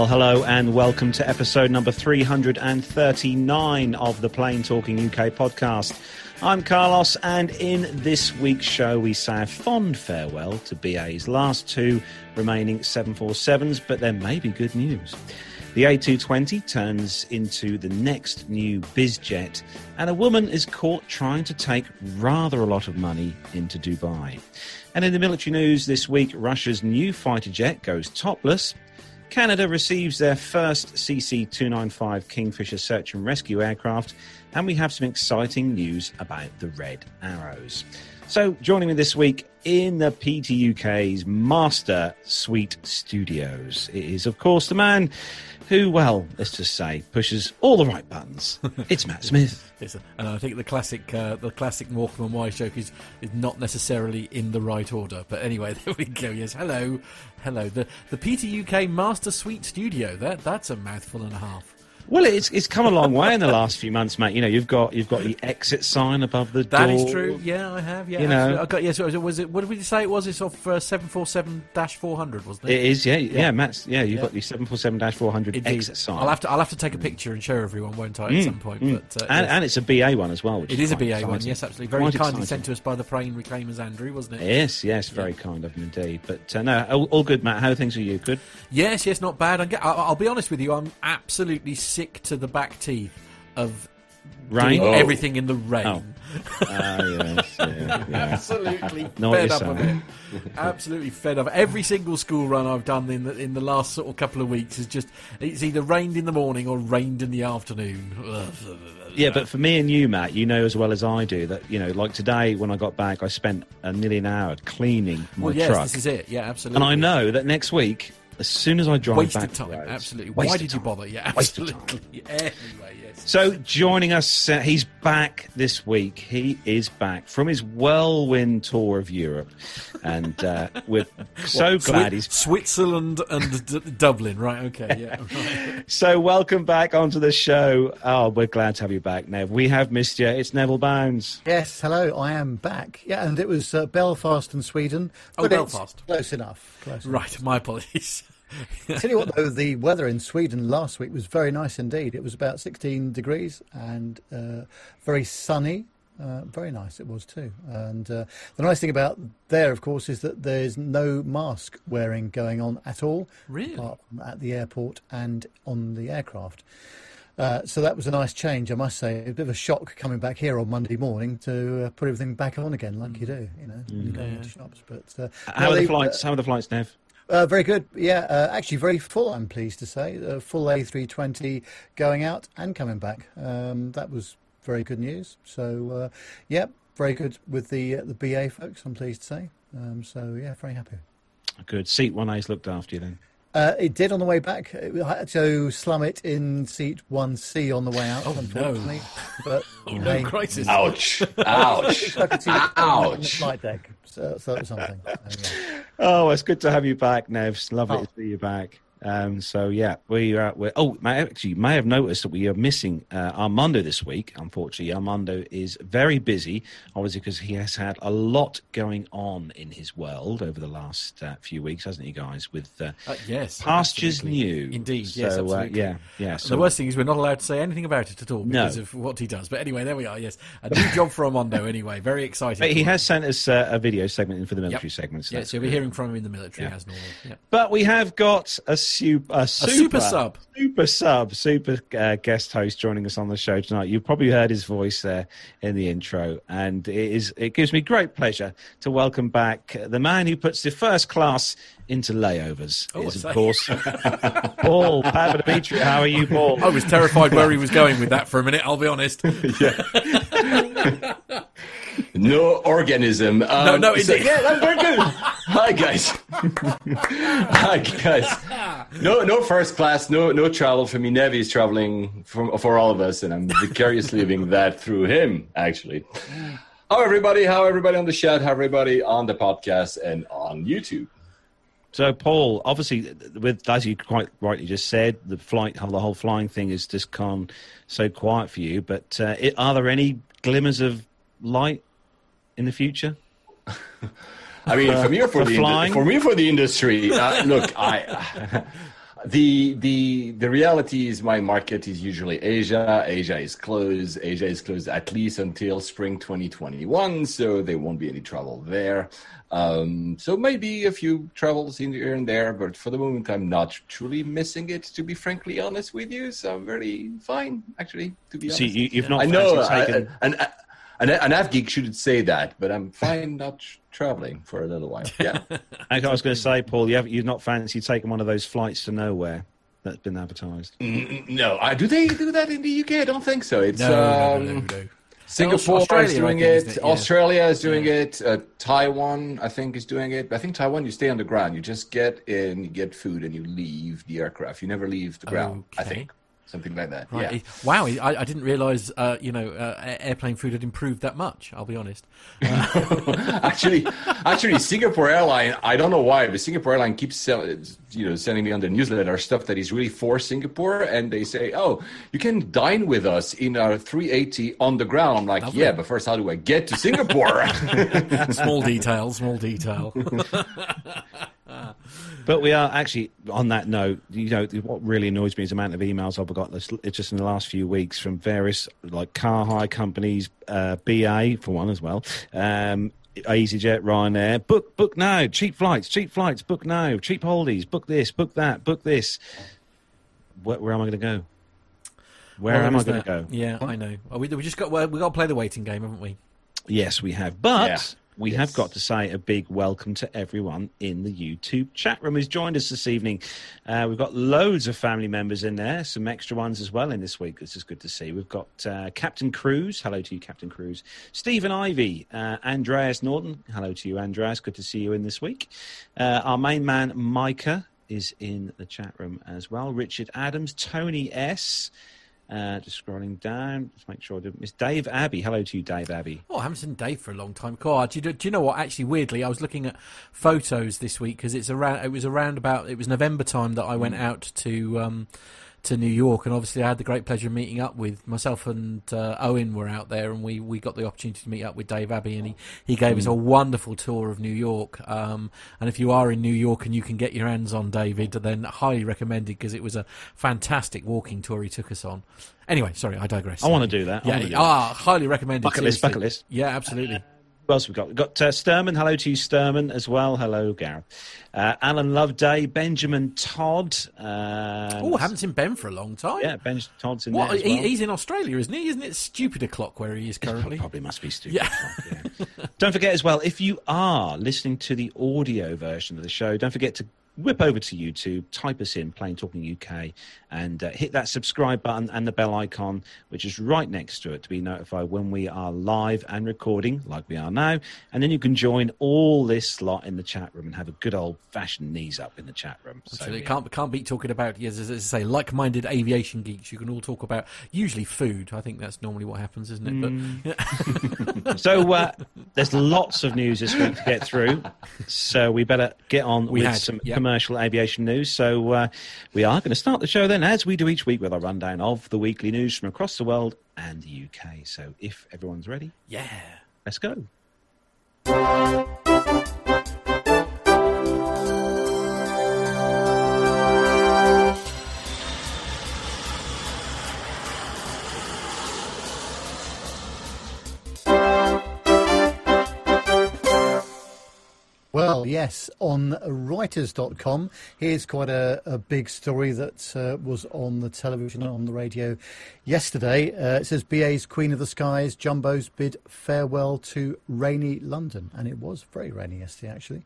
Well, hello and welcome to episode number 339 of the Plane Talking UK podcast. I'm Carlos, and in this week's show, we say a fond farewell to BA's last two remaining 747s, but there may be good news. The A220 turns into the next new bizjet, and a woman is caught trying to take rather a lot of money into Dubai. And in the military news this week, Russia's new fighter jet goes topless. Canada receives their first CC 295 Kingfisher search and rescue aircraft, and we have some exciting news about the Red Arrows. So, joining me this week in the PTUK's Master Suite Studios, it is, of course, the man who, well, let's just say, pushes all the right buttons. It's Matt Smith. Yes, and I think the classic, uh, the classic Morecambe and Wise joke is is not necessarily in the right order. But anyway, there we go. Yes, hello, hello. The the PTUK Master Suite Studio. That that's a mouthful and a half. Well, it's it's come a long way in the last few months, mate. You know, you've got you've got the exit sign above the That door. is true. Yeah, I have. Yeah, You know. I got. Yes, was it? Was it what did we say it was? It's off uh, seven four seven dash four hundred, wasn't it? It is, yeah, yeah, Yeah. Matt's, yeah. You've Yeah. got the seven four seven four hundred exit sign. I'll have to. I'll have to take a picture and show everyone, won't I, at Mm, some point? mm. But uh, and, yes. and it's a BA one as well. Which it is a quite BA one. Yes, absolutely. Very Quite kindly exciting. sent to us by the Plane Reclaimers, Andrew, wasn't it? Yes, yes, very kind of him indeed. But uh, no, all, all good, Matt. How are things with you? Good. Yes, yes, not bad. I'm get, I'll, I'll be honest with you. I'm absolutely sick to the back teeth of Rain. doing Oh. everything in the rain. Oh. Ah, yes, yeah, yeah. Absolutely fed up of it. Absolutely fed up. Every single school run I've done in the in the last sort of couple of weeks is just it's either rained in the morning or rained in the afternoon. Yeah, but for me and you, Matt, you know as well as I do that you know, like today when I got back, I spent a nearly an hour cleaning my well, yes, truck, this is it. Yeah, absolutely. and I know that next week, as soon as I drive wasted back, time. roads- absolutely. waste Why of did you bother? Yeah, Waste of absolutely. Anyway, yes. So joining us, uh, he's back this week. He is back from his whirlwind tour of Europe, and uh, we're so What, glad Swi- he's. Switzerland and D- Dublin. Right. Okay. Yeah. right. So welcome back onto the show. Oh, we're glad to have you back, Nev. We have missed you. It's Neville Bounds. Yes, hello, I am back. Yeah, and it was uh, Belfast and Sweden. Oh, Belfast. Close enough. Close enough. Right. My apologies. Tell you what, though, the weather in Sweden last week was very nice indeed. It was about 16 degrees and uh, very sunny. Uh, very nice it was too. And uh, the nice thing about there, of course, is that there's no mask wearing going on at all. Really? At the airport and on the aircraft. Uh, so that was a nice change, I must say. A bit of a shock coming back here on Monday morning to uh, put everything back on again, like you do, you know, when you go Yeah. into shops. But uh, How are the flights? How are the flights, Nev? Uh, very good. Yeah, uh, actually very full. I'm pleased to say, uh, full A320 going out and coming back. Um, that was very good news. So, uh, yeah, very good with the uh, the BA folks. I'm pleased to say. Um, so yeah, very happy. Good. Seat one A's looked after you then. Uh, it did on the way back. It- I had to slum it in seat 1C on the way out, Oh, no. But Oh, no hey, crisis. Ouch! Ouch! I could see the on the Ouch! flight deck. So, so it was something. So. Oh, it's good to have you back, Nev. It's lovely Oh. to see you back. Um, so yeah, we are. We're, oh, actually, you may have noticed that we are missing uh, Armando this week. Unfortunately, Armando is very busy, obviously because he has had a lot going on in his world over the last uh, few weeks, hasn't he, guys? With uh, Uh, yes. pastures absolutely. new, Indeed. So, yes. uh, Absolutely. yeah, yeah. So the worst thing is we're not allowed to say anything about it at all No. because of what he does. But anyway, there we are. Yes, a new job for Armando. Anyway, very exciting. But he has sent us uh, a video segment in for the military Yep. segment. So Yes, that's you'll be hearing from him in the military Yeah. as normal. Yeah. But we have got a super, a super, super sub. super sub, super uh, guest host joining us on the show tonight. You've probably heard his voice there in the intro, and it is it gives me great pleasure to welcome back the man who puts the first class into layovers. Oh, is I of say. course Paul Papadimitriou. How are you, Paul? I was terrified where he was going with that for a minute. I'll be honest. No organism. Um, No, no, so- indeed. yeah, I'm very good. Hi guys. Hi guys. No, no first class. No, no travel for me. Nevi is traveling for, for all of us, and I'm vicariously living that through him. Actually. How everybody? How everybody on the chat? How everybody on the podcast and on YouTube? So, Paul, obviously, with as you quite rightly just said, the flight, the whole flying thing has just gone so quiet for you. But uh, it, are there any glimmers of light in the future? I mean, for me or for, for the flying? for me for the industry. Uh, look, I the the the reality is my market is usually Asia. Asia is closed. Asia is closed at least until spring 2021, so there won't be any trouble there. Um, so maybe a few travels in here and there, but for the moment, I'm not truly missing it. To be frankly honest with you, so I'm very fine actually. To be See, honest, you, you've not I know taken. I, and. An, an Av geek shouldn't say that, but I'm fine not traveling for a little while. Yeah. I was going to say, Paul, you have, you've not fancied taking one of those flights to nowhere that's been advertised. Mm, no, I, do they do that in the UK? I don't think so. It's No, no, um, no, no, no. Singapore Australia, is doing think, it. isn't it? Yeah. Australia is doing it. Uh, Taiwan, I think, is doing it. I think Taiwan, you stay on the ground. You just get in, you get food, and you leave the aircraft. You never leave the ground. I Okay. think something like that. Right. Yeah. Wow, I, I didn't realise, uh, you know, uh, airplane food had improved that much. I'll be honest. actually, actually, Singapore Airline. I don't know why, but Singapore Airline keeps sell, you know sending me on the newsletter stuff that is really for Singapore, and they say, "Oh, you can dine with us in our 380 on the ground." I'm like, Lovely. "Yeah, but first, how do I get to Singapore?" small detail, small detail. But we are actually on that note. You know, what really annoys me is the amount of emails I've got this, just in the last few weeks from various like car hire companies, uh, BA for one as well, um, EasyJet, Ryanair. Book, book now. Cheap flights, cheap flights. Book now. Cheap holidays. Book this. Book that. Book this. Where, where am I going to go? Where am I going to go? Yeah, I know. We, we just got we got to play the waiting game, haven't we? Yes, we have. But. We Yes. have got to say a big welcome to everyone in the YouTube chat room who's joined us this evening. Uh, we've got loads of family members in there, some extra ones as well in this week. This is good to see. We've got uh, Captain Cruz. Hello to you, Captain Cruz. Stephen Ivy. Uh, Andreas Norton. Hello to you, Andreas. Good to see you in this week. Uh, our main man, Micah, is in the chat room as well. Richard Adams. Tony S. Uh, just scrolling down, just make sure I didn't miss Dave Abbey. Hello to you, Dave Abbey. Oh, I haven't seen Dave for a long time. God, do you, do you know what? Actually, weirdly, I was looking at photos this week because it's around. It was around about. It was November time that I went out to um, to New York, and obviously I had the great pleasure of meeting up with myself and uh, Owen were out there, and we, we got the opportunity to meet up with Dave Abbey, and he, he gave us a wonderful tour of New York. Um, and if you are in New York and you can get your hands on David, then highly recommended because it was a fantastic walking tour he took us on. Anyway, sorry, I digress. I want to do that. Yeah, do that. ah, highly recommended. Bucket list, bucket list. Yeah, absolutely. Who else we got? We've got uh, Sturman. Hello to you, Sturman, as well. Hello, Gareth. Uh, Alan Loveday, Benjamin Todd. Uh, oh, haven't seen Ben for a long time. Yeah, Ben Todd's in What? there He, well. he's in Australia, isn't he? Isn't it stupid o'clock where he is currently? Probably must be stupid. Yeah. yeah. don't forget as well, if you are listening to the audio version of the show, don't forget to whip over to YouTube, type us in, Plane Talking UK, and uh, hit that subscribe button and the bell icon, which is right next to it, to be notified when we are live and recording, like we are now. And then you can join all this lot in the chat room and have a good old fashioned knees up in the chat room. So, Absolutely. yeah. Can't can't beat talking about yes, as I say, like-minded aviation geeks. You can all talk about usually food. I think that's normally what happens, isn't it? Mm. But So uh, there's lots of news this week to get through. So we better get on We with had, some yep. commercial aviation news. So uh, we are going to start the show then, as we do each week, with a rundown of the weekly news from across the world and the UK. So if everyone's ready, yeah. let's go. Well, yes, on Reuters.com, here's quite a, a big story that uh, was on the television and on the radio yesterday. Uh, it says BA's Queen of the Skies, Jumbos bid farewell to rainy London. And it was very rainy yesterday, actually.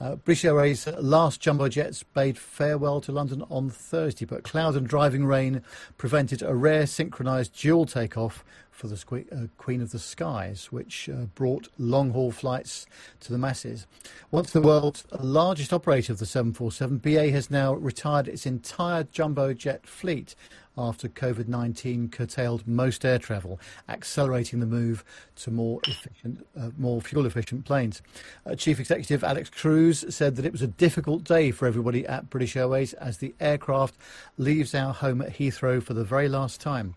Uh, British Airways' last jumbo jets bade farewell to London on Thursday, but cloud and driving rain prevented a rare synchronised dual takeoff for the uh, Queen of the Skies, which uh, brought long haul flights to the masses. Once the world's largest operator of the 747, BA has now retired its entire jumbo jet fleet after COVID 19 curtailed most air travel, accelerating the move to more efficient, uh, more fuel efficient planes. Uh, Chief Executive Alex Cruz said that it was a difficult day for everybody at British Airways as the aircraft leaves our home at Heathrow for the very last time.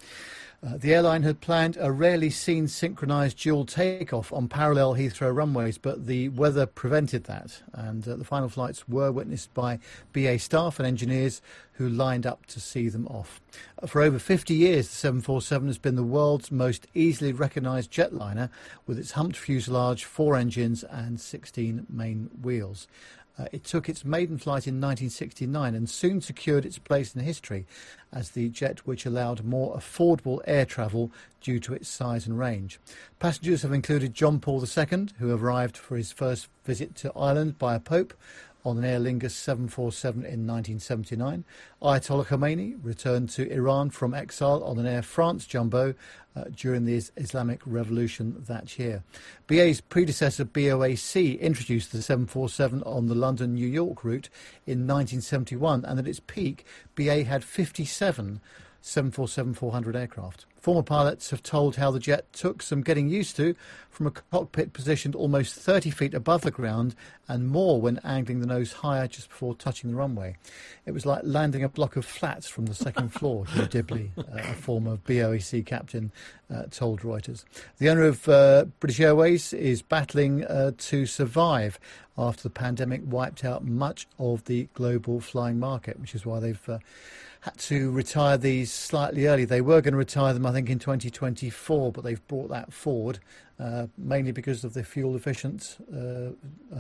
Uh, the airline had planned a rarely seen synchronised dual takeoff on parallel Heathrow runways, but the weather prevented that. And uh, the final flights were witnessed by BA staff and engineers who lined up to see them off. For over 50 years, the 747 has been the world's most easily recognised jetliner with its humped fuselage, four engines, and 16 main wheels. Uh, it took its maiden flight in 1969 and soon secured its place in history as the jet which allowed more affordable air travel due to its size and range. Passengers have included John Paul II, who arrived for his first visit to Ireland by a pope on an Aer Lingus 747 in 1979. Ayatollah Khomeini returned to Iran from exile on an Air France jumbo uh, during the Islamic Revolution that year. BA's predecessor BOAC introduced the 747 on the London New York route in 1971, and at its peak, BA had 57 747-400 aircraft. Former pilots have told how the jet took some getting used to from a cockpit positioned almost 30 feet above the ground and more when angling the nose higher just before touching the runway. It was like landing a block of flats from the second floor, Hugh Dibley, uh, a former BOAC captain, uh, told Reuters. The owner of uh, British Airways is battling uh, to survive after the pandemic wiped out much of the global flying market, which is why they've uh, had to retire these slightly early. They were going to retire them, I think, in 2024, but they've brought that forward, uh, mainly because of the fuel efficient uh, uh,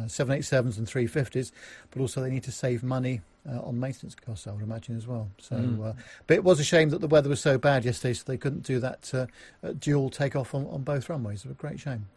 787s and 350s, but also they need to save money uh, on maintenance costs, I would imagine, as well. So, mm. but it was a shame that the weather was so bad yesterday, so they couldn't do that uh, dual takeoff on, on both runways. It was a great shame.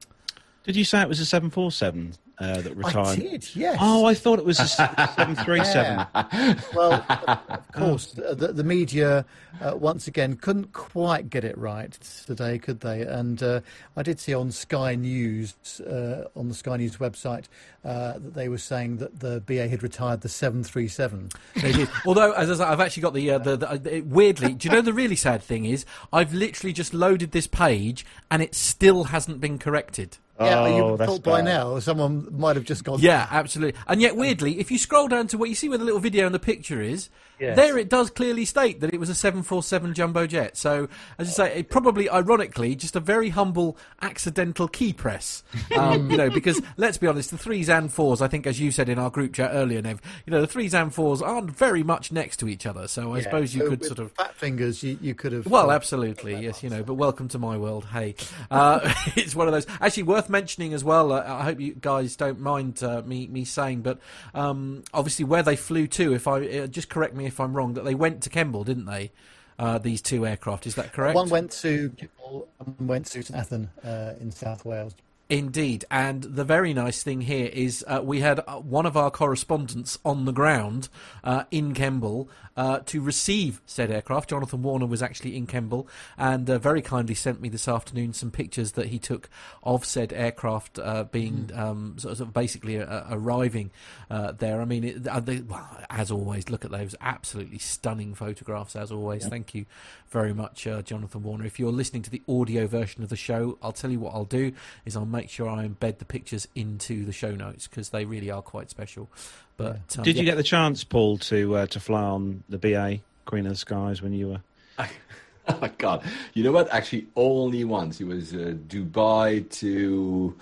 Did you say it was a 747 uh, that retired? I did, yes. Oh, I thought it was a 737. Yeah. Well, of course, the, the media uh, once again couldn't quite get it right today, could they? And uh, I did see on Sky News, uh, on the Sky News website, uh, that they were saying that the BA had retired the 737. They did. Although, as I, have actually got the, uh, the, the, the weirdly, do you know the really sad thing is? I've literally just loaded this page and it still hasn't been corrected. Yeah, oh, you thought by now someone might have just gone. Yeah, absolutely. And yet, weirdly, if you scroll down to what you see where the little video and the picture is, yes. there it does clearly state that it was a 747 jumbo jet. So, as I say, it probably, ironically, just a very humble accidental key press. Um, you know, because let's be honest, the threes and fours, I think, as you said in our group chat earlier, Nev, you know, the threes and fours aren't very much next to each other. So, I yeah. suppose you so could sort of fat fingers. You, you could have. Well, absolutely, yes, you know. But welcome to my world. Hey, uh, it's one of those. Actually, worth mentioning as well uh, I hope you guys don't mind uh, me me saying, but um, obviously where they flew to, if I uh, just correct me if I'm wrong, that they went to Kemble, didn't they? Uh, these two aircraft, is that correct? One went to Kemble, one went to Athan uh, in South Wales. Indeed, and the very nice thing here is uh, we had uh, one of our correspondents on the ground uh, in Kemble uh, to receive said aircraft. Jonathan Warner was actually in Kemble and uh, very kindly sent me this afternoon some pictures that he took of said aircraft uh, being mm. um, sort of basically arriving there. I mean, it, they, well, as always, look at those absolutely stunning photographs. As always, yeah. thank you very much, Jonathan Warner. If you're listening to the audio version of the show, I'll tell you what I'll do is I'll make sure I embed the pictures into the show notes because they really are quite special. But um, did you yeah. get the chance, Paul, to uh, to fly on the BA Queen of the Skies when you were? oh my god! You know what? Actually, only once. It was uh, Dubai to.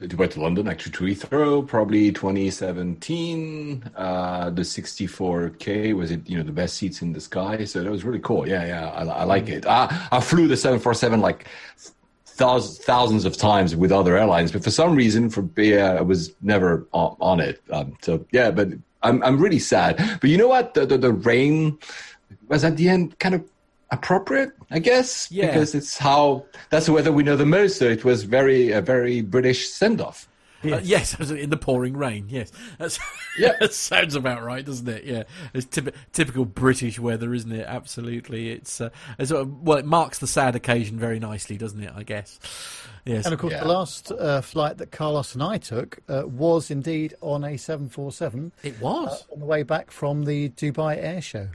Dubai to London, actually to Heathrow, probably 2017. Uh, the 64K was it, you know, the best seats in the sky. So that was really cool. Yeah, yeah, I, I like mm. it. I, I flew the 747 like thousands, thousands of times with other airlines, but for some reason, for BA, I was never on, on it. Um, so yeah, but I'm I'm really sad. But you know what? The, the, the rain was at the end kind of appropriate, I guess, yeah. because it's how that's the weather we know the most. So it was very a very British send off. Yes, uh, yes in the pouring rain. Yes, that's yeah, that sounds about right, doesn't it? Yeah, it's typ- typical British weather, isn't it? Absolutely, it's, uh, it's uh, well, it marks the sad occasion very nicely, doesn't it? I guess. Yes, and of course, yeah. the last uh, flight that Carlos and I took uh, was indeed on a seven four seven. It was uh, on the way back from the Dubai Air Show.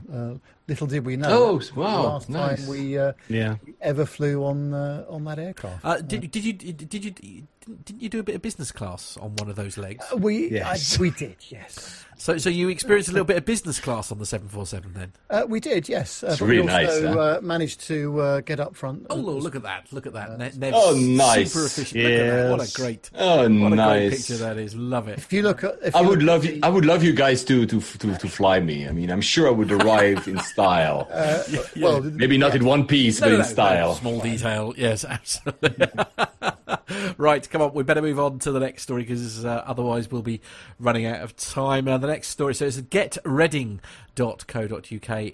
little did we know. Oh, wow! The last nice. time we yeah. ever flew on on that aircraft. did, did you did you didn't you do a bit of business class on one of those legs? Uh, we yes. I, we did, yes. So, so you experienced a little bit of business class on the 747 then? Uh, we did, yes. Uh, It's but we also nice, uh, managed to uh, get up front. Oh, look at that! Look at that! Ne- Nev's Oh, nice. Super efficient. Look at that. What a great, Oh, what a great nice. picture that is. Love it. If you look at, if I you would look- love you. I would love you guys to to to to fly me. I mean, I'm sure I would arrive in style. well, Maybe not in one piece, but No, in no, no, style. Small detail, yes, absolutely. right, come on, we better move on to the next story because uh, otherwise we'll be running out of time. Uh, the next story, so it's getreading.co.uk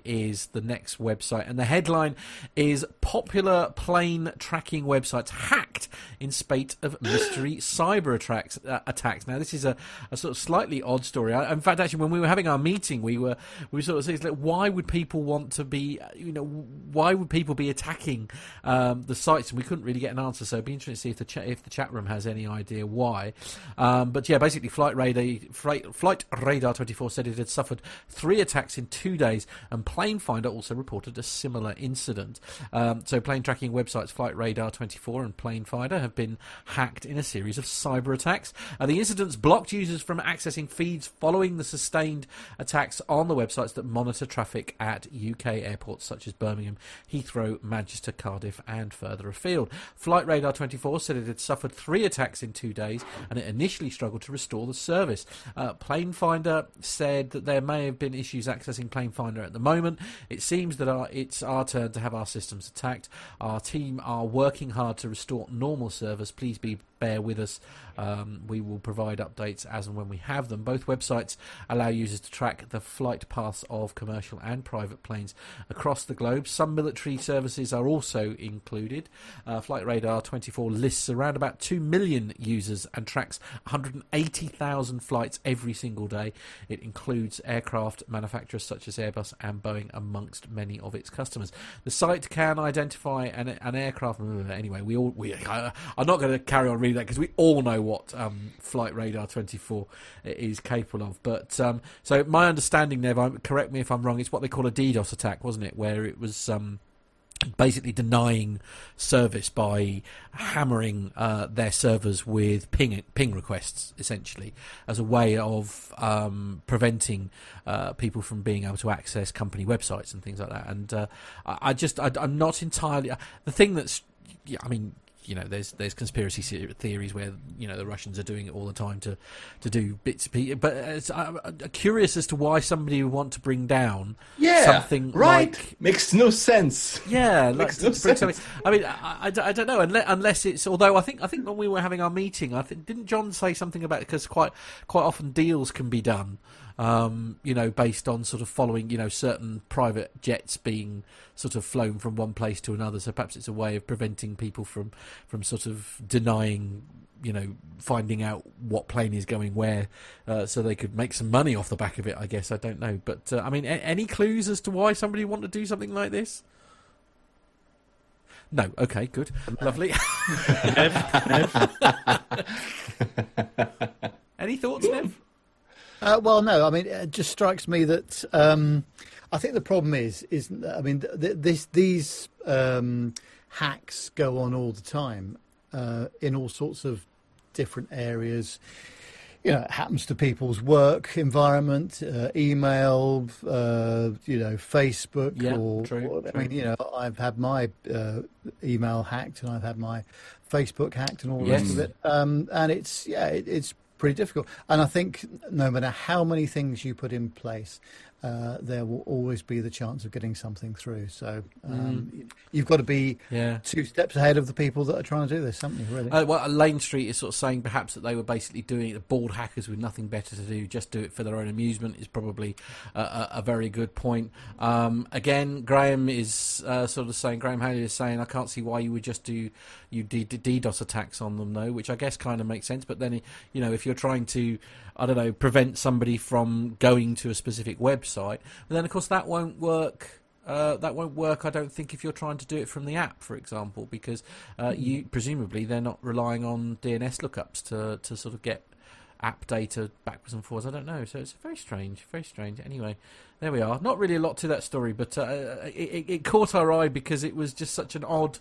is the next website, and the headline is Popular Plane Tracking Websites Hacked in Spate of Mystery Cyber attacks. Uh, attacks. Now, this is a, a sort of slightly odd story. I, in fact, actually, when we were having our meeting, we were we were sort of saying, like, why would people want to be, you know, why would people be attacking um, the sites? And we couldn't really get an answer. So it'd be interesting to see if the if the chat room has any idea why. Um, but yeah, basically, Flight Radar Flight, Flight Radar 24 said it had suffered three attacks in two days, and Plane Finder also reported a similar incident. Um, so plane tracking websites Flight Radar 24 and Plane Finder have been hacked in a series of cyber attacks. Uh, the incidents blocked users from accessing feeds following the sustained attacks on the websites that monitor traffic at UK airports such as Birmingham, Heathrow, Manchester, Cardiff, and further afield. Flight Radar 24 said it had suffered three attacks in two days and it initially struggled to restore the service. Uh, Plane Finder said that there may have been issues accessing Plane Finder at the moment. It seems that our, it's our turn to have our systems attacked. Our team are working hard to restore normal service. Please be bear with us. Um, we will provide updates as and when we have them. Both websites allow users to track the flight paths of commercial and private planes across the globe. Some military services are also included. Uh, Flight Radar 24 lists around about 2 million users and tracks 180,000 flights every single day. It includes aircraft manufacturers such as Airbus and Boeing amongst many of its customers. The site can identify an, an aircraft. Anyway, we all we. I, I'm not going to carry on reading that because we all know what um, Flight Radar 24 is capable of. But um, so my understanding, Nev, correct me if I'm wrong. It's what they call a DDoS attack, wasn't it? Where it was. Um, basically denying service by hammering uh, their servers with ping ping requests, essentially, as a way of um, preventing uh, people from being able to access company websites and things like that. And uh, I, I just I, I'm not entirely the thing that's. I mean you know, there's there's conspiracy theories where you know the Russians are doing it all the time to to do bits. But it's, I'm, I'm curious as to why somebody would want to bring down Yeah, something right. like Makes no sense. yeah, like Makes no sense. I mean, I, I, I don't know unless, unless it's. Although I think I think when we were having our meeting, I think didn't John say something about because quite quite often deals can be done. Um, you know, based on sort of following, you know, certain private jets being sort of flown from one place to another. So perhaps it's a way of preventing people from from sort of denying you know, finding out what plane is going where, uh, so they could make some money off the back of it. I guess I don't know, but uh, I mean, a- any clues as to why somebody would want to do something like this? No. Okay. Good. Lovely. any thoughts, Nev? Uh, well, no. I mean, it just strikes me that um, I think the problem is, is I mean, th- th- this these um, hacks go on all the time uh, in all sorts of different areas. You know, it happens to people's work environment, uh, email, uh, you know, Facebook, Yeah, or, true, or- I true. mean, you know, I've had my uh, email hacked and I've had my Facebook hacked and all the rest of it. Um, and it's yeah, it, it's pretty difficult. And I think no matter how many things you put in place, uh, there will always be the chance of getting something through. So um, you've got to be Yeah. two steps ahead of the people that are trying to do this, haven't you? Really? Uh, well, Lane Street is sort of saying perhaps that they were basically doing it. The bored hackers with nothing better to do, just do it for their own amusement, is probably a, a, a very good point. Um, again, Graham is uh, sort of saying, Graham Haley is saying, I can't see why you would just do you D- D- DDoS attacks on them, though, which I guess kind of makes sense. But then, you know, if you're trying to, I don't know, prevent somebody from going to a specific website, But then of course that won't work. Uh, that won't work, I don't think, if you're trying to do it from the app, for example, because uh, you presumably they're not relying on DNS lookups to to sort of get app data backwards and forwards. I don't know, so it's very strange, very strange. Anyway, there we are. Not really a lot to that story, but uh, it, it, it caught our eye because it was just such an odd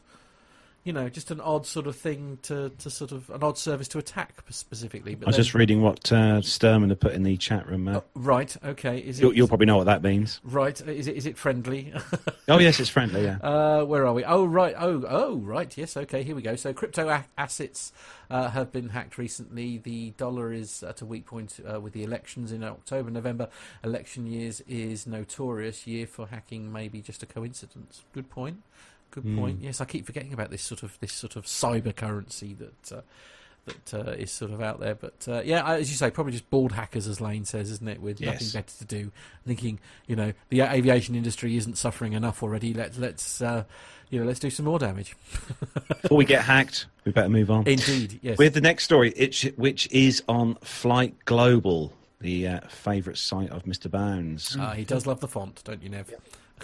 you know, just an odd sort of thing to, to sort of an odd service to attack specifically. But I was then- just reading what uh, Sturman had put in the chat room, Matt. Oh, right. Okay. Is it You'll, you'll probably know what that means. right? Is it is it friendly? Oh, yes, it's friendly, yeah. Uh, where are we? Oh, right. Oh, oh, right. Yes. Okay. Here we go. So, crypto a- assets uh, have been hacked recently. The dollar is at a weak point uh, with the elections in October, November. Election years is notorious. Year for hacking Maybe just a coincidence. Good point. Good Hmm. point. Yes, I keep forgetting about this sort of this sort of cyber currency that. Uh, that uh, is sort of out there, but uh, yeah, as you say, probably just bald hackers, as Lane says, isn't it? With nothing better to do, thinking you know the aviation industry isn't suffering enough already. Let's let's uh, you know let's do some more damage. Before we get hacked, we better move on. Indeed, yes. With the next story, it, which is on Flight Global, the uh, favourite site of Mr. Bounds. Uh, he does love the font, don't you, Nev?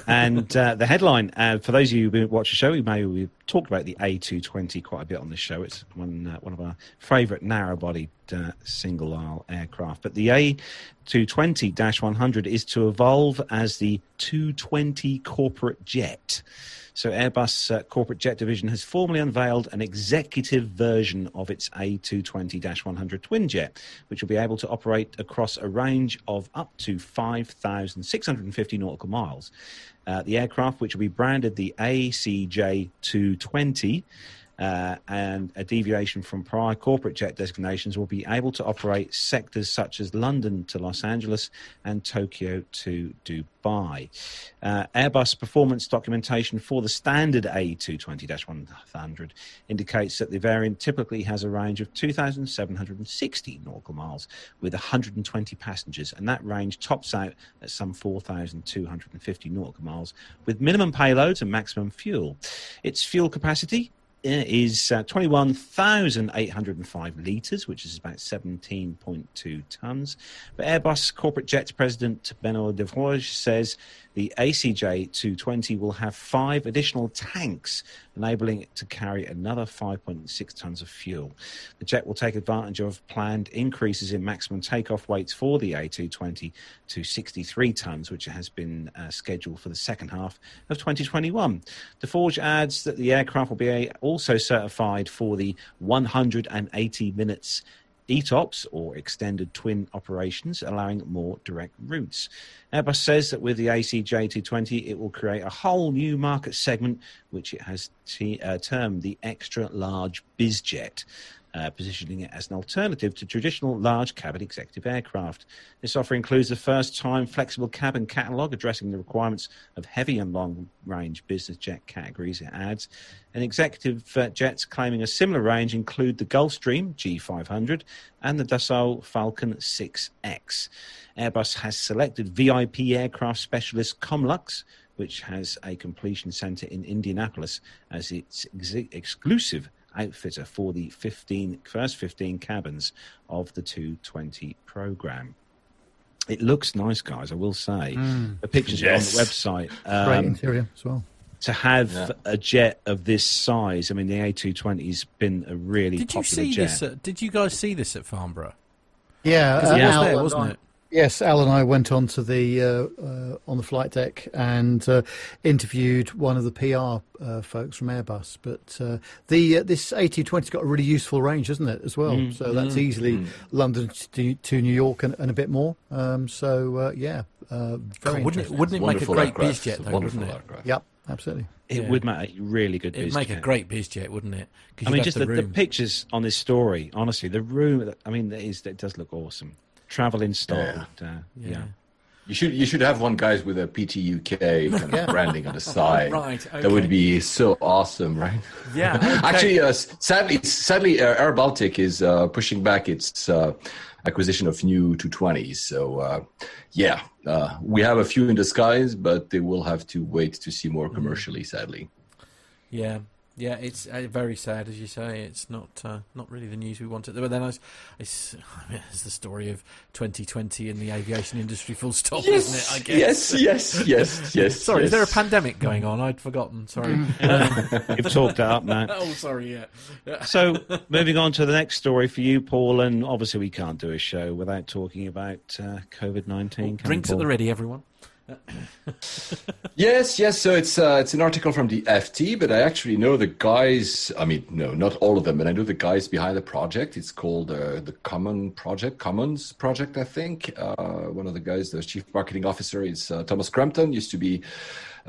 And uh, the headline, uh, for those of you who watch the show, we may talked about the A220 quite a bit on this show. It's one uh, one of our favourite narrow-bodied uh, single-aisle aircraft. But the A220-100 is to evolve as the 220 corporate jet. So Airbus uh, corporate jet division has formally unveiled an executive version of its A220-100 twin jet, which will be able to operate across a range of up to 5,650 nautical miles. Uh, the aircraft, which will be branded the ACJ220, uh, and a deviation from prior corporate jet designations will be able to operate sectors such as London to Los Angeles and Tokyo to Dubai. Uh, Airbus performance documentation for the standard A220-100 indicates that the variant typically has a range of 2,760 nautical miles with 120 passengers, and that range tops out at some 4,250 nautical miles with minimum payloads and maximum fuel. Its fuel capacity is uh, 21,805 litres, which is about 17.2 tonnes. But Airbus corporate jets president Benoit Defforge says the ACJ 220 will have five additional tanks, enabling it to carry another 5.6 tonnes of fuel. The jet will take advantage of planned increases in maximum takeoff weights for the A220 to 63 tonnes, which has been uh, scheduled for the second half of 2021. Defforge adds that the aircraft will be also certified for the 180 minutes ETOPS or extended twin operations, allowing more direct routes. Airbus says that with the ACJ220, it will create a whole new market segment, which it has t- uh, termed the extra large bizjet. Uh, positioning it as an alternative to traditional large cabin executive aircraft. This offer includes the first time flexible cabin catalogue addressing the requirements of heavy and long range business jet categories, it adds. And executive uh, jets claiming a similar range include the Gulfstream G500 and the Dassault Falcon 6X. Airbus has selected VIP aircraft specialist Comlux which has a completion centre in Indianapolis as its ex- exclusive outfitter for the 15, first 15 cabins of the 220 program. It looks nice, guys. I will say the pictures Yes. are on the website. Great Um, interior as well. to have Yeah. a jet of this size, I mean, the A220's been a really Did you popular see jet. this? At, did you guys see this at Farnborough? Yeah, uh, it was Al there, wasn't it? Yes, Al and I went on to the uh, uh, on the flight deck and uh, interviewed one of the PR uh, folks from Airbus. But uh, the uh, this A220's got a really useful range, hasn't it, as well? Mm. So that's easily London to, to New York and, and a bit more. Um, so uh, yeah, uh, very God, wouldn't it, wouldn't it make a great aircraft. biz jet, though, Wonderful wouldn't it? aircraft. Yep, absolutely. It Yeah. would make a really good It'd biz make a great biz jet, wouldn't it? 'Cause I mean, just the, the room. pictures on this story, honestly, the room, I mean, it, is, it does look awesome. Travel installed. Uh, yeah. Yeah. You should you should have one guys with a PTUK kind of branding on the side. Right, That would be so awesome, right? Yeah, okay. Actually, uh, sadly, sadly, uh, Air Baltic is uh, pushing back its uh, acquisition of new 220s. So, uh, yeah, uh, we have a few in disguise, but they will have to wait to see more commercially. Sadly, Yeah, yeah, it's uh, very sad, as you say. It's not uh, not really the news we wanted. But then I, was- it's, I mean, it's the story of 2020 in the aviation industry. Full stop, isn't it? I guess. yes, yes, yes, yes. Sorry, is there a pandemic going on? I'd forgotten. Sorry. You've talked that up now. oh, sorry. Yeah. yeah. So, moving on to the next story for you, Paul, and obviously we can't do a show without talking about uh, COVID 19. Drinks at the ready, everyone. Yes, yes. So it's uh, it's an article from the FT, but I actually know the guys. I mean, no, not all of them, but I know the guys behind the project. It's called uh, the Common Project, Commons Project, I think. Uh, one of the guys, the chief marketing officer, is uh, Thomas Crampton. Used to be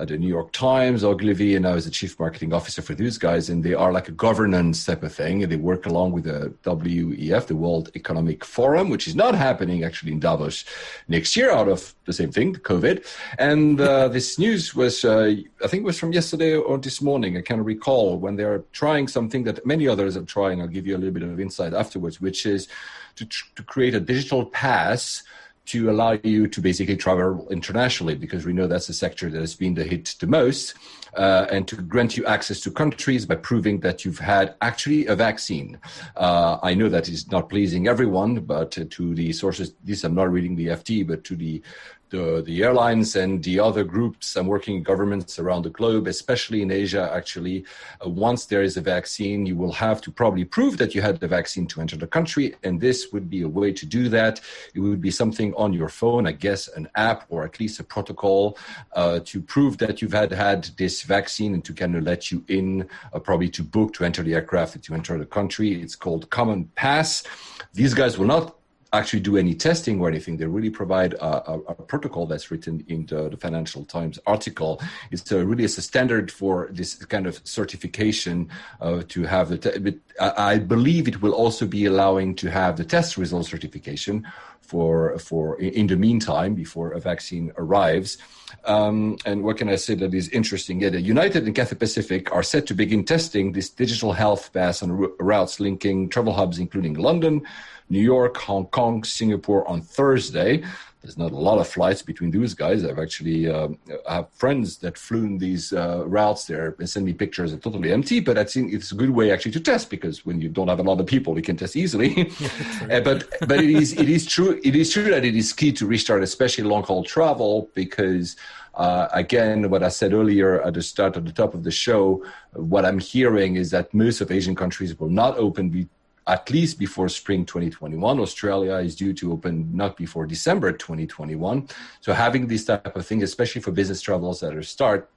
at the New York Times, Ogilvy, and I was the chief marketing officer for those guys. And they are like a governance type of thing. And they work along with the WEF, the World Economic Forum, which is not happening actually in Davos next year out of the same thing, the COVID. And uh, this news was, uh, I think it was from yesterday or this morning. I can't recall when they're trying something that many others are trying. I'll give you a little bit of insight afterwards, which is to, tr- to create a digital pass to allow you to basically travel internationally because we know that's the sector that has been the hit the most uh, and to grant you access to countries by proving that you've had actually a vaccine. Uh, I know that is not pleasing everyone, but to the sources, this I'm not reading the FT, but to the the, the airlines and the other groups and working governments around the globe, especially in Asia, actually, uh, once there is a vaccine, you will have to probably prove that you had the vaccine to enter the country. And this would be a way to do that. It would be something on your phone, I guess, an app or at least a protocol uh, to prove that you've had had this vaccine and to kind of let you in, uh, probably to book to enter the aircraft to enter the country. It's called Common Pass. These guys will not actually do any testing or anything. They really provide a, a, a protocol that's written in the, the, Financial Times article. It's a, really it's a standard for this kind of certification uh, to have the. Te- I, I believe it will also be allowing to have the test result certification for for in the meantime before a vaccine arrives. Um, and what can I say that is interesting? Yeah, United and Cathay Pacific are set to begin testing this digital health pass on routes linking travel hubs, including London, New York, Hong Kong, Singapore on Thursday. There's not a lot of flights between those guys. I've actually uh, I have friends that flew in these uh, routes there and send me pictures. They're totally empty, but I think it's a good way actually to test because when you don't have a lot of people, you can test easily. uh, but but it is it is true it is true that it is key to restart, especially long haul travel, because uh, again, what I said earlier at the start, at the top of the show, what I'm hearing is that most of Asian countries will not open be- at least before spring 2021. Australia is due to open not before December 2021. So having this type of thing, especially for business travels at a start,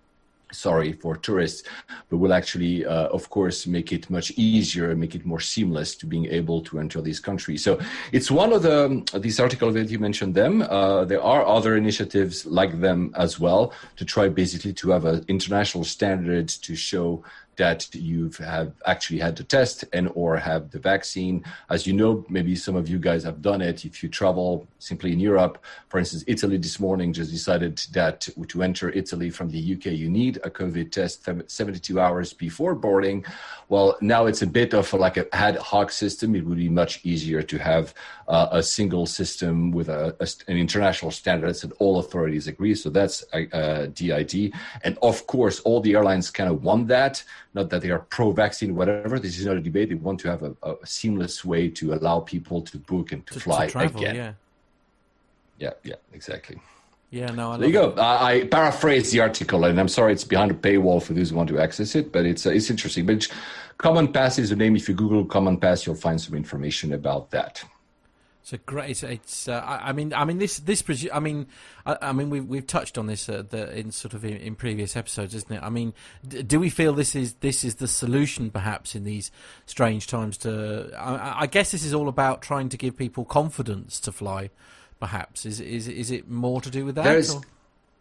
sorry for tourists but will actually uh, of course make it much easier and make it more seamless to being able to enter these countries so it's one of the these articles that you mentioned them uh, there are other initiatives like them as well to try basically to have an international standard to show that you've have actually had the test and or have the vaccine. As you know maybe some of you guys have done it. If you travel simply in europe for instance italy this morning just decided that to enter italy from the uk you need a covid test 72 hours before boarding. Well now it's a bit of like a ad hoc system. It would be much easier to have uh, a single system with a, a, an international standard that all authorities agree. So that's a did and of course all the airlines kind of want that not that they are pro-vaccine, whatever. This is not a debate. They want to have a, a seamless way to allow people to book and to, to fly to travel, again. Yeah. yeah, yeah, exactly. Yeah, no. I there you go. I, I paraphrase the article, and I'm sorry it's behind a paywall for those who want to access it, but it's uh, it's interesting. But Common Pass is the name. If you Google Common Pass, you'll find some information about that. So great. It's, it's uh, I, I, mean, I mean this this. I mean, I, I mean we've we've touched on this uh, the, in sort of in, in, previous episodes, isn't it? I mean, d- do we feel this is this is the solution, perhaps, in these strange times? To I, I guess this is all about trying to give people confidence to fly. Perhaps is is is it more to do with that? There's,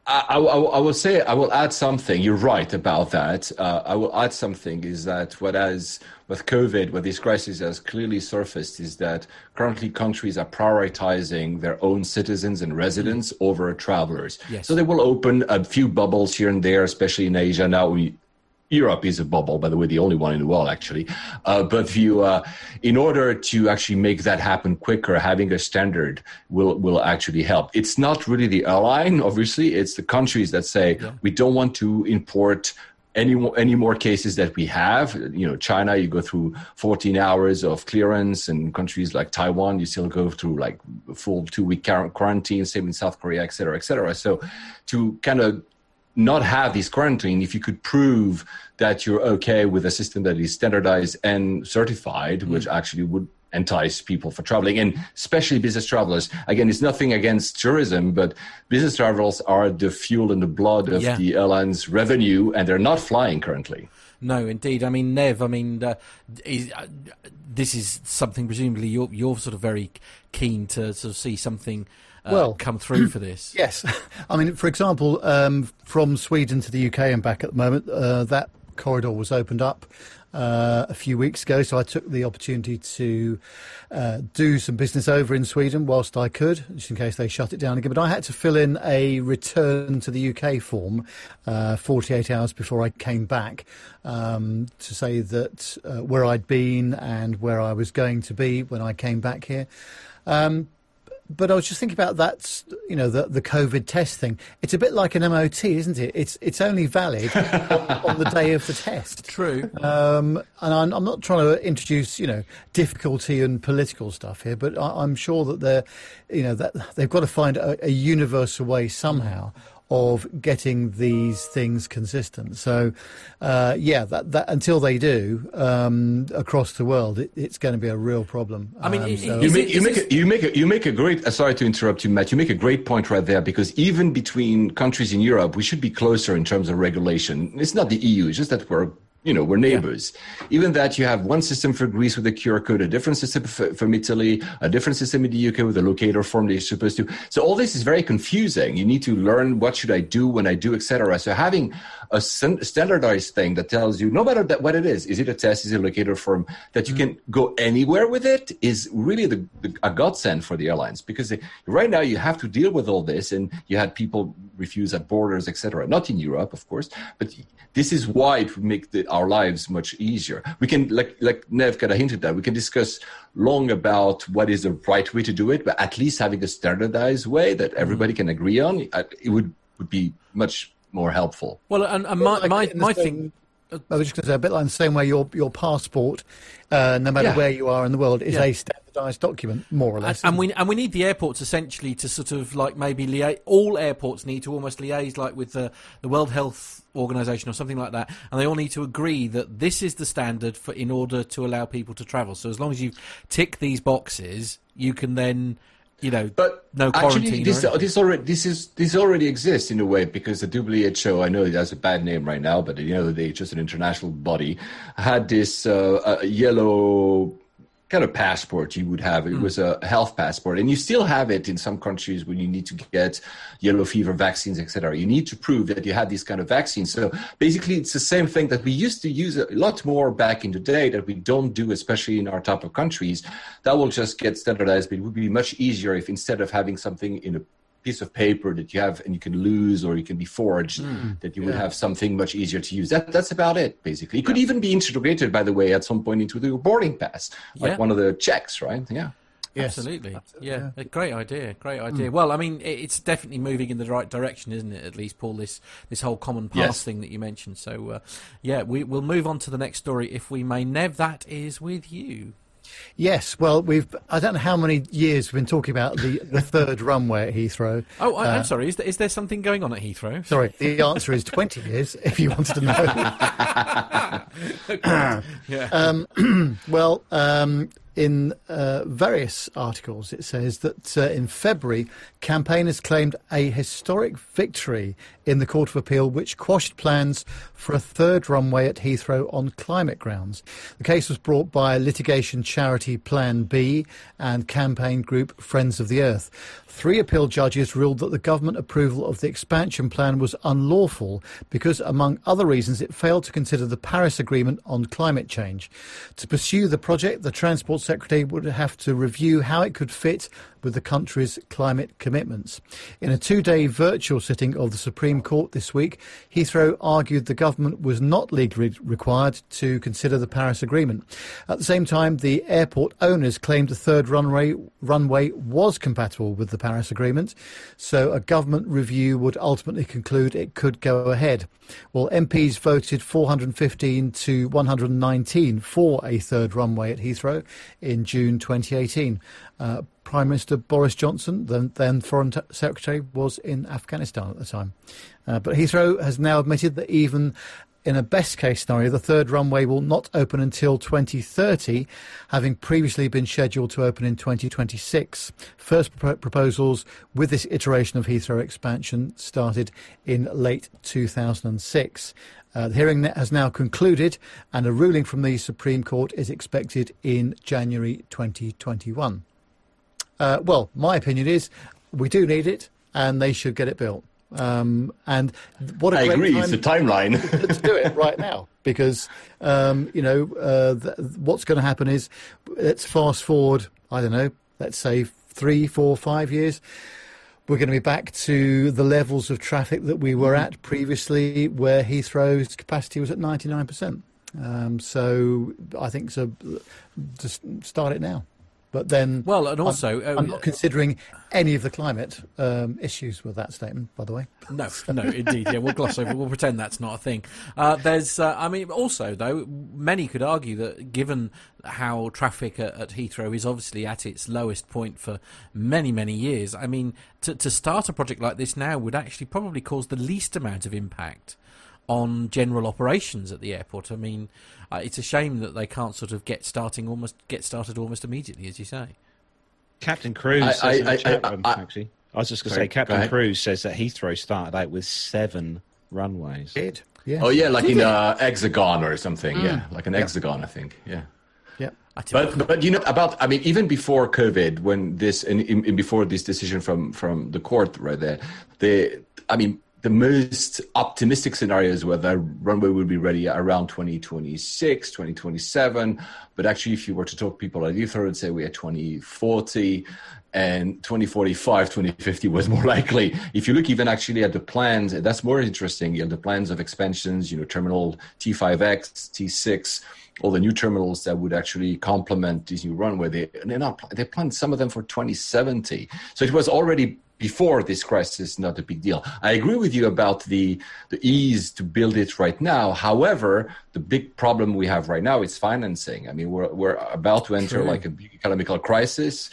I, I, I, will say I will add something. You're right about that. Uh, I will add something. Is that what has with COVID, what this crisis has clearly surfaced is that currently countries are prioritizing their own citizens and residents mm. over travelers. Yes. So they will open a few bubbles here and there, especially in Asia. Now we Europe is a bubble, by the way, the only one in the world, actually. Uh, but you, uh, in order to actually make that happen quicker, having a standard will will actually help. It's not really the airline, obviously. It's the countries that say yeah. we don't want to import any more, any more cases that we have. You know, China, you go through 14 hours of clearance, and countries like Taiwan, you still go through like full two week quarantine. Same in South Korea, et cetera, et cetera. So, to kind of not have this quarantine if you could prove that you're okay with a system that is standardized and certified, mm. which actually would entice people for traveling and especially business travelers again it's nothing against tourism but business travelers are the fuel and the blood of Yeah. the airline's revenue and they're not flying currently No, indeed. I mean, Nev. I mean, uh, is, uh, this is something presumably you're you're sort of very keen to sort of see something uh, Well, come through for this. Yes. I mean, for example, um, from Sweden to the UK and back at the moment, uh, that corridor was opened up uh, a few weeks ago. So I took the opportunity to uh, do some business over in Sweden whilst I could, just in case they shut it down again. But I had to fill in a return to the UK form uh, 48 hours before I came back um, to say that uh, where I'd been and where I was going to be when I came back here. Um, but I was just thinking about that, you know, the, the COVID test thing. It's a bit like an MOT, isn't it? It's it's only valid on, on the day of the test. True. Um, and I'm, I'm not trying to introduce, you know, difficulty and political stuff here, but I, I'm sure that they're, you know, that they've got to find a, a universal way somehow of getting these things consistent. So, uh, yeah, that, that until they do um, across the world, it, it's going to be a real problem. I mean, Um, so- you make, you, make a, you make a, you make a great. Uh, sorry to interrupt you, Matt. You make a great point right there because even between countries in Europe, we should be closer in terms of regulation. It's not the EU; it's just that we're you know we're neighbors. Even that you have one system for Greece with a QR code, a different system for, from Italy, a different system in the UK with a locator form that you're supposed to. So all this is very confusing. You need to learn what should I do when I do, etc. So having a standardized thing that tells you no matter that what it is, is it a test, is it a locator form that you mm. can go anywhere with it is really the, the a godsend for the airlines because they, right now you have to deal with all this and you had people refuse at borders, etc. Not in Europe, of course, but this is why it would make the, our lives much easier. We can, like like Nev kind of hinted at, we can discuss long about what is the right way to do it, but at least having a standardized way that everybody can agree on, uh, it would would be much more helpful. Well, and, and my Like my, my same- thing. I was just going to say a bit like the same way your your passport, uh, no matter Yeah. where you are in the world, is Yeah. a standardised document, more or less. and we and we need the airports essentially to sort of like maybe liaise. All airports need to almost liaise like with the the World Health Organization or something like that, and they all need to agree that this is the standard for in order to allow people to travel. So as long as you tick these boxes, you can then, you know, But no quarantine. actually, this this already this is this already exists in a way because the WHO, I know it has a bad name right now, but at the end of day, just an international body, had this uh, uh, yellow kind of passport you would have. It hmm. was a health passport, and you still have it in some countries when you need to get yellow fever vaccines, etc. You need to prove that you had these kind of vaccines. So basically, it's the same thing that we used to use a lot more back in the day that we don't do, especially in our type of countries. That will just get standardized, but it would be much easier if instead of having something in a piece of paper that you have and you can lose or you can be forged that you would have something much easier to use that that's about it basically it could even be integrated by the way at some point into the boarding pass like Yeah. one of the checks right yeah Yes. Absolutely. Yeah, a great idea. Great idea. Well, I mean, it's definitely moving in the right direction, isn't it? At least, Paul, this this whole common pass Yes. thing that you mentioned. So, uh, yeah, we, we'll move on to the next story if we may. Nev, that is with you. Yes, well, we've I don't know how many years we've been talking about the, the third runway at Heathrow. Oh, I, Uh, I'm sorry. Is there, is there something going on at Heathrow? Sorry, the answer is 20 years, if you wanted to know. Yeah. Well, um, in uh, various articles, it says that uh, in February, campaigners claimed a historic victory in the Court of Appeal, which quashed plans for a third runway at Heathrow on climate grounds. The case was brought by litigation charity Plan B and campaign group Friends of the Earth. Three appeal judges ruled that the government approval of the expansion plan was unlawful because, among other reasons, it failed to consider the Paris Agreement on climate change. To pursue the project, the Transport Secretary would have to review how it could fit with the country's climate commitments. In a two day virtual sitting of the Supreme Court this week, Heathrow argued the government was not legally required to consider the Paris Agreement. At the same time, the airport owners claimed the third runway, runway was compatible with the Paris Agreement, so a government review would ultimately conclude it could go ahead. Well, MPs voted 415 to 119 for a third runway at Heathrow in June 2018. Uh, Prime Minister Boris Johnson, then, then Foreign Secretary, was in Afghanistan at the time. Uh, but Heathrow has now admitted that even in a best case scenario, the third runway will not open until 2030, having previously been scheduled to open in 2026. First pro- proposals with this iteration of Heathrow expansion started in late 2006. Uh, the hearing has now concluded, and a ruling from the Supreme Court is expected in January 2021. Uh, well, my opinion is we do need it, and they should get it built. Um, and what a I agree. time It's the timeline. let's do it right now because um, you know uh, th- what's going to happen is let's fast forward. I don't know. Let's say three, four, five years. We're going to be back to the levels of traffic that we were at previously, where Heathrow's capacity was at ninety nine percent. Um, so I think so. Just start it now. But then, Well, and I'm- also, uh, I'm, not considering any of the climate um, issues with that statement. By the way, No, no, indeed. Yeah, we'll gloss over. We'll pretend that's not a thing. Uh, there's, uh, I mean, also though, many could argue that given how traffic at, at Heathrow is obviously at its lowest point for many, many years, I mean, to, to start a project like this now would actually probably cause the least amount of impact on general operations at the airport. I mean, uh, it's a shame that they can't sort of get starting almost get started almost immediately, as you say. Captain Cruz I- says I- in the I- chat I- room, I- actually. I was just going to say, Captain ahead. Cruz says that Heathrow started out with seven runways. did yeah. oh yeah, like in a hexagon or something. Yeah, like an hexagon, I think. Yeah. yeah. I tell you But but you know about I mean even before COVID when this and, in, in before this decision from from the court right there the I mean the most optimistic scenarios were the runway would be ready around 2026 2027 but actually if you were to talk to people at Heathrow would say we are 2040 and 2045 2050 was more likely. If you look even actually at the plans that's more interesting. You know the plans of expansions you know terminal t5x t6 all the new terminals that would actually complement this new runway. They they're not they planned some of them for 2070. So it was already before this crisis, not a big deal. I agree with you about the the ease to build it right now. However, the big problem we have right now is financing. I mean, we're we're about to enter like a big economical crisis.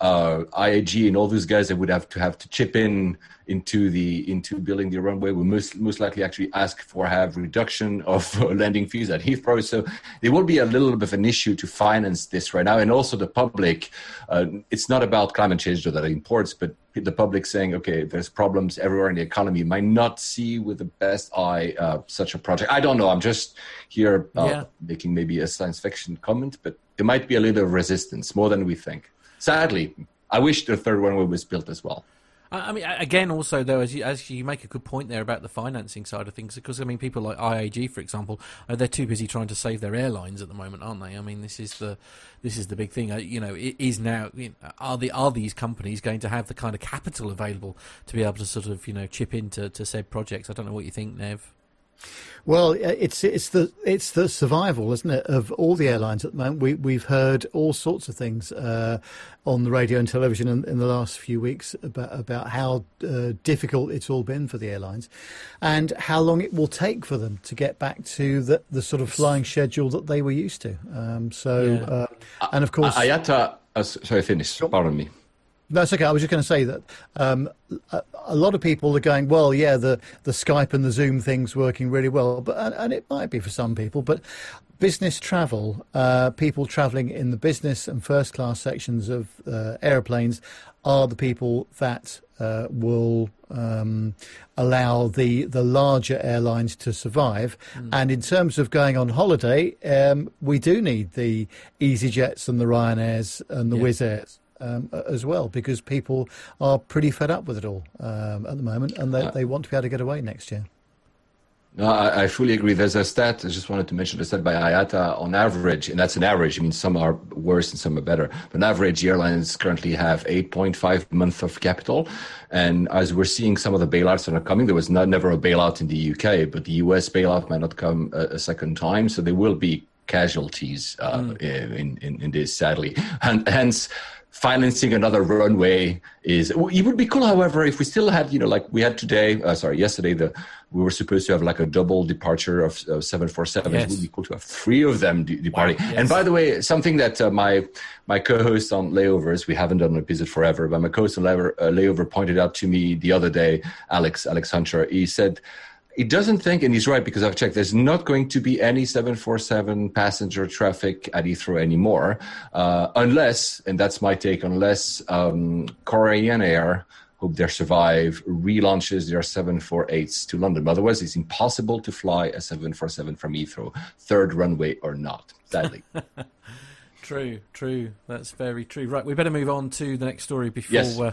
Uh, IAG and all those guys that would have to have to chip in into the into building the runway will most most likely actually ask for have reduction of landing fees at Heathrow. So there will be a little bit of an issue to finance this right now, and also the public. Uh, it's not about climate change or that it imports, but the public saying, okay, there's problems everywhere in the economy, might not see with the best eye uh, such a project. I don't know. I'm just here uh, Yeah. making maybe a science fiction comment, but there might be a little resistance more than we think. Sadly, I wish the third runway was built as well. I mean, again, also though, as you, as you make a good point there about the financing side of things, because I mean, people like IAG, for example, uh, they're too busy trying to save their airlines at the moment, aren't they? I mean, this is the this is the big thing. Uh, you know, it is now are the are these companies going to have the kind of capital available to be able to sort of you know chip into to said projects? I don't know what you think, Nev. Well, uh, it's it's the it's the survival, isn't it, of all the airlines at the moment. We we've heard all sorts of things uh, on the radio and television in, in the last few weeks about about how uh, difficult it's all been for the airlines, and how long it will take for them to get back to the the sort of flying schedule that they were used to. Um, so, Yeah. uh, and of course, IATA, uh, sorry, finish. Pardon me. That's okay. I was just going to say that um, a, a lot of people are going, well, yeah, the, the Skype and the Zoom thing's working really well, but and, and it might be for some people, but business travel, uh, people travelling in the business and first class sections of uh, aeroplanes, are the people that uh, will um, allow the the larger airlines to survive. And in terms of going on holiday, um, we do need the EasyJets and the Ryanairs and the Yeah. Wizz Airs um, as well because people are pretty fed up with it all um, at the moment and they, they want to be able to get away next year. No, I, I fully agree. There's a stat, I just wanted to mention the stat by IATA on average, and that's an average. I mean, some are worse and some are better. But on average, airlines currently have 8.5 months of capital. And as we're seeing some of the bailouts that are coming, there was not, never a bailout in the UK, but the US bailout might not come a, a second time. So there will be casualties uh, in, in, in this, sadly. And hence, financing another runway is it would be cool however if we still had you know like we had today uh, sorry yesterday the we were supposed to have like a double departure of uh, 747 Yes. it would be cool to have three of them de- departing yes. and by the way something that uh, my my co-host on layovers we haven't done an episode forever but my co-host on layover, uh, layover pointed out to me the other day alex alex hunter he said It doesn't think, and he's right because I've checked. There's not going to be any 747 passenger traffic at Heathrow anymore, uh, unless, and that's my take, unless um, Korean Air hope they survive, relaunches their 748s to London. Otherwise, it's impossible to fly a 747 from Heathrow, third runway or not, sadly. true, true. That's very true. Right, we better move on to the next story before. Yes. Uh,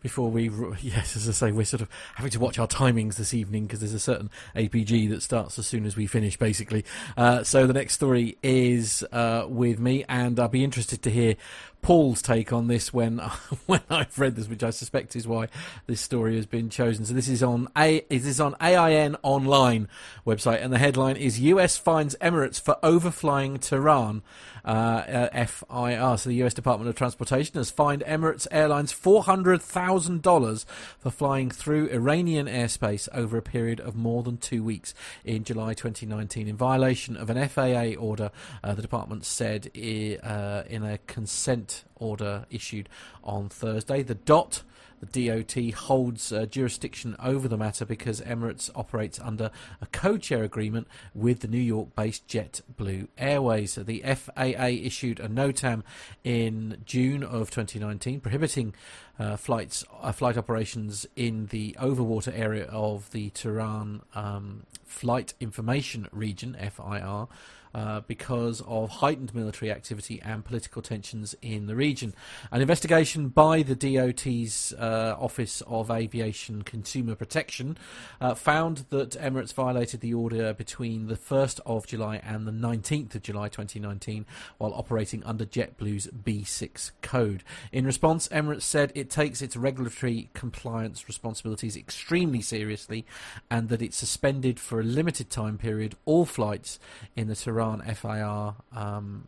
before we, yes, as I say, we're sort of having to watch our timings this evening because there's a certain APG that starts as soon as we finish, basically. Uh, so the next story is uh, with me, and I'll be interested to hear Paul's take on this when when I've read this, which I suspect is why this story has been chosen. So this is on a this is on AIN online website, and the headline is U.S. finds Emirates for overflying Tehran. Uh, FIR, so the U.S. Department of Transportation has fined Emirates Airlines four hundred thousand dollars for flying through Iranian airspace over a period of more than two weeks in July 2019, in violation of an FAA order. Uh, the department said uh, in a consent order issued on Thursday. The DOT the DOT holds uh, jurisdiction over the matter because Emirates operates under a code share agreement with the New York based JetBlue Airways. The FAA issued a NOTAM in June of 2019 prohibiting uh, flights, uh, flight operations in the overwater area of the Tehran um, Flight Information Region, FIR. Uh, because of heightened military activity and political tensions in the region. An investigation by the DOT's uh, Office of Aviation Consumer Protection uh, found that Emirates violated the order between the 1st of July and the 19th of July 2019 while operating under JetBlue's B6 code. In response, Emirates said it takes its regulatory compliance responsibilities extremely seriously and that it suspended for a limited time period all flights in the Tehran Iran FIR um,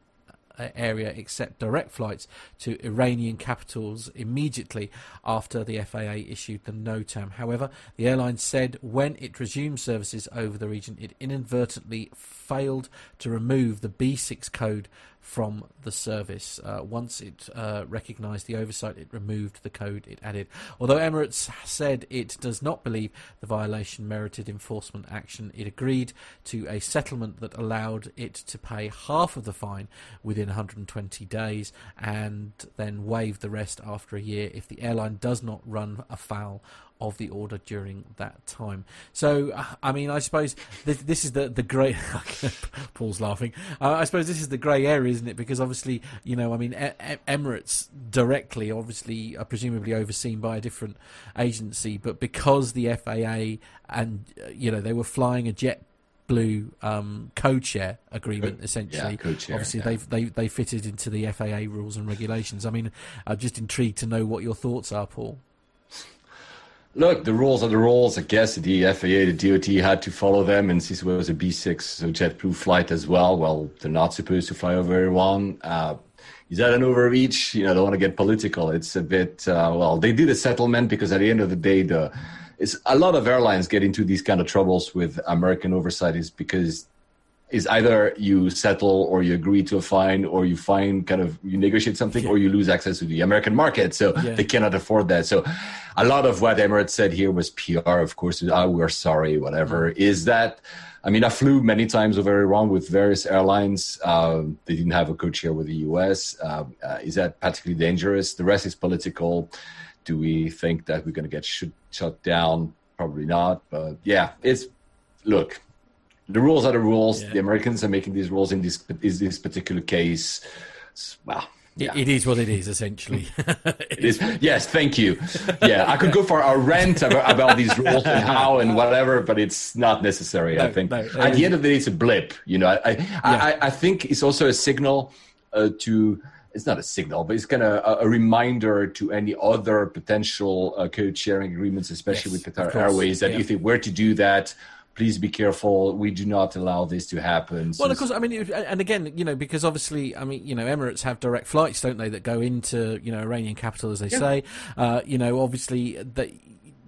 area except direct flights to Iranian capitals immediately after the FAA issued the NOTAM. However, the airline said when it resumed services over the region, it inadvertently failed to remove the B6 code from the service. Uh, once it uh, recognised the oversight, it removed the code it added. Although Emirates said it does not believe the violation merited enforcement action, it agreed to a settlement that allowed it to pay half of the fine within 120 days and then waive the rest after a year if the airline does not run afoul of the order during that time. So, I mean, I suppose this, this is the the grey. Paul's laughing. Uh, I suppose this is the grey area, isn't it? Because obviously, you know, I mean, e- Emirates directly, obviously, are presumably overseen by a different agency, but because the FAA and uh, you know they were flying a jet blue um, code share agreement essentially. Yeah, share, Obviously, yeah. they they they fitted into the FAA rules and regulations. I mean, I'm just intrigued to know what your thoughts are, Paul. Look, the rules are the rules. I guess the FAA, the DOT had to follow them, and since it was a B6, so JetBlue flight as well. Well, they're not supposed to fly over Iran. Uh, is that an overreach? You know, I don't want to get political. It's a bit uh, well. They did a settlement because at the end of the day, the it's a lot of airlines get into these kind of troubles with American oversight is because is either you settle or you agree to a fine or you find kind of you negotiate something Yeah. or you lose access to the American market. So Yeah. they cannot afford that. So a lot of what Emirates said here was PR, of course. Oh, we're sorry, whatever. Is that? I mean, I flew many times over Iran with various airlines. Um, they didn't have a code share with the US. Um, uh, is that particularly dangerous? The rest is political. Do we think that we're going to get shut, shut down? Probably not. But yeah, it's look. The rules are the rules. Yeah. The Americans are making these rules in this is this particular case. Well, It- yeah. it is what it is, essentially. It is. Yes, thank you. Yeah, I could go for a rant about, about these rules and how and whatever, but it's not necessary. I think no, at the end of the day, it's a blip. You know, I I, I, I think it's also a signal uh, to. It's not a signal, but it's kind of a, a reminder to any other potential uh, code sharing agreements, especially Yes, with Qatar Airways, that yeah. if they were to do that, please be careful. We do not allow this to happen. Well, of course, I mean, it- and again, you know, because obviously, I mean, you know, Emirates have direct flights, don't they, that go into, you know, Iranian capital, as they say. Uh, you know, obviously, they,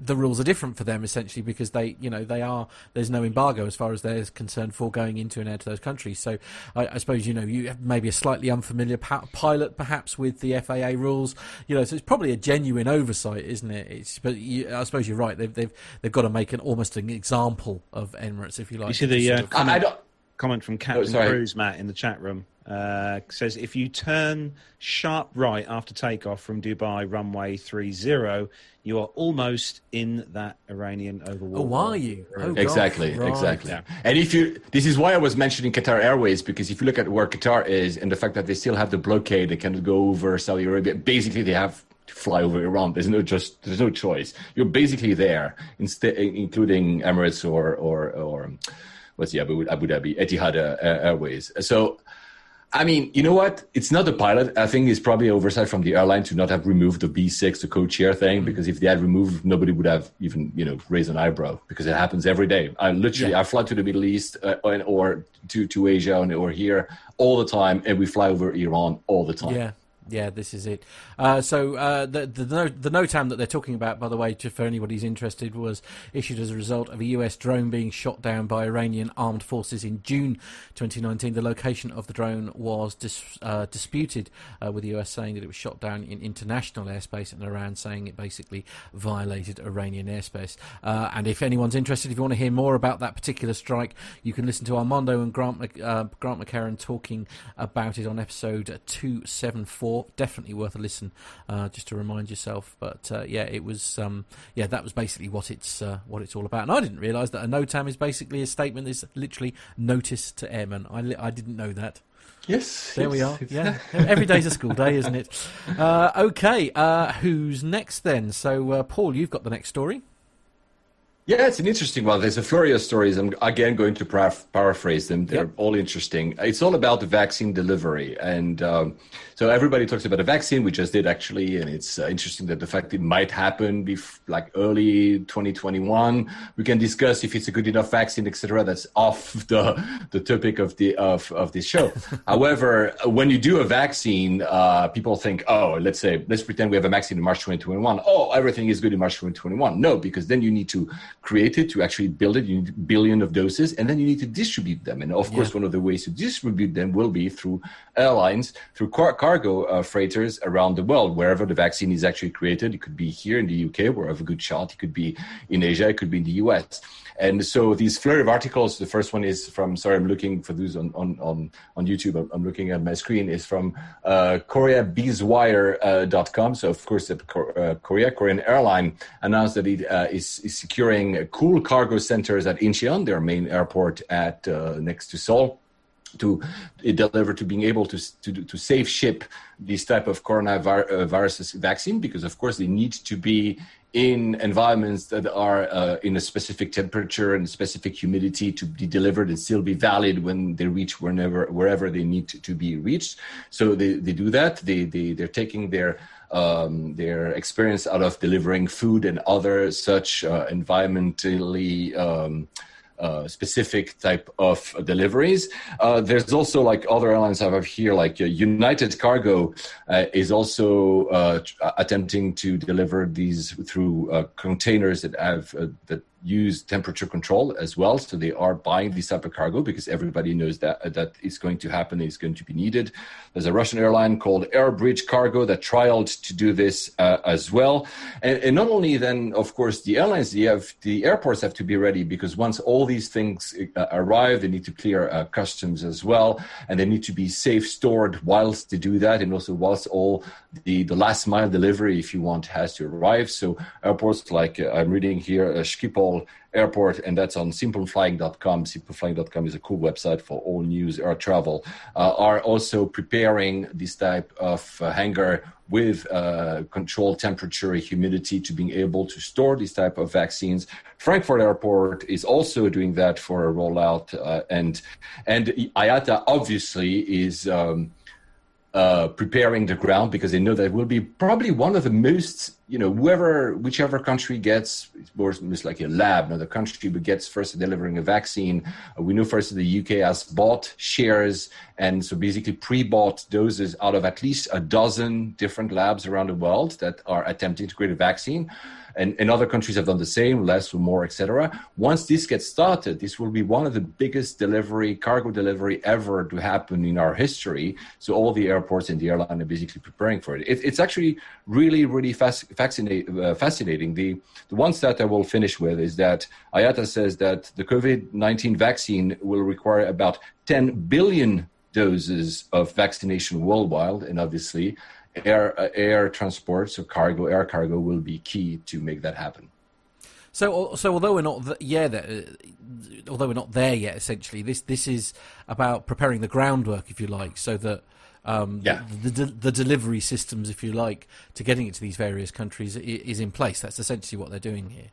the rules are different for them essentially because they, you know, they are there's no embargo as far as they're concerned for going into and out of those countries. So I, I suppose you know you have maybe a slightly unfamiliar pa- pilot perhaps with the FAA rules, you know. So it's probably a genuine oversight, isn't it? It's but you, I suppose you're right. They've they've they've got to make an almost an example of Emirates if you like. You see the uh, comment, I don't. comment from Captain sorry. Cruz, Matt, in the chat room. Uh, says if you turn sharp right after takeoff from Dubai runway 30, you are almost in that Iranian overwater. Oh, are you? Oh, Exactly, gosh, right. exactly. Yeah. And if you, this is why I was mentioning Qatar Airways because if you look at where Qatar is and the fact that they still have the blockade, they cannot go over Saudi Arabia. Basically, they have to fly over Iran. There's no just, there's no choice. You're basically there, instead, including Emirates or or or what's the Abu, Abu Dhabi Etihad uh, Airways. So. I mean, you know what? It's not the pilot. I think it's probably oversight from the airline to not have removed the B6, the code share thing, because if they had removed, nobody would have even, you know, raised an eyebrow because it happens every day. I literally, I fly to the Middle East uh, or to, to Asia and, or here all the time, and we fly over Iran all the time. Yeah, yeah, this is it. Uh, so uh, the the no, the that they're talking about, by the way, just for anybody who's interested, was issued as a result of a U.S. drone being shot down by Iranian armed forces in June 2019. The location of the drone was dis, uh, disputed, uh, with the U.S. saying that it was shot down in international airspace, and Iran saying it basically violated Iranian airspace. Uh, and if anyone's interested, if you want to hear more about that particular strike, you can listen to Armando and Grant uh, Grant McCarran talking about it on episode 274. Definitely worth a listen, uh, just to remind yourself. But uh, yeah, it was um, yeah that was basically what it's uh, what it's all about. And I didn't realise that a NOTAM is basically a statement that's literally notice to airmen. I li- I didn't know that. Yes. There we are. Yeah, every day's a school day, isn't it? Uh, okay, uh, who's next then? So, uh, Paul, you've got the next story. Yeah, it's an interesting one. There's a flurry of stories. I'm again going to paraph- paraphrase them. They're Yep. all interesting. It's all about the vaccine delivery. And um, so everybody talks about a vaccine. We just did actually. And it's uh, interesting that the fact it might happen bef- like early 2021. We can discuss if it's a good enough vaccine, etc. That's off the, the topic of the of, of this show. However, when you do a vaccine, uh, people think, oh, let's say, let's pretend we have a vaccine in March 2021. Oh, everything is good in March 2021. No, because then you need to create it to actually build it. You need a billion of doses, and then you need to distribute them. And of course, one of the ways to distribute them will be through airlines, through car- cargo uh, freighters around the world, wherever the vaccine is actually created. It could be here in the UK, where I have a good shot. It could be in Asia. It could be in the US. And so these flurry of articles, the first one is from, sorry, I'm looking for those on, on, on, on YouTube. I'm, I'm looking at my screen, is from uh, KoreaBizWire.com. So, of course, uh, Korea, Korean airline announced that it uh, is, is securing uh, cool cargo centers at Incheon, their main airport at uh, next to Seoul to deliver to being able to to, to safe ship this type of coronavirus vaccine because of course they need to be in environments that are uh, in a specific temperature and specific humidity to be delivered and still be valid when they reach whenever wherever they need to, to be reached. So they, they do that. They, they they're taking their um, their experience out of delivering food and other such uh, environmentally um, uh, specific type of deliveries. Uh, there's also like other airlines I have here, like uh, United Cargo uh, is also uh, attempting to deliver these through uh, containers that have that use temperature control as well. So they are buying this type of cargo because everybody knows that uh, that is going to happen. Is going to be needed. There's a Russian airline called Airbridge Cargo that trialed to do this uh, as well. And, and not only then, of course, the airlines, they have the airports have to be ready because once all these things uh, arrive, they need to clear uh, customs as well, and they need to be safe stored whilst they do that, and also whilst all the the last mile delivery, if you want, has to arrive. So airports like uh, I'm reading here, uh, Schiphol Airport, and that's on simpleflying.com. Simpleflying.com is a cool website for all news air travel. Uh, are also preparing this type of uh, hangar with uh, controlled temperature, humidity to being able to store these type of vaccines. Frankfurt Airport is also doing that for a rollout, uh, and and IATA obviously is. Um, uh, preparing the ground because they know that will be probably one of the most, you know, whoever, whichever country gets, or it's like a lab, another country who gets first delivering a vaccine. Uh, we know first the UK has bought shares and so basically pre-bought doses out of at least a dozen different labs around the world that are attempting to create a vaccine and, and other countries have done the same, less or more, etc. Once this gets started, this will be one of the biggest delivery, cargo delivery ever to happen in our history. So all the airports and the airline are basically preparing for it. it it's actually really, really fascinate, uh, fascinating. The, the one stat I will finish with is that IATA says that the COVID-19 vaccine will require about 10 billion doses of vaccination worldwide, and obviously air uh, air transport, so cargo, air cargo, will be key to make that happen. So, so although we're not, th- yeah, uh, although we're not there yet, essentially, this this is about preparing the groundwork, if you like, so that um, yeah. the, the, the delivery systems, if you like, to getting it to these various countries is in place. That's essentially what they're doing here.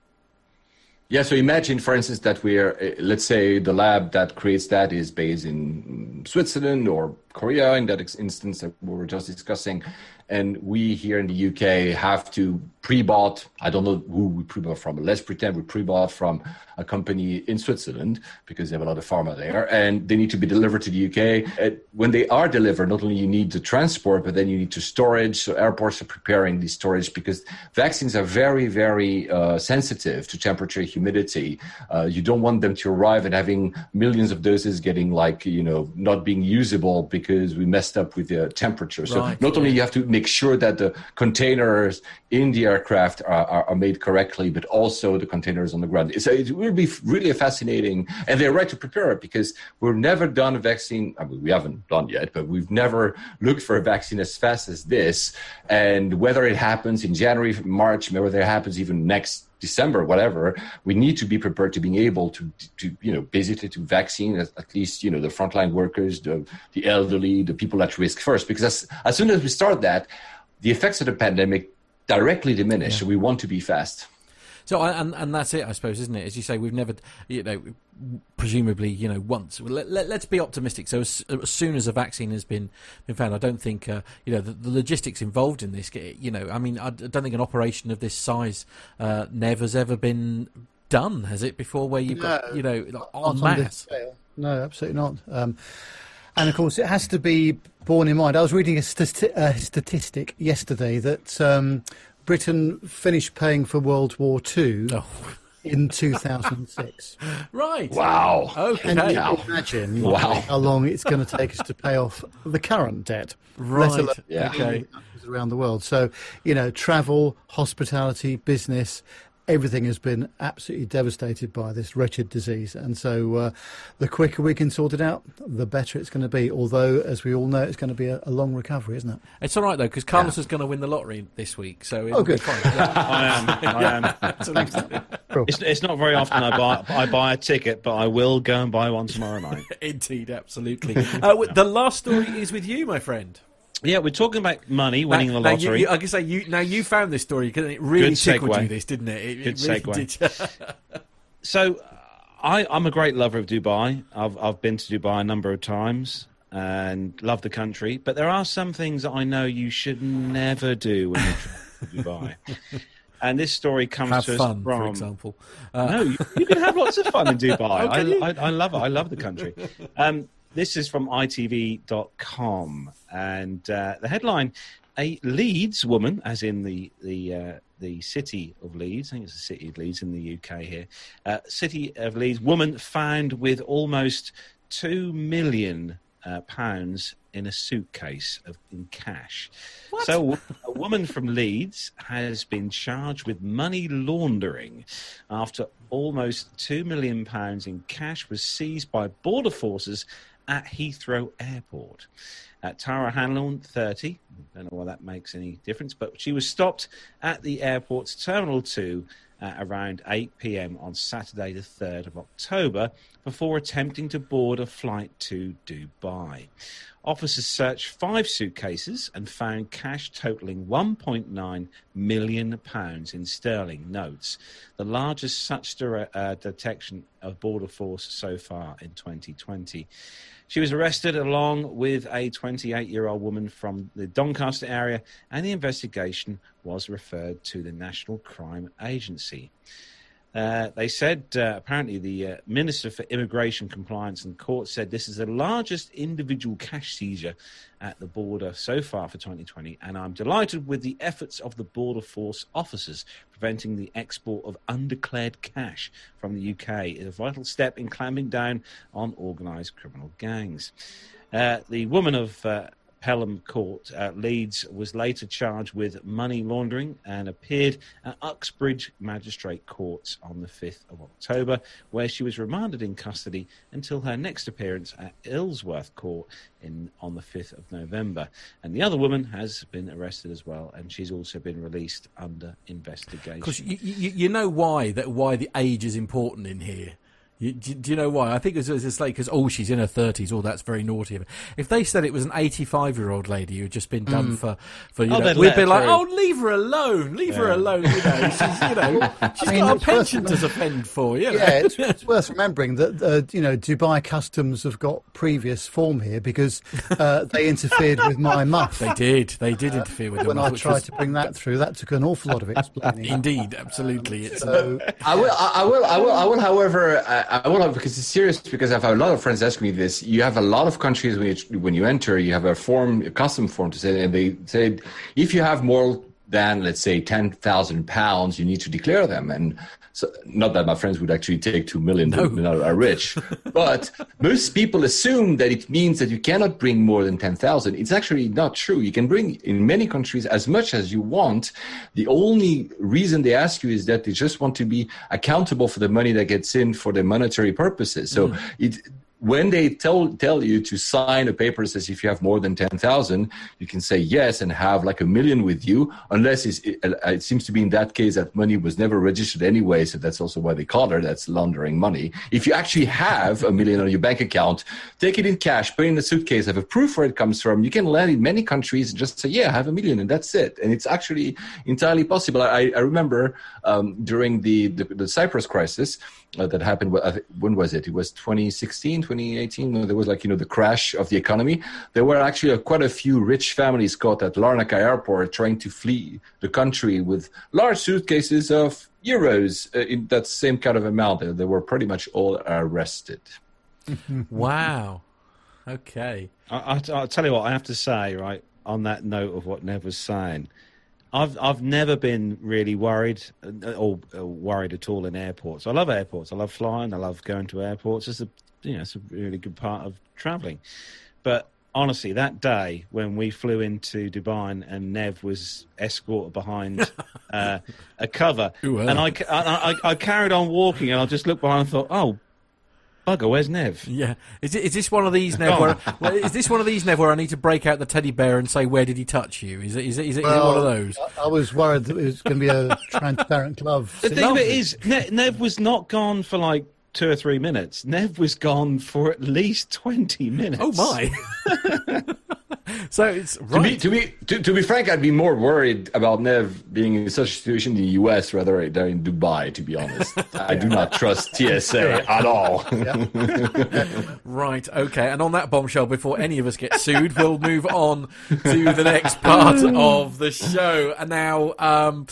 Yeah, so imagine, for instance, that we're, uh, let's say the lab that creates that is based in Switzerland or Korea in that instance that we were just discussing. And we here in the UK have to pre-bought, I don't know who we pre-bought from, but let's pretend we pre-bought from a company in Switzerland because they have a lot of pharma there and they need to be delivered to the UK. And when they are delivered, not only you need the transport, but then you need to storage. So airports are preparing the storage because vaccines are very, very uh, sensitive to temperature, humidity. Uh, you don't want them to arrive and having millions of doses getting like, you know, not being usable because we messed up with the temperature. So right, not only you have to make sure that the containers in the aircraft are, are, are, made correctly, but also the containers on the ground. So it will be really fascinating, and they're right to prepare because we've never done a vaccine. I mean, we haven't done yet, but we've never looked for a vaccine as fast as this. And whether it happens in January, March, whether it happens even next December, whatever, we need to be prepared to being able to, to you know, basically to vaccine at, at, least, you know, the frontline workers, the, the elderly, the people at risk first. Because as, as soon as we start that, the effects of the pandemic directly diminish. Yeah. So we want to be fast. So and and that's it, I suppose, isn't it? As you say, we've never, you know, presumably, you know, once. Let, us let, be optimistic. So as, as, soon as a vaccine has been been found, I don't think, uh, you know, the, the, logistics involved in this. You know, I mean, I don't think an operation of this size, uh, never has ever been done, has it? Before, where you've no, got, you know, en masse. No, absolutely not. Um, and of course, it has to be borne in mind. I was reading a, stati- a statistic yesterday that um, Britain finished paying for World War II oh. in 2006. right. Wow. Okay. Can you imagine wow. how long it's going to take us to pay off the current debt? Right. yeah. Okay. Around the world. So, you know, travel, hospitality, business, everything has been absolutely devastated by this wretched disease. And so uh, the quicker we can sort it out, the better it's going to be. Although, as we all know, it's going to be a, a long recovery, isn't it? It's all right, though, because Carlos yeah. is going to win the lottery this week. So oh, good. I am. I am. it's, it's, not very often I buy, I buy a ticket, but I will go and buy one tomorrow night. Indeed, absolutely. Uh, the last story is with you, my friend. Yeah, we're talking about money, winning now, the lottery. You, you, I can say you now you found this story because it really Good tickled segue. you. This didn't it? it Good it really segue. so, I, I'm a great lover of Dubai. I've I've been to Dubai a number of times and love the country. But there are some things that I know you should never do when you travel to Dubai. And this story comes have to fun, us from. For example, uh... no, you, you, can have lots of fun in Dubai. I, I, I, love it. I love the country. Um, this is from ITV.com, and uh, the headline: A Leeds woman, as in the the uh, the city of Leeds. I think it's the city of Leeds in the UK here. Uh, city of Leeds woman found with almost two million uh, pounds in a suitcase of in cash. What? So, a woman from Leeds has been charged with money laundering after almost two million pounds in cash was seized by border forces at Heathrow Airport. At Tara Hanlon, 30, don't know why that makes any difference, but she was stopped at the airport's Terminal 2 at around 8 pm on Saturday, the 3rd of October, before attempting to board a flight to Dubai. Officers searched five suitcases and found cash totaling £1.9 million in sterling notes, the largest such uh, detection of Border Force so far in 2020. She was arrested along with a 28 year old woman from the Doncaster area, and the investigation was referred to the National Crime Agency. Uh, they said uh, apparently the uh, Minister for Immigration Compliance and Court said this is the largest individual cash seizure at the border so far for 2020, and I'm delighted with the efforts of the Border Force officers preventing the export of undeclared cash from the UK. is a vital step in clamping down on organised criminal gangs. Uh, the woman of uh, Pelham Court, uh, Leeds, was later charged with money laundering and appeared at Uxbridge Magistrate Courts on the 5th of October, where she was remanded in custody until her next appearance at Isleworth Court in, on the 5th of November. And the other woman has been arrested as well, and she's also been released under investigation. Because you, you, you know why that why the age is important in here. You, do, do, you know why? I think it's, it's like because oh, she's in her thirties. Oh, that's very naughty of her. If they said it was an eighty-five-year-old lady who'd just been done mm. for for you oh, know, we'd be like, through. oh, leave her alone, leave yeah. her alone. You know, she's you know she's I mean, got a pension to defend for. You know? Yeah, it's, it's, worth remembering that uh, you know Dubai Customs have got previous form here because uh, they interfered with my muff. They did. They did uh, interfere with when I tried was... to bring that through. That took an awful lot of explaining. Indeed, absolutely. Um, so... I will. I will. I will. I will. However. I because it's serious because I've had a lot of friends ask me this. You have a lot of countries when you, when you enter, you have a form, a custom form to say, and they say if you have more than let's say ten thousand pounds, you need to declare them. And so, not that my friends would actually take two million no. are rich, but most people assume that it means that you cannot bring more than ten thousand. It's actually not true. You can bring in many countries as much as you want. The only reason they ask you is that they just want to be accountable for the money that gets in for the monetary purposes. So mm. it when they tell tell you to sign a paper says if you have more than 10,000 you can say yes and have like a million with you unless it, it, seems to be in that case that money was never registered anyway so that's also why they call it that's laundering money. If you actually have a million on your bank account take it in cash put it in a suitcase have a proof where it comes from. You can land in many countries and just say yeah I have a million and that's it. And it's actually entirely possible. I, I remember um, during the, the, the Cyprus crisis uh, that happened. When was it? It was 2016, 2018. There was like you know the crash of the economy. There were actually quite a few rich families caught at Larnaca airport trying to flee the country with large suitcases of euros uh, in that same kind of amount. They, they were pretty much all arrested. wow. Okay. I, I, I'll tell you what I have to say. Right on that note of what Nev was saying I've I've never been really worried uh, or, or, worried at all in airports. I love airports. I love flying. I love going to airports. It's a you know it's a really good part of traveling. But honestly, that day when we flew into Dubai and Nev was escorted behind uh, a cover, Ooh, and I, I, I, I carried on walking, and I just looked behind and thought, oh bugger, where's Nev? Yeah, is, it, is this one of these Nev? Where, is this one of these Nev where I need to break out the teddy bear and say where did he touch you? Is it is it, is it, well, is it one of those? I, I, was worried that it was going to be a transparent glove. The thing of it is, ne- Nev was not gone for like two or three minutes. Nev was gone for at least twenty minutes. Oh my! so it's right. to be to be to, to, be frank, I'd be more worried about Nev being in such a situation in the U.S. rather than in Dubai. To be honest, I do not trust TSA at all. right. Okay. And on that bombshell, before any of us get sued, we'll move on to the next part of the show. And now. Um,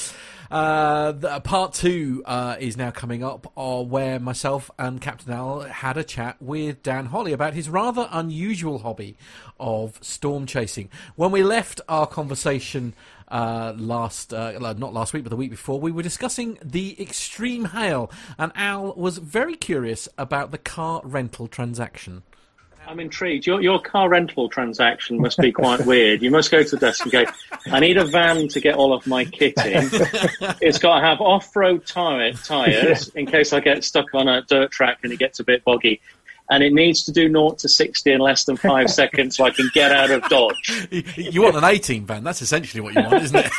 uh, the, part two uh, is now coming up, uh, where myself and Captain Al had a chat with Dan Holly about his rather unusual hobby of storm chasing. When we left our conversation uh, last, uh, not last week, but the week before, we were discussing the extreme hail, and Al was very curious about the car rental transaction. I'm intrigued. Your, your car rental transaction must be quite weird. You must go to the desk and go, I need a van to get all of my kit in. it's got to have off road tire, tyres in case I get stuck on a dirt track and it gets a bit boggy. And it needs to do 0 to 60 in less than five seconds so I can get out of Dodge. You want an A-Team van. That's essentially what you want, isn't it?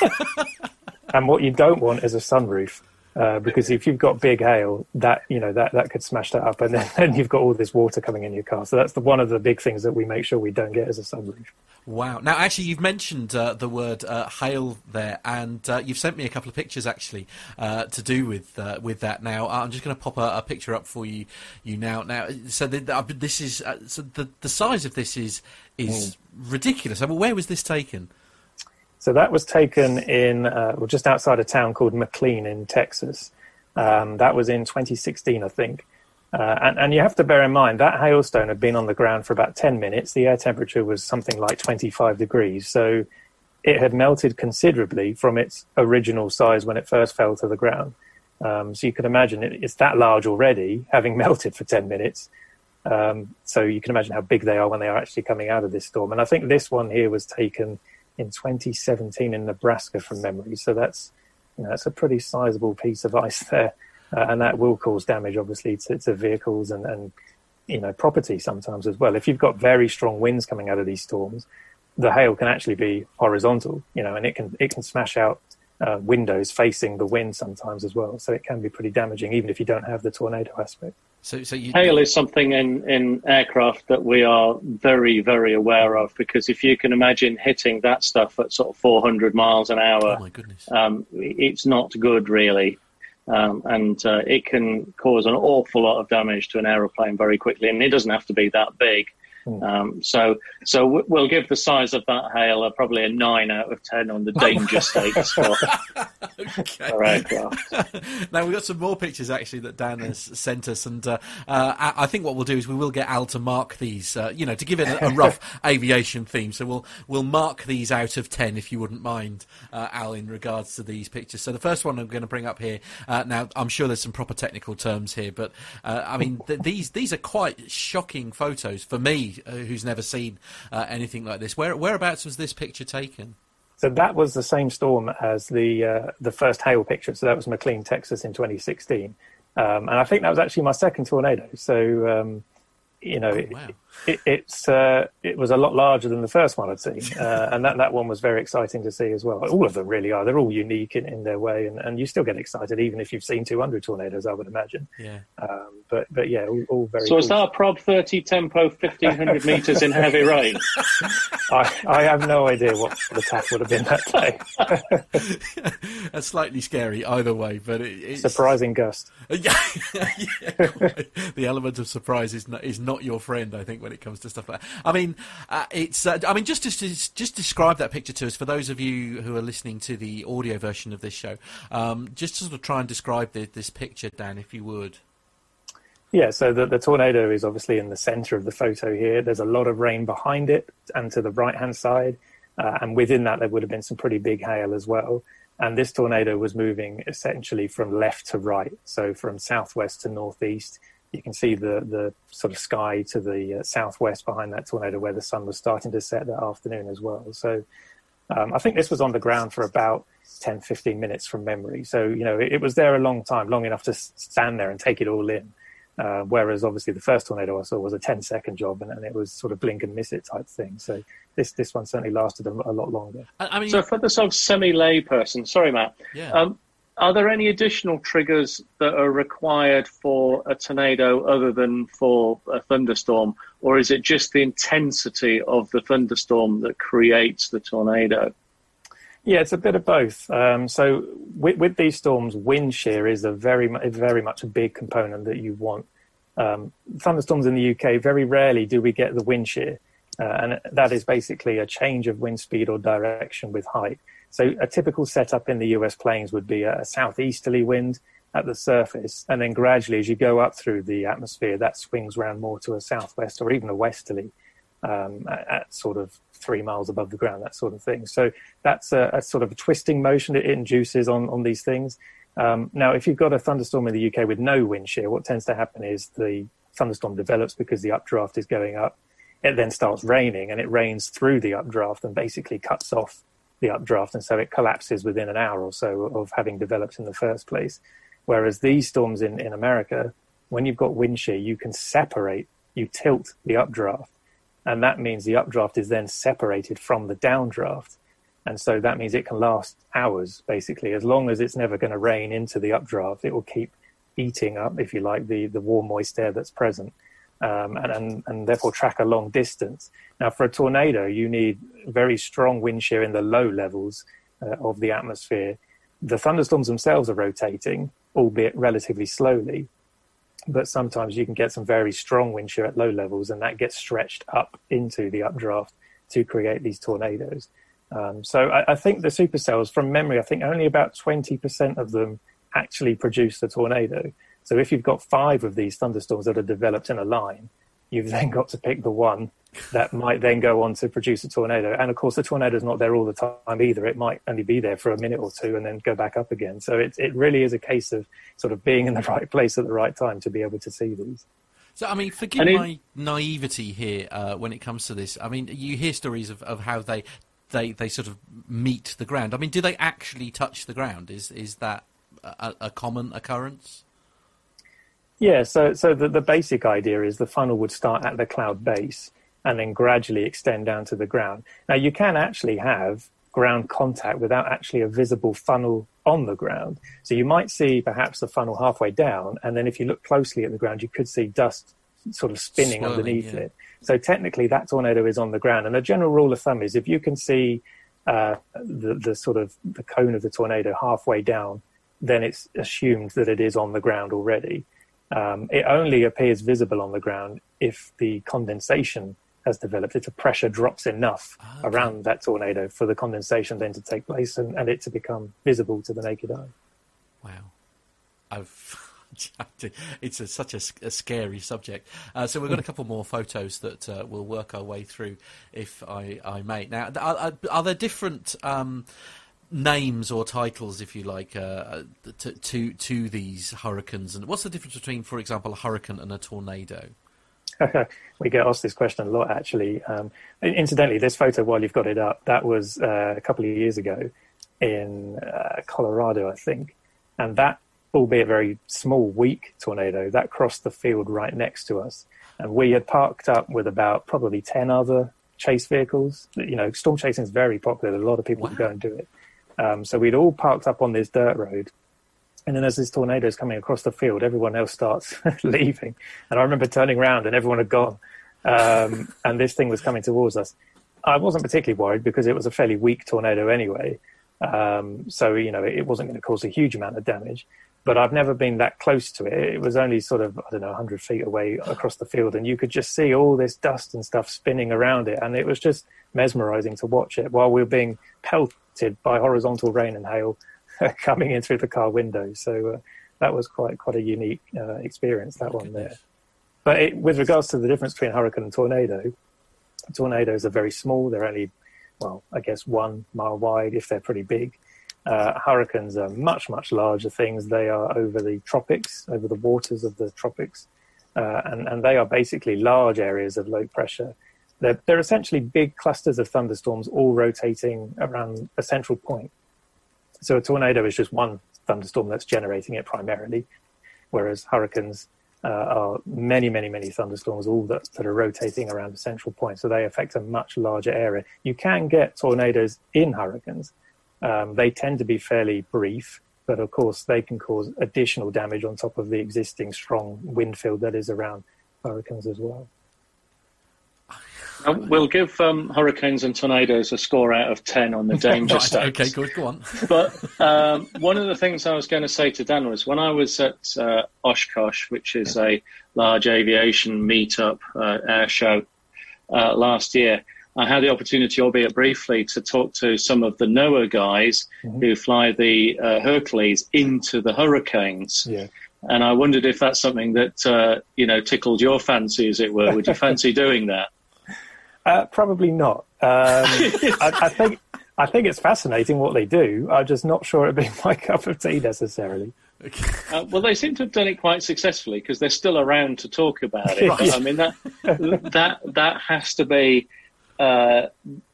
and what you don't want is a sunroof. Uh, because if you've got big hail, that you know that that could smash that up, and then, then you've got all this water coming in your car. So that's the, one of the big things that we make sure we don't get as a sunroof. Wow! Now, actually, you've mentioned uh, the word uh, hail there, and uh, you've sent me a couple of pictures actually uh, to do with uh, with that. Now, I'm just going to pop a, a, picture up for you you now. Now, so the, the, this is so the the size of this is is mm. ridiculous. I mean, where was this taken? So that was taken in, uh, well, just outside a town called McLean in Texas. Um, that was in 2016, I think. Uh, and, and, you have to bear in mind that hailstone had been on the ground for about 10 minutes. The air temperature was something like 25 degrees. So it had melted considerably from its original size when it first fell to the ground. Um, so you can imagine it, it's that large already, having melted for 10 minutes. Um, so you can imagine how big they are when they are actually coming out of this storm. And I think this one here was taken in 2017 in Nebraska from memory. So that's, you know, that's a pretty sizable piece of ice there uh, and that will cause damage, obviously, to, to vehicles and, and you know property sometimes as well. If you've got very strong winds coming out of these storms, the hail can actually be horizontal, you know, and it can it can smash out uh, windows facing the wind sometimes as well. So it can be pretty damaging, even if you don't have the tornado aspect. So, so you... hail is something in, in aircraft that we are very, very aware of because if you can imagine hitting that stuff at sort of 400 miles an hour, oh my goodness. Um, it's not good, really. Um, and uh, it can cause an awful lot of damage to an aeroplane very quickly. And it doesn't have to be that big. Hmm. Um, so, so we'll give the size of that hail a, probably a nine out of ten on the danger stakes for, okay. for aircraft. now we've got some more pictures actually that Dan has sent us, and uh, uh, I think what we'll do is we will get Al to mark these, uh, you know, to give it a, a, rough aviation theme. So we'll we'll mark these out of ten if you wouldn't mind, uh, Al, in regards to these pictures. So the first one I'm going to bring up here. Uh, now I'm sure there's some proper technical terms here, but uh, I mean th- these these are quite shocking photos for me uh, who's never seen uh, anything like this. Where whereabouts was this picture taken? So that was the same storm as the uh, the first hail picture. So that was McLean, Texas, in 2016, um, and I think that was actually my second tornado. So um, you know, oh, wow. It, it, it's uh, it was a lot larger than the first one I'd seen, uh, and that, that one was very exciting to see as well. All of them really are. They're all unique in, in their way, and, and you still get excited even if you've seen 200 tornadoes, I would imagine. Yeah. Um, but but yeah, all, all very. So cool. is that a Prob 30 tempo 1500 meters in heavy rain? I I have no idea what the TAF would have been that day. That's slightly scary either way, but it, it's surprising gust. yeah, yeah the element of surprise is not, is not your friend, I think, when it comes to stuff like that. I mean, uh, it's. Uh, I mean, just to just describe that picture to us for those of you who are listening to the audio version of this show. Um, just to sort of try and describe the, this picture, Dan, if you would. Yeah, so the, the tornado is obviously in the center of the photo here. There's a lot of rain behind it and to the right hand side. Uh, and within that, there would have been some pretty big hail as well. And this tornado was moving essentially from left to right, so from southwest to northeast. You can see the, the sort of sky to the uh, southwest behind that tornado where the sun was starting to set that afternoon as well. So um, I think this was on the ground for about 10, 15 minutes from memory. So, you know, it, it was there a long time, long enough to stand there and take it all in. Uh, whereas obviously the first tornado I saw was a 10 second job and, and, it was sort of blink and miss it type thing. So this this one certainly lasted a, a lot longer. I mean, so for the sort of semi lay person, sorry, Matt. Yeah. Um, are there any additional triggers that are required for a tornado other than for a thunderstorm, or is it just the intensity of the thunderstorm that creates the tornado? Yeah, it's a bit of both. Um, so with, with, these storms, wind shear is a very, very much a big component that you want. Um, thunderstorms in the UK, very rarely do we get the wind shear, uh, and that is basically a change of wind speed or direction with height. So a typical setup in the US plains would be a southeasterly wind at the surface, and then gradually, as you go up through the atmosphere, that swings around more to a southwest or even a westerly um, at, at, sort of three miles above the ground, that sort of thing. So that's a, a sort of a twisting motion it induces on, on these things. Um, now, if you've got a thunderstorm in the UK with no wind shear, what tends to happen is the thunderstorm develops because the updraft is going up. It then starts raining and it rains through the updraft and basically cuts off the updraft. And so it collapses within an hour or so of having developed in the first place. Whereas these storms in, in America, when you've got wind shear, you can separate, you tilt the updraft and that means the updraft is then separated from the downdraft. And so that means it can last hours, basically. As long as it's never going to rain into the updraft, it will keep eating up, if you like, the, the warm, moist air that's present, um, and, and, and therefore track a long distance. Now, for a tornado, you need very strong wind shear in the low levels uh, of the atmosphere. The thunderstorms themselves are rotating, albeit relatively slowly, but sometimes you can get some very strong wind shear at low levels, and that gets stretched up into the updraft to create these tornadoes. Um, so I, I, think the supercells, from memory, I think only about 20% of them actually produce the tornado. So if you've got five of these thunderstorms that are developed in a line, you've then got to pick the one that might then go on to produce a tornado. And of course, the tornado is not there all the time either. It might only be there for a minute or two and then go back up again. So it, it really is a case of sort of being in the right place at the right time to be able to see these. So, I mean, forgive my naivety here uh, when it comes to this. I mean, you hear stories of, of how they, they, they sort of meet the ground. I mean, do they actually touch the ground? Is, is that a, a common occurrence? Yeah, so, so the, the basic idea is the funnel would start at the cloud base and then gradually extend down to the ground. Now, you can actually have ground contact without actually a visible funnel on the ground. So you might see perhaps the funnel halfway down, and then if you look closely at the ground, you could see dust sort of spinning Swirling, underneath yeah. it. So technically, that tornado is on the ground. And a general rule of thumb is if you can see uh, the, the sort of the cone of the tornado halfway down, then it's assumed that it is on the ground already. Um, it only appears visible on the ground if the condensation has developed. If the pressure drops enough Ah, around that tornado for the condensation then to take place and, and it to become visible to the naked eye. Wow, I've. It's a, such a, a scary subject. Uh, so we've got a couple more photos that uh, we'll work our way through, if I, I may. Now, are, are, are there different um, names or titles, if you like, uh, to, to to these hurricanes? And what's the difference between, for example, a hurricane and a tornado? we get asked this question a lot, actually. Um, incidentally, this photo, while you've got it up, that was uh, a couple of years ago in uh, Colorado, I think. And that, albeit very small, weak tornado, that crossed the field right next to us. And we had parked up with about probably 10 other chase vehicles. You know, storm chasing is very popular. A lot of people Wow. go and do it. Um, so we'd all parked up on this dirt road. And then as this tornado is coming across the field, everyone else starts leaving. And I remember turning around and everyone had gone. Um, and this thing was coming towards us. I wasn't particularly worried because it was a fairly weak tornado anyway. Um, so, you know, it wasn't going to cause a huge amount of damage. But I've never been that close to it. It was only sort of, I don't know, 100 feet away across the field. And you could just see all this dust and stuff spinning around it. And it was just mesmerizing to watch it while we were being pelted by horizontal rain and hail coming in through the car window. So uh, that was quite quite a unique uh, experience, that one there. But it, with regards to the difference between hurricane and tornado, tornadoes are very small. They're only, well, I guess one mile wide if they're pretty big. Uh, hurricanes are much, much larger things. They are over the tropics, over the waters of the tropics, uh, and, and they are basically large areas of low pressure. They're, they're essentially big clusters of thunderstorms all rotating around a central point. So a tornado is just one thunderstorm that's generating it primarily, whereas hurricanes uh, are many, many, many thunderstorms, all that, that are rotating around a central point. So they affect a much larger area. You can get tornadoes in hurricanes. Um, they tend to be fairly brief, but of course they can cause additional damage on top of the existing strong wind field that is around hurricanes as well. Uh, we'll give um, hurricanes and tornadoes a score out of 10 on the danger Right, stakes. okay, good, go on. But um, one of the things I was going to say to Dan was when I was at uh, Oshkosh, which is a large aviation meetup uh, air show uh, last year, I had the opportunity, albeit briefly, to talk to some of the NOAA guys who fly the uh, Hercules into the hurricanes. Yeah. And I wondered if that's something that uh, you know tickled your fancy, as it were. Would you fancy doing that? Uh, probably not. Um, I, I think I think it's fascinating what they do. I'm just not sure it'd be my cup of tea necessarily. Uh, well, they seem to have done it quite successfully because they're still around to talk about it. I mean, that that that has to be uh,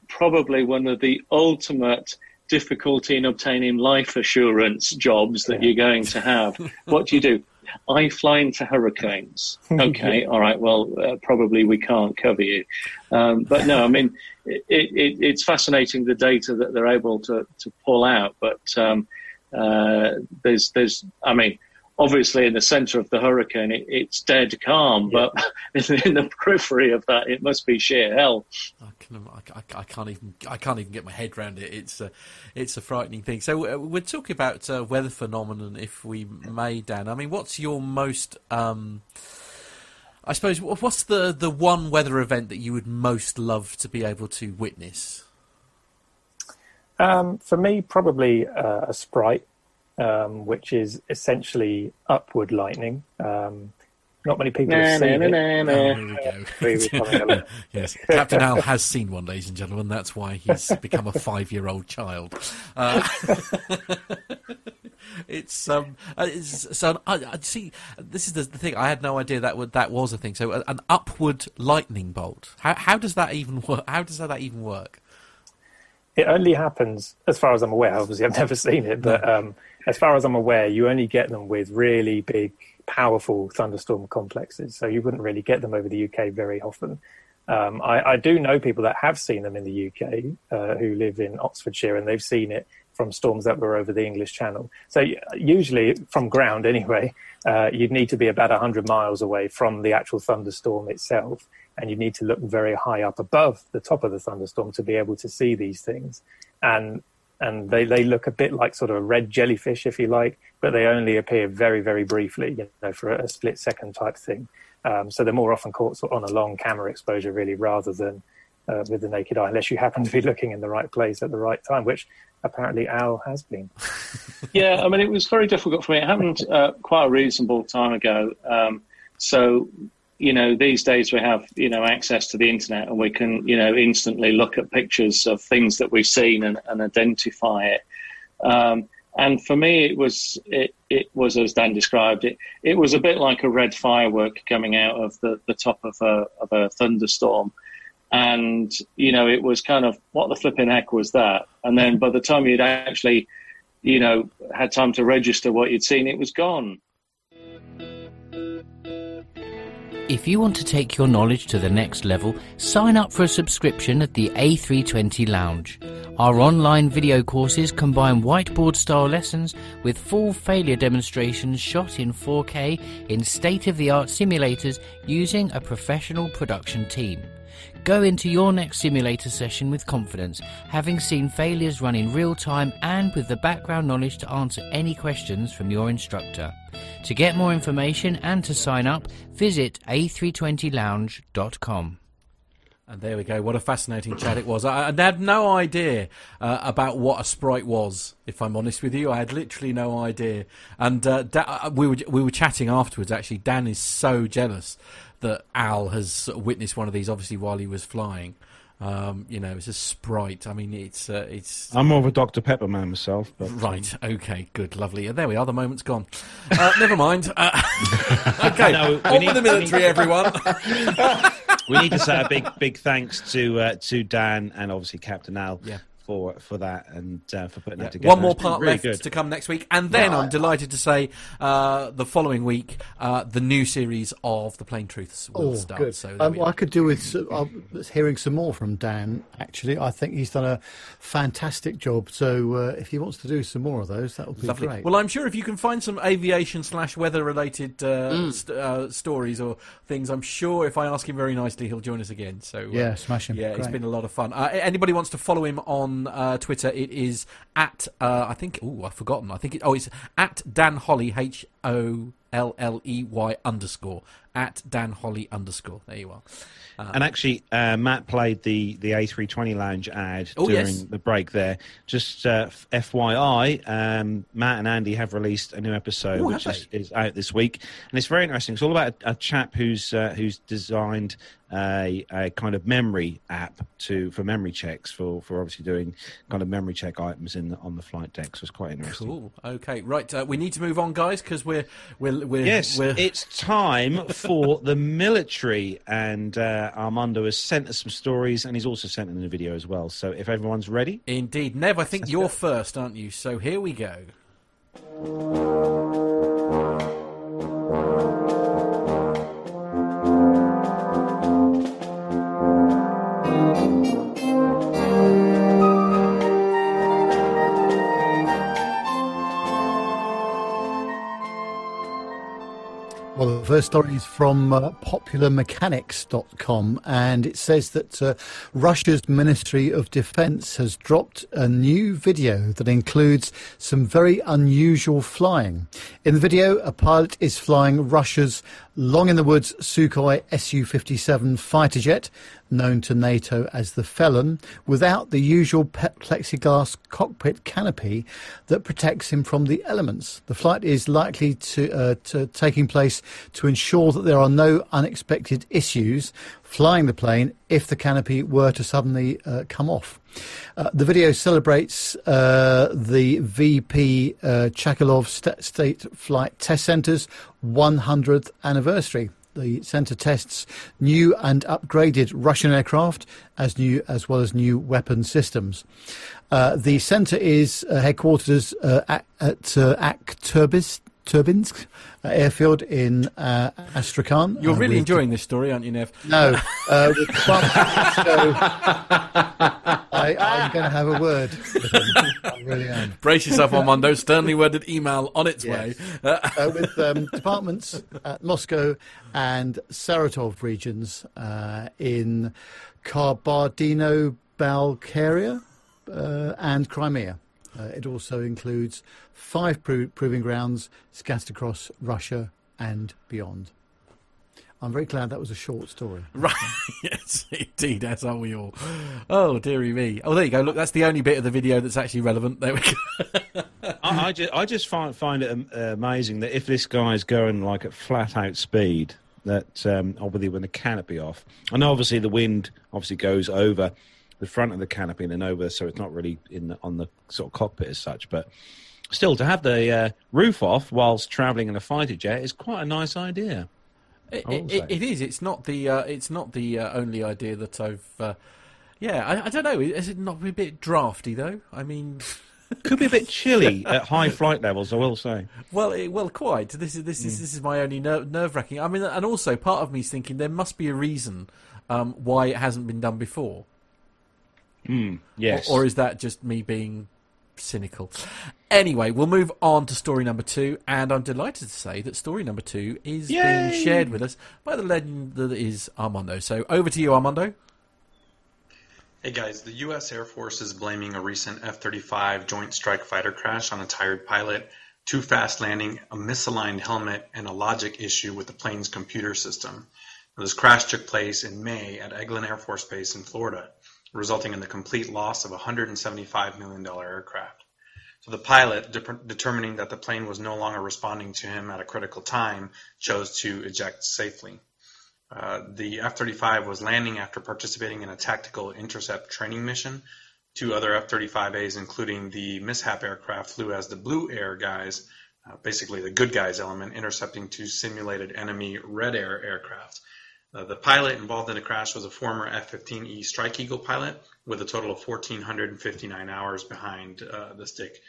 probably one of the ultimate difficulty in obtaining life assurance jobs that Yeah. you're going to have. What do you do? I fly into hurricanes. Okay, all right. Well, uh, probably we can't cover you. Um, but no, I mean, it, it, it's fascinating the data that they're able to, to pull out. But um, uh, there's, there's, I mean, obviously in the center of the hurricane, it, it's dead calm, but in the periphery of that, it must be sheer hell. I, can, I, I, I can't even I can't even get my head around it. It's a it's a frightening thing. So uh, we're talking about uh, weather phenomenon, if we may, Dan. I mean, what's your most um, I suppose what's the the one weather event that you would most love to be able to witness? Um, for me, probably uh, a sprite. Um, which is essentially upward lightning. Um, not many people Na, have seen na, it. na, na. Oh, here we go. We were coming along. yes, Captain Al has seen one, ladies and gentlemen. That's why he's become a five-year-old child. Uh, it's um, uh, it's, so I, I see. This is the, the thing. I had no idea that would, that was a thing. So uh, an upward lightning bolt. How how does that even work? How does that even work? It only happens, as far as I'm aware. Obviously, I've never seen it, but um, as far as I'm aware, you only get them with really big, powerful thunderstorm complexes. So you wouldn't really get them over the UK very often. Um, I, I do know people that have seen them in the UK uh, who live in Oxfordshire, and they've seen it from storms that were over the English Channel. So usually, from ground anyway, uh, you'd need to be about 100 miles away from the actual thunderstorm itself, and you need to look very high up above the top of the thunderstorm to be able to see these things. And and they, they look a bit like sort of a red jellyfish, if you like, but they only appear very, very briefly, you know, for a, split second type thing. Um, so they're more often caught sort of on a long camera exposure, really, rather than uh, with the naked eye, unless you happen to be looking in the right place at the right time, which apparently Al has been. Yeah, I mean, it was very difficult for me. It happened uh, quite a reasonable time ago. Um, so, you know, these days we have, you know, access to the internet and we can, you know, instantly look at pictures of things that we've seen and, and identify it. Um, and for me, it was it, it was as Dan described it. It was a bit like a red firework coming out of the, the top of a of a thunderstorm, and you know it was kind of what the flipping heck was that? And then by the time you'd actually, you know, had time to register what you'd seen, it was gone. If you want to take your knowledge to the next level, sign up for a subscription at the A320 Lounge. Our online video courses combine whiteboard style lessons with full failure demonstrations shot in 4K in state of the art simulators using a professional production team. Go into your next simulator session with confidence, having seen failures run in real time and with the background knowledge to answer any questions from your instructor. To get more information and to sign up, visit a320lounge.com. And there we go. What a fascinating chat it was. I, I had no idea uh, about what a sprite was. If I'm honest with you, I had literally no idea. And uh, da- uh, we were we were chatting afterwards. Actually, Dan is so jealous that Al has witnessed one of these. Obviously, while he was flying. Um, you know, it's a sprite. I mean, it's uh, it's I'm more of a Dr Pepper man myself, but um, Right. Okay. Good. Lovely. There we are. The moment's gone. Uh, never mind. Uh, okay. No, we On need- the military, everyone. we need to say a big, big thanks to uh, to Dan and obviously Captain Al Yeah. For for that and uh, for putting Yeah, that together. One more part really left good. to come next week, and then I'm delighted to say uh, the following week uh, the new series of the Plane Truths will Oh, start. good. So Um, well, I could do with uh, hearing some more from Dan. Actually, I think he's done a fantastic job. So uh, if he wants to do some more of those, that would be Lovely. great. Well, I'm sure if you can find some aviation slash weather related uh, Mm. st- uh, stories or things, I'm sure if I ask him very nicely, he'll join us again. So uh, Yeah, smash him. Yeah, it's Great. been a lot of fun. Uh, anybody wants to follow him on uh, Twitter? It is at uh, I think. Oh, I've forgotten. I think it. Oh, it's at Dan Holley H O L L E Y underscore at Dan Holley underscore. There you are. And actually, uh, Matt played the, the A320 Lounge ad Oh, during yes. the break there. Just uh, FYI, um, Matt and Andy have released a new episode Oh, which is, is out this week, and it's very interesting. It's all about a, a chap who's uh, who's designed a, a kind of memory app to for memory checks for, for obviously doing kind of memory check items in the, on the flight deck. So it's quite interesting. Cool. Okay. Right. Uh, we need to move on, guys, because we're we're we're Yes, we're, it's time for the military, and uh, Armando has sent us some stories, and he's also sent in a video as well. So if everyone's ready, Indeed. Nev, I think you're first, aren't you? So here we go. Well, the first story is from uh, popularmechanics.com, and it says that uh, Russia's Ministry of Defense has dropped a new video that includes some very unusual flying. In the video, a pilot is flying Russia's long in the woods Sukhoi Su 57 fighter jet known to NATO as the Felon, without the usual plexiglass cockpit canopy that protects him from the elements. The flight is likely to, uh, to taking place to ensure that there are no unexpected issues flying the plane if the canopy were to suddenly uh, come off. Uh, the video celebrates uh, the VP uh, Chkalov St- State Flight Test Center's 100th anniversary. The centre tests new and upgraded Russian aircraft as new as well as new weapon systems. Uh, the centre is uh, headquartered uh, at, at Akturbis, Turbinsk uh, airfield in uh, Astrakhan. You're Uh, really with- enjoying this story, aren't you, Nev? No, uh, with Trump, so I, I'm going to have a word with him. I really am. Brace yourself, Armando. Sternly worded email on its Yes. way. Uh, with um, departments at Moscow and Saratov regions uh, in Kabardino-Balkaria uh, and Crimea. Uh, it also includes five pro- proving grounds scattered across Russia and beyond. I'm very glad that was a short story. Right, yes, indeed, as are we all. Oh, dearie me. Oh, there you go. Look, that's the only bit of the video that's actually relevant. There we go. I, I just, I just find find it amazing that if this guy's going like at flat out speed, that um, obviously when the canopy off, and obviously the wind obviously goes over the front of the canopy and then over, so it's not really in the, on the sort of cockpit as such. But still, to have the uh, roof off whilst travelling in a fighter jet is quite a nice idea. It, it, it is. It's not the. Uh, it's not the uh, only idea that I've. Uh, yeah, I, I don't know. Is it not a bit drafty though? I mean, Could be a bit chilly at high flight levels, I will say. well, it, well, quite. This is this Mm. is this is my only ner- nerve wracking. I mean, and also part of me is thinking there must be a reason um, why it hasn't been done before. Mm, yes. Or, or is that just me being cynical? Anyway, we'll move on to story number two, and I'm delighted to say that story number two is Yay! being shared with us by the legend that is Armando. So over to you, Armando. Hey guys, the U.S. Air Force is blaming a recent F 35 Joint Strike Fighter crash on a tired pilot, too fast landing, a misaligned helmet, and a logic issue with the plane's computer system. Now, this crash took place in May at Eglin Air Force Base in Florida, resulting in the complete loss of a $175 million aircraft. So the pilot, de- determining that the plane was no longer responding to him at a critical time, chose to eject safely. Uh, the F 35 was landing after participating in a tactical intercept training mission. Two other F 35As, including the mishap aircraft, flew as the Blue Air guys, uh, basically the good guys element, intercepting two simulated enemy Red Air aircraft. Uh, the pilot involved in the crash was a former F 15E Strike Eagle pilot with a total of 1,459 hours behind uh, the stick.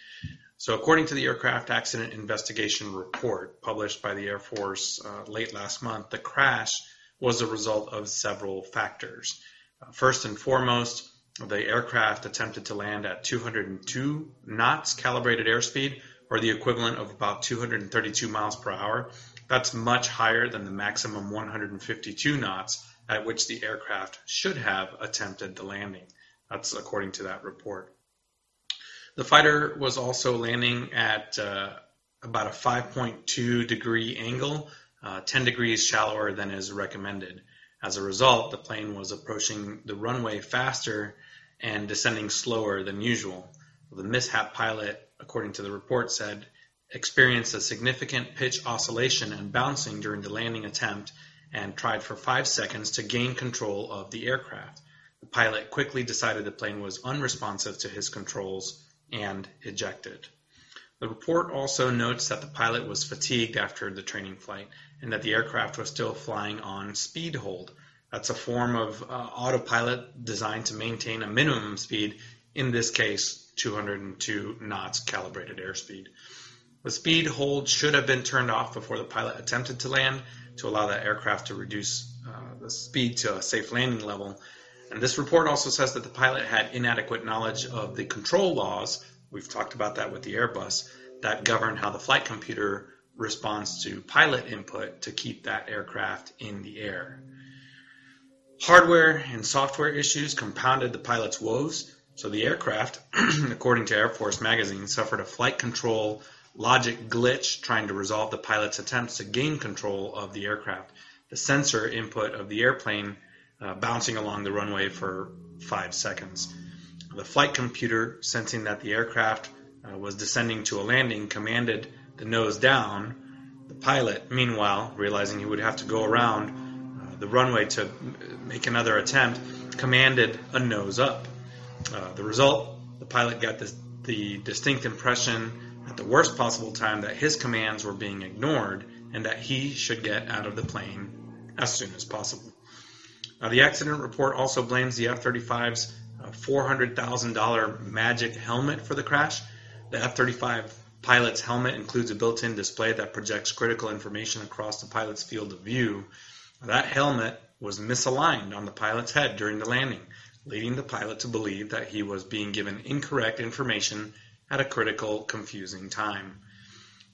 So, according to the Aircraft Accident Investigation Report published by the Air Force uh, late last month, the crash was a result of several factors. Uh, first and foremost, the aircraft attempted to land at 202 knots calibrated airspeed, or the equivalent of about 232 miles per hour. That's much higher than the maximum 152 knots at which the aircraft should have attempted the landing. That's according to that report. The fighter was also landing at uh, about a 5.2 degree angle, uh, 10 degrees shallower than is recommended. As a result, the plane was approaching the runway faster and descending slower than usual. The mishap pilot, according to the report, said experienced a significant pitch oscillation and bouncing during the landing attempt and tried for five seconds to gain control of the aircraft. The pilot quickly decided the plane was unresponsive to his controls and ejected. The report also notes that the pilot was fatigued after the training flight and that the aircraft was still flying on speed hold. That's a form of uh, autopilot designed to maintain a minimum speed, in this case, 202 knots calibrated airspeed. The speed hold should have been turned off before the pilot attempted to land to allow the aircraft to reduce uh, the speed to a safe landing level. And this report also says that the pilot had inadequate knowledge of the control laws. We've talked about that with the Airbus that govern how the flight computer responds to pilot input to keep that aircraft in the air. Hardware and software issues compounded the pilot's woes, so the aircraft, according to Air Force magazine, suffered a flight control logic glitch trying to resolve the pilot's attempts to gain control of the aircraft. The sensor input of the airplane uh, bouncing along the runway for five seconds. The flight computer, sensing that the aircraft uh, was descending to a landing, commanded the nose down. The pilot, meanwhile, realizing he would have to go around uh, the runway to make another attempt, commanded a nose up. Uh, the result, the pilot got this, the distinct impression at the worst possible time that his commands were being ignored and that he should get out of the plane as soon as possible. Uh, the accident report also blames the F 35's uh, $400,000 magic helmet for the crash. The F 35 pilot's helmet includes a built in display that projects critical information across the pilot's field of view. That helmet was misaligned on the pilot's head during the landing, leading the pilot to believe that he was being given incorrect information at a critical, confusing time.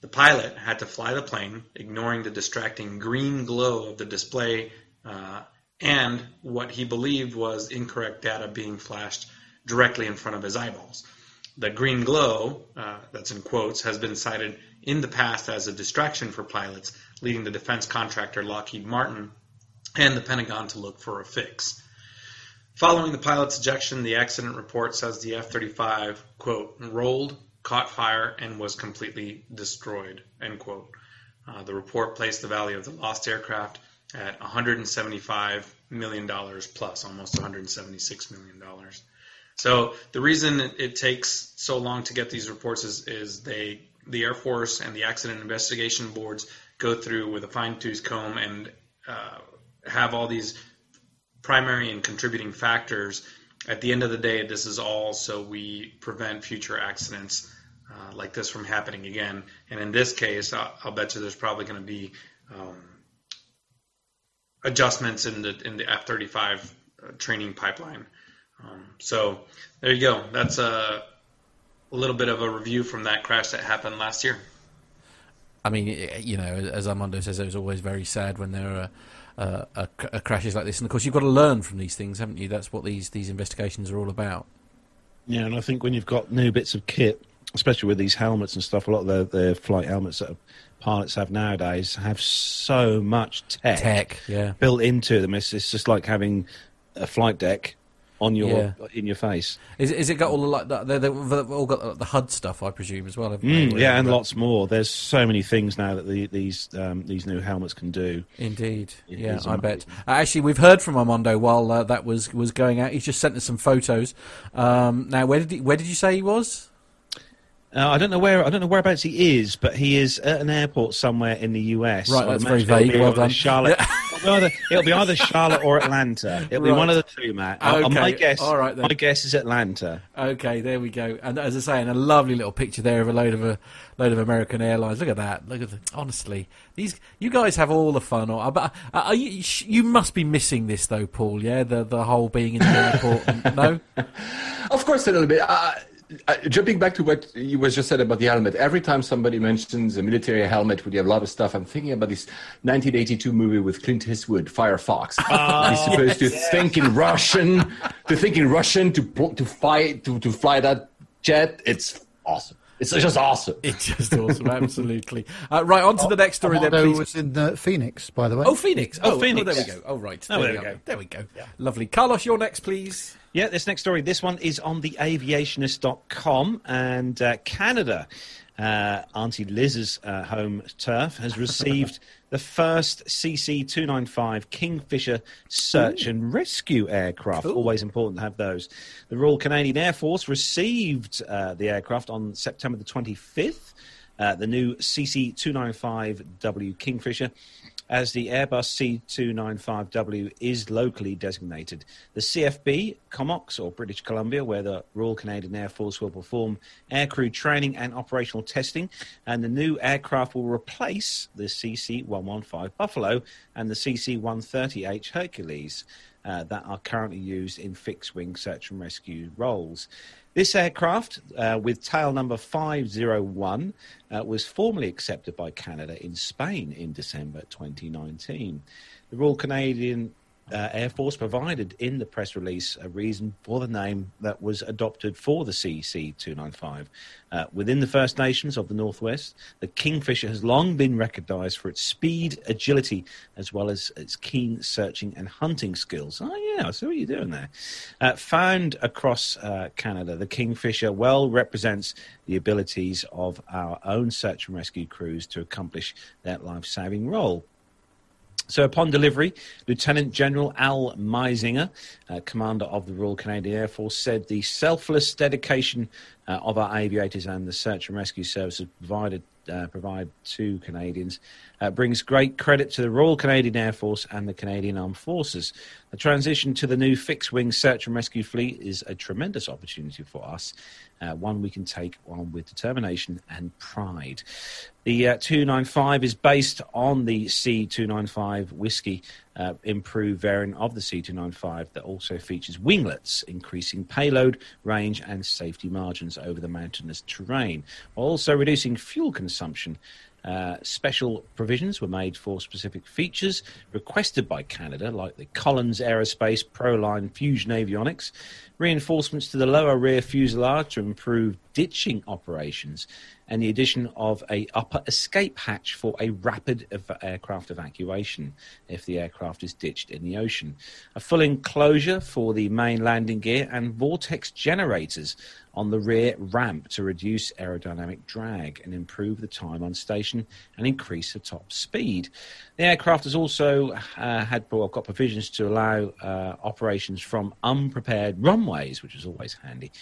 The pilot had to fly the plane, ignoring the distracting green glow of the display uh, and what he believed was incorrect data being flashed directly in front of his eyeballs. The green glow, uh, that's in quotes, has been cited in the past as a distraction for pilots, leading the defense contractor Lockheed Martin and the Pentagon to look for a fix. Following the pilot's ejection, the accident report says the F 35, quote, rolled, caught fire, and was completely destroyed, end quote. Uh, the report placed the value of the lost aircraft at 175 million dollars plus, almost 176 million dollars. So the reason it takes so long to get these reports is, is they the Air Force and the accident investigation boards go through with a fine tooth comb and uh, have all these primary and contributing factors. At the end of the day, this is all so we prevent future accidents uh, like this from happening again. And in this case, I'll, I'll bet you there's probably going to be um, adjustments in the in the F thirty five uh, training pipeline. Um, so there you go. That's a, a little bit of a review from that crash that happened last year. I mean, you know, as Armando says, it was always very sad when there are uh, a, a crashes like this, and of course, you've got to learn from these things, haven't you? That's what these these investigations are all about. Yeah, and I think when you've got new bits of kit, especially with these helmets and stuff, a lot of the, the flight helmets that pilots have nowadays have so much tech, tech yeah. built into them. It's, it's just like having a flight deck on your yeah. in your face. Is, is it got all the like they they've all got the HUD stuff, I presume, as well. Mm, yeah, and lots more. There's so many things now that the, these um, these new helmets can do. Indeed, it yeah, I bet. Uh, actually, we've heard from Armando while uh, that was was going out. He's just sent us some photos. Um, now, where did he, where did you say he was? Uh, I don't know where I don't know whereabouts he is, but he is at an airport somewhere in the US. Right, that's very vague. Well done. Charlotte. it'll, be either, it'll, be either, Charlotte or Atlanta. It'll right. be one of the two, Matt. Okay. my guess, All right, then. my guess is Atlanta. Okay, there we go. And as I say, and a lovely little picture there of a load of a load of American Airlines. Look at that. Look at the. Honestly, these you guys have all the fun. Or, but uh, you, you must be missing this though, Paul. Yeah, the the whole being in the airport. no. Of course, a little bit. Uh, uh, jumping back to what you was just said about the helmet, every time somebody mentions a military helmet, would have a lot of stuff. I'm thinking about this 1982 movie with Clint Eastwood, Firefox. Oh, He's supposed to yes. think in Russian, to think in Russian, to to fight, to to fly that jet. It's awesome. It's just awesome. It's just awesome, absolutely. Uh, right, on to the next story. Then, please. was in uh, Phoenix, by the way. Oh, Phoenix. Oh, oh Phoenix. Oh, there we go. Oh, right. Oh, there, there we go. go. There we go. Yeah. Lovely. Carlos, you're next, please. Yeah, this next story. This one is on the aviationist.com and uh, Canada. Uh, Auntie Liz's uh, home turf has received the first CC 295 Kingfisher search Ooh. and rescue aircraft. Ooh. Always important to have those. The Royal Canadian Air Force received uh, the aircraft on September the 25th. Uh, the new CC 295W Kingfisher as the Airbus C295W is locally designated. The CFB, Comox, or British Columbia, where the Royal Canadian Air Force will perform aircrew training and operational testing, and the new aircraft will replace the CC 115 Buffalo and the CC 130H Hercules. Uh, that are currently used in fixed wing search and rescue roles. This aircraft, uh, with tail number 501, uh, was formally accepted by Canada in Spain in December 2019. The Royal Canadian uh, Air Force provided in the press release a reason for the name that was adopted for the CC 295. Uh, within the First Nations of the Northwest, the Kingfisher has long been recognized for its speed, agility, as well as its keen searching and hunting skills. Oh, yeah, see what you're doing there. Uh, found across uh, Canada, the Kingfisher well represents the abilities of our own search and rescue crews to accomplish that life saving role. So, upon delivery, Lieutenant General Al Meinzinger, uh, commander of the Royal Canadian Air Force, said the selfless dedication uh, of our aviators and the search and rescue services provided uh, provide to Canadians uh, brings great credit to the Royal Canadian Air Force and the Canadian Armed Forces. The transition to the new fixed wing search and rescue fleet is a tremendous opportunity for us, uh, one we can take on with determination and pride. The uh, 295 is based on the C295 whiskey uh, improved variant of the C295 that also features winglets, increasing payload, range, and safety margins over the mountainous terrain, while also reducing fuel consumption. Uh, special provisions were made for specific features requested by Canada, like the Collins Aerospace Proline Fusion Avionics, reinforcements to the lower rear fuselage to improve ditching operations, and the addition of a upper escape hatch for a rapid ev- aircraft evacuation if the aircraft is ditched in the ocean, a full enclosure for the main landing gear, and vortex generators on the rear ramp to reduce aerodynamic drag and improve the time on station and increase the top speed. The aircraft has also uh, had well, got provisions to allow uh, operations from unprepared runways, which is always handy.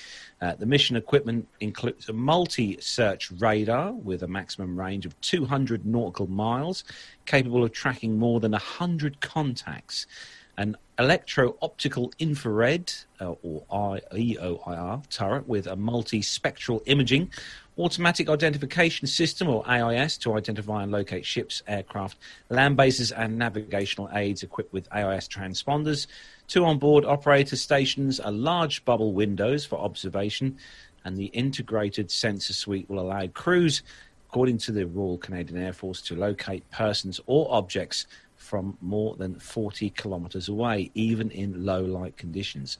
Uh, the mission equipment includes a multi-search radar with a maximum range of 200 nautical miles, capable of tracking more than 100 contacts. An electro-optical infrared uh, or EOIR turret with a multi-spectral imaging, automatic identification system or AIS to identify and locate ships, aircraft, land bases, and navigational aids equipped with AIS transponders, two onboard operator stations, a large bubble windows for observation, and the integrated sensor suite will allow crews, according to the Royal Canadian Air Force, to locate persons or objects from more than 40 kilometres away, even in low light conditions.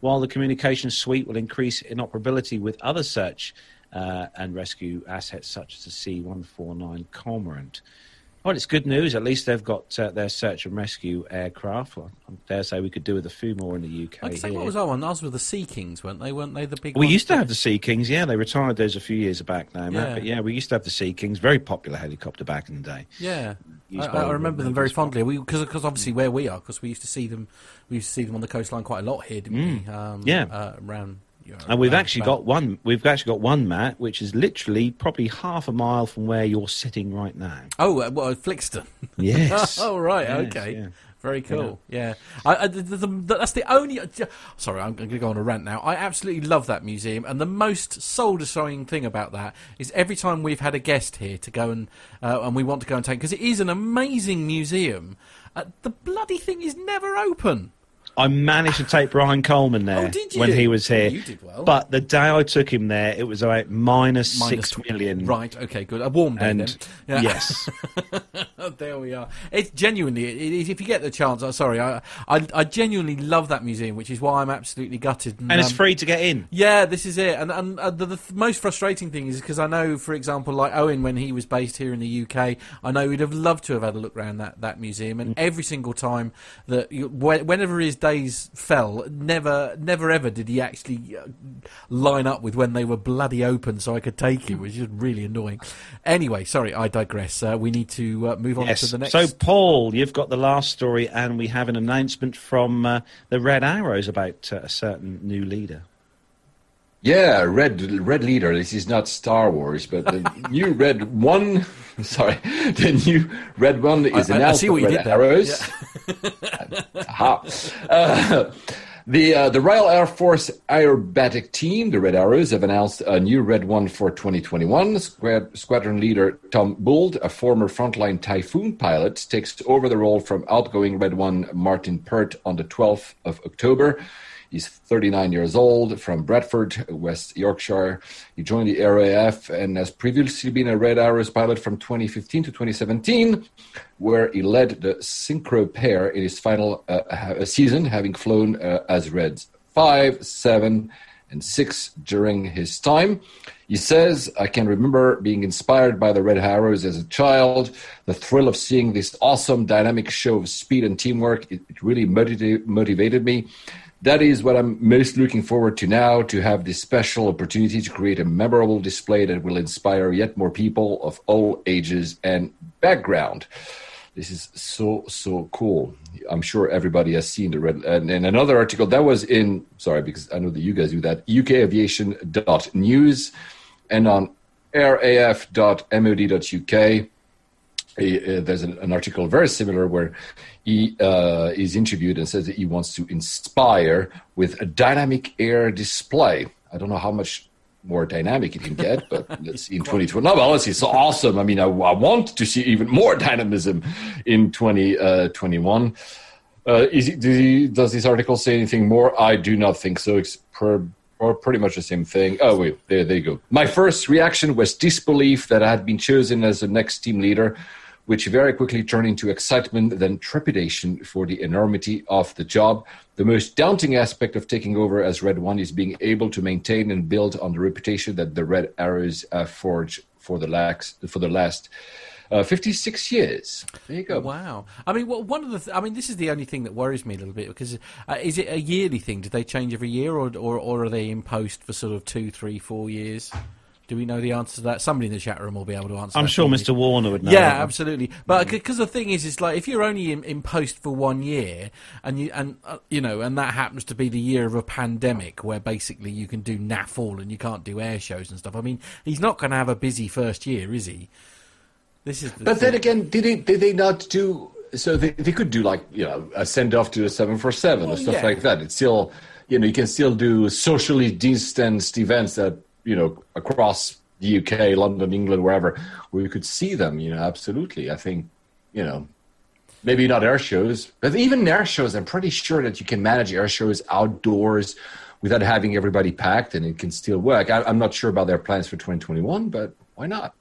While the communication suite will increase inoperability with other search uh, and rescue assets such as the C 149 Cormorant. Well, it's good news. At least they've got uh, their search and rescue aircraft. Well, I dare say we could do with a few more in the UK. I'd say here. what was our one? Ours were the Sea Kings, weren't they? Weren't they the big We ones? used to have the Sea Kings, yeah. They retired those a few years back now, Matt. Yeah. But yeah, we used to have the Sea Kings. Very popular helicopter back in the day. Yeah, I, I remember them very fondly. Because because obviously where we are, because we used to see them, we used to see them on the coastline quite a lot here, didn't we? Um, Yeah. uh, around. And we've actually got one. We've actually got one, Matt, which is literally probably half a mile from where you're sitting right now. Oh, uh, well, Flixton. Yes. oh, right. Yes, okay. yeah. Very cool. Yeah. I, I, the, the, that's the only. Sorry, I'm going to go on a rant now. I absolutely love that museum, and the most soul destroying thing about that is every time we've had a guest here to go and uh, and we want to go and take because it is an amazing museum. Uh, the bloody thing is never open. I managed to take Brian Coleman there Oh, when he was here. You did well. But the day I took him there, it was about minus Minus six million. Right. Okay. Good. A warm day And then. Yeah. yes, there we are. It's genuinely, it is, if you get the chance, I'm sorry, I, I, I genuinely love that museum, which is why I'm absolutely gutted. and it's um, free to get in. Yeah, this is it. And, and uh, the, the th- most frustrating thing is because I know, for example, like Owen, when he was based here in the UK, I know he'd have loved to have had a look around that, that museum. And every single time that, you, whe- whenever his days fell, never, never ever did he actually uh, line up with when they were bloody open so I could take him, which is really annoying. Anyway, sorry, I digress. Uh, we need to uh, move on Yes. to the next. So, Paul, you've got the last story, and we have an announcement from uh, the Red Arrows about uh, a certain new leader. Yeah, Red Red Leader. This is not Star Wars, but the new Red One. Sorry, the new Red One is I- I announced. see what you did there. Arrows. Aha. Uh, the uh, the Royal Air Force aerobatic team, the Red Arrows, have announced a new Red One for 2021. Squad, squadron leader Tom Bould, a former frontline Typhoon pilot, takes over the role from outgoing Red One Martin Pert on the 12th of October. He's 39 years old from Bradford, West Yorkshire. He joined the RAF and has previously been a Red Arrows pilot from 2015 to 2017, where he led the Synchro pair in his final uh, season, having flown uh, as Reds 5, 7, and 6 during his time. He says, I can remember being inspired by the Red Arrows as a child. The thrill of seeing this awesome dynamic show of speed and teamwork, it, it really motiv- motivated me. That is what I'm most looking forward to now to have this special opportunity to create a memorable display that will inspire yet more people of all ages and background. This is so, so cool. I'm sure everybody has seen the red. And, and another article that was in, sorry, because I know that you guys do that, ukaviation.news and on raf.mod.uk. Uh, there's an, an, article very similar where he uh, is interviewed and says that he wants to inspire with a dynamic air display. I don't know how much more dynamic it can get, but let's see in 2020. No, well, it's awesome. I mean, I, I, want to see even more dynamism in 2021. Uh, uh, does, he, does this article say anything more? I do not think so. It's per, or pretty much the same thing. Oh, wait, there, there you go. My first reaction was disbelief that I had been chosen as the next team leader, which very quickly turned into excitement, then trepidation for the enormity of the job. The most daunting aspect of taking over as Red One is being able to maintain and build on the reputation that the Red Arrows have forged for the last, for the last uh, 56 years. There you go. Wow. I mean, well, one of the. Th- I mean, this is the only thing that worries me a little bit because uh, is it a yearly thing? Do they change every year, or, or or are they in post for sort of two, three, four years? Do we know the answer to that? Somebody in the chat room will be able to answer. I'm sure Mr. Warner would know. Yeah, absolutely. But because the thing is, it's like if you're only in, in post for one year, and you and uh, you know, and that happens to be the year of a pandemic, where basically you can do naff all and you can't do air shows and stuff. I mean, he's not going to have a busy first year, is he? This is. The but thing. then again, did they did they not do? So they they could do like you know a send off to the seven four seven or stuff yeah. like that. It's still you know you can still do socially distanced events that you know across the UK, London, England, wherever, where you could see them. You know, absolutely. I think you know maybe not air shows, but even air shows, I'm pretty sure that you can manage air shows outdoors without having everybody packed and it can still work. I, am not sure about their plans for 2021, but why not?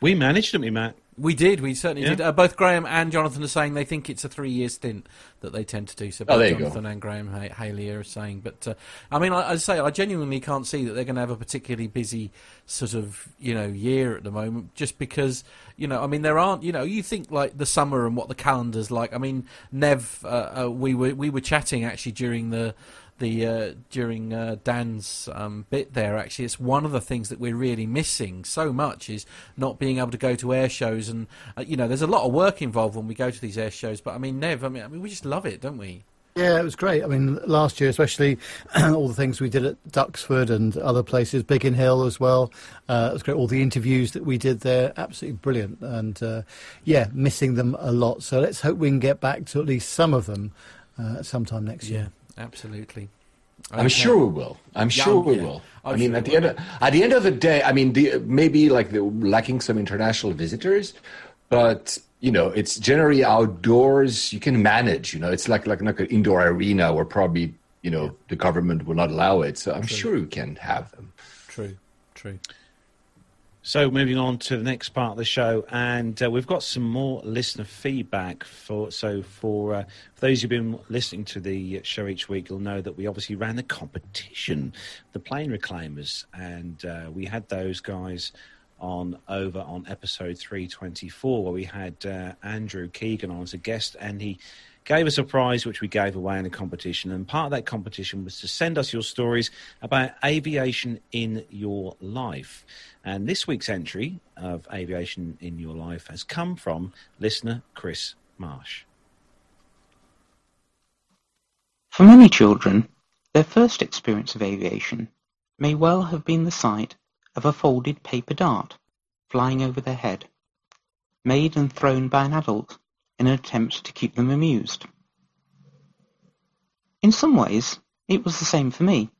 We managed, we, Matt? We did. We certainly yeah. did. Uh, both Graham and Jonathan are saying they think it's a three-year stint that they tend to do. So oh, both oh, Jonathan and Graham Haley are saying. But uh, I mean, I, I say I genuinely can't see that they're going to have a particularly busy sort of you know year at the moment, just because you know. I mean, there aren't. You know, you think like the summer and what the calendar's like. I mean, Nev, uh, uh we were we were chatting actually during the the uh, during uh, Dan's um, bit there. Actually, it's one of the things that we're really missing so much is not being able to go to air shows, and uh, you know, there's a lot of work involved when we go to these air shows. But I mean, Nev, I mean, I mean, we just love it, don't we? Yeah, it was great. I mean, last year, especially all the things we did at Duxford and other places, Biggin Hill as well. Uh, it was great. All the interviews that we did there, absolutely brilliant. And uh, yeah, missing them a lot. So let's hope we can get back to at least some of them uh, sometime next year. Absolutely. Okay. I'm sure we will. I'm yeah, sure we yeah. will. I'm i mean, sure at the end, of, at the end of the day, I mean, the, maybe like the, lacking some international visitors, but you know, it's generally outdoors. You can manage. You know, it's like like like an indoor arena where probably you know the government will not allow it. So I'm true. sure we can have them. True. True. So, moving on to the next part of the show, and uh, we've got some more listener feedback. For so, for, uh, for those who've been listening to the show each week, you'll know that we obviously ran the competition, the plane reclaimers, and uh, we had those guys on over on episode 324, where we had uh, Andrew Keegan on as a guest, and he gave us a prize which we gave away in a competition. And part of that competition was to send us your stories about aviation in your life. And this week's entry of Aviation in Your Life has come from listener Chris Marsh. For many children, their first experience of aviation may well have been the sight of a folded paper dart flying over their head, made and thrown by an adult in an attempt to keep them amused. In some ways, it was the same for me,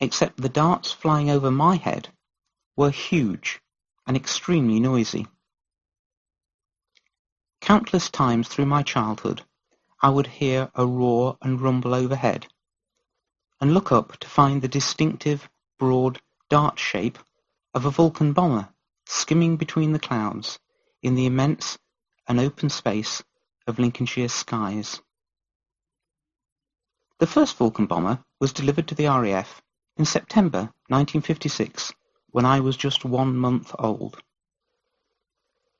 except the darts flying over my head were huge and extremely noisy. Countless times through my childhood I would hear a roar and rumble overhead, and look up to find the distinctive, broad, dart shape of a Vulcan bomber skimming between the clouds in the immense and open space of Lincolnshire skies. The first Vulcan bomber was delivered to the RAF in September 1956 when I was just one month old.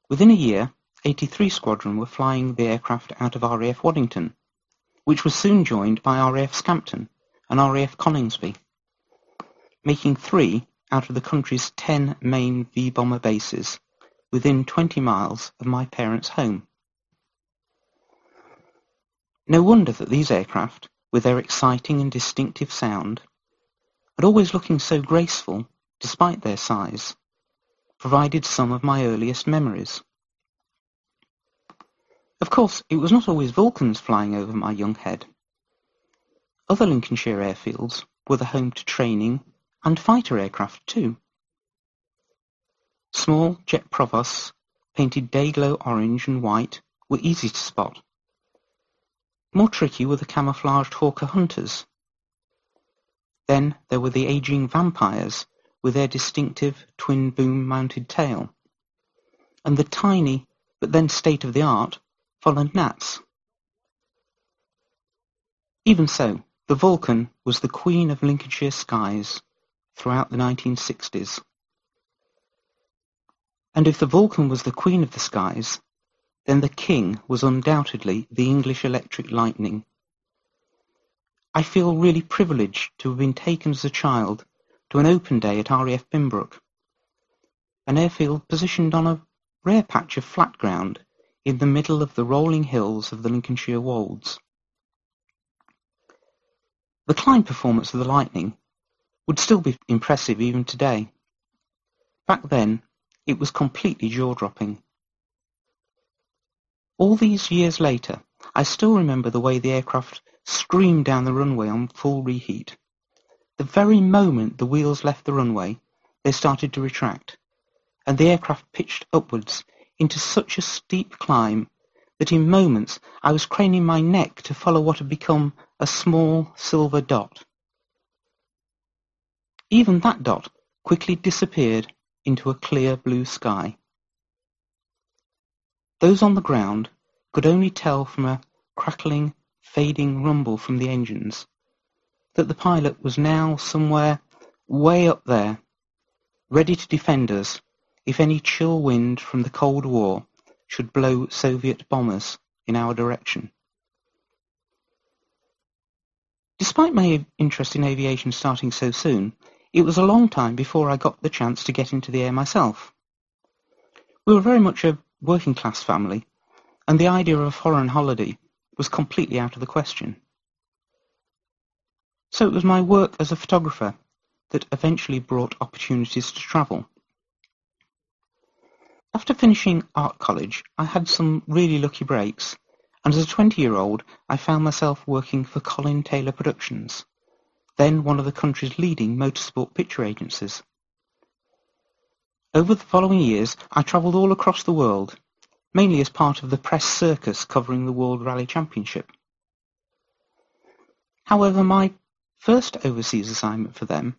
Within a year, 83 Squadron were flying the aircraft out of RAF Waddington, which was soon joined by RAF Scampton and RAF Coningsby, making three out of the country's 10 main V-bomber bases within 20 miles of my parents' home. No wonder that these aircraft, with their exciting and distinctive sound, and always looking so graceful despite their size, provided some of my earliest memories. Of course, it was not always Vulcans flying over my young head. Other Lincolnshire airfields were the home to training and fighter aircraft too. Small jet provosts, painted day-glow orange and white, were easy to spot. More tricky were the camouflaged Hawker Hunters. Then there were the aging Vampires with their distinctive twin boom mounted tail, and the tiny but then state-of-the-art Folland Gnats. Even so, the Vulcan was the queen of Lincolnshire skies throughout the 1960s. And if the Vulcan was the queen of the skies, then the king was undoubtedly the English Electric Lightning. I feel really privileged to have been taken as a child to an open day at RAF Binbrook, an airfield positioned on a rare patch of flat ground in the middle of the rolling hills of the Lincolnshire Wolds. The climb performance of the Lightning would still be impressive even today. Back then, it was completely jaw-dropping. All these years later, I still remember the way the aircraft screamed down the runway on full reheat. The very moment the wheels left the runway, they started to retract, and the aircraft pitched upwards into such a steep climb that in moments I was craning my neck to follow what had become a small silver dot. Even that dot quickly disappeared into a clear blue sky. Those on the ground could only tell from a crackling, fading rumble from the engines that the pilot was now somewhere way up there, ready to defend us if any chill wind from the Cold War should blow Soviet bombers in our direction. Despite my interest in aviation starting so soon, it was a long time before I got the chance to get into the air myself. We were very much a working class family, and the idea of a foreign holiday was completely out of the question. So it was my work as a photographer that eventually brought opportunities to travel. After finishing art college, I had some really lucky breaks, and as a 20-year-old I found myself working for Colin Taylor Productions, then one of the country's leading motorsport picture agencies. Over the following years I travelled all across the world, mainly as part of the press circus covering the World Rally Championship. However, my first overseas assignment for them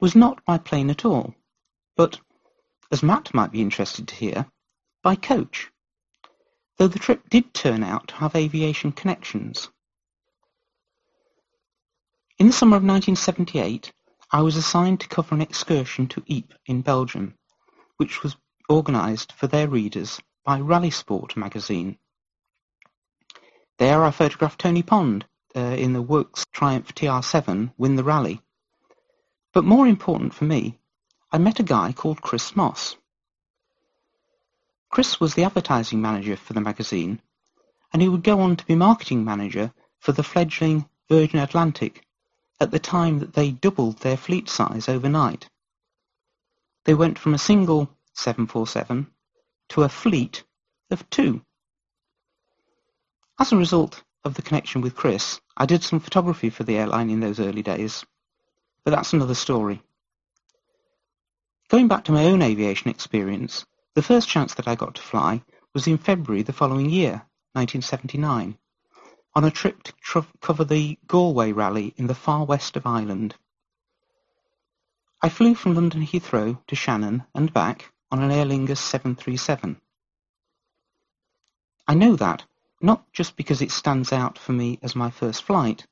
was not by plane at all, but as Matt might be interested to hear, by coach, though the trip did turn out to have aviation connections. In the summer of 1978, I was assigned to cover an excursion to Ypres in Belgium, which was organised for their readers by Rally Sport magazine. There I photographed Tony Pond uh, in the Works Triumph TR7 win the rally. But more important for me I met a guy called Chris Moss. Chris was the advertising manager for the magazine, and he would go on to be marketing manager for the fledgling Virgin Atlantic at the time that they doubled their fleet size overnight. They went from a single 747 to a fleet of two. As a result of the connection with Chris, I did some photography for the airline in those early days, but that's another story. Going back to my own aviation experience, the first chance that I got to fly was in February the following year, 1979, on a trip to cover the Galway Rally in the far west of Ireland. I flew from London Heathrow to Shannon and back on an Aer Lingus 737. I know that, not just because it stands out for me as my first flight,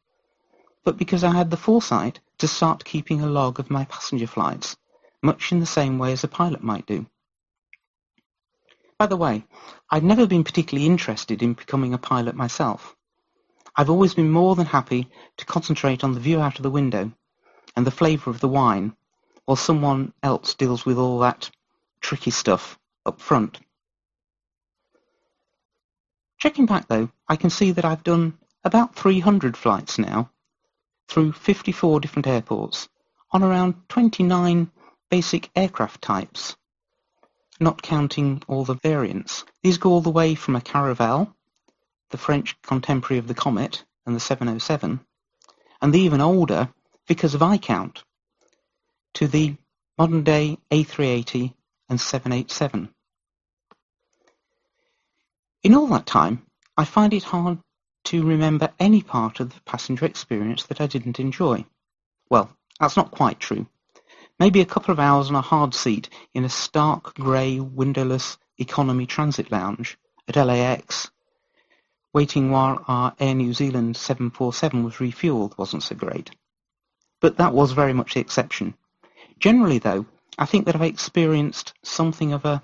but because I had the foresight to start keeping a log of my passenger flights, much in the same way as a pilot might do. By the way, I'd never been particularly interested in becoming a pilot myself. I've always been more than happy to concentrate on the view out of the window and the flavour of the wine while someone else deals with all that tricky stuff up front. Checking back though, I can see that I've done about 300 flights now through 54 different airports on around 29 basic aircraft types, not counting all the variants. These go all the way from a Caravelle, the French contemporary of the Comet and the 707, and the even older Vickers Viscount, to the modern-day A380 and 787. In all that time, I find it hard to remember any part of the passenger experience that I didn't enjoy. Well, that's not quite true. Maybe a couple of hours on a hard seat in a stark grey windowless economy transit lounge at LAX, waiting while our Air New Zealand 747 was refuelled wasn't so great. But that was very much the exception. Generally, though, I think that I've experienced something of a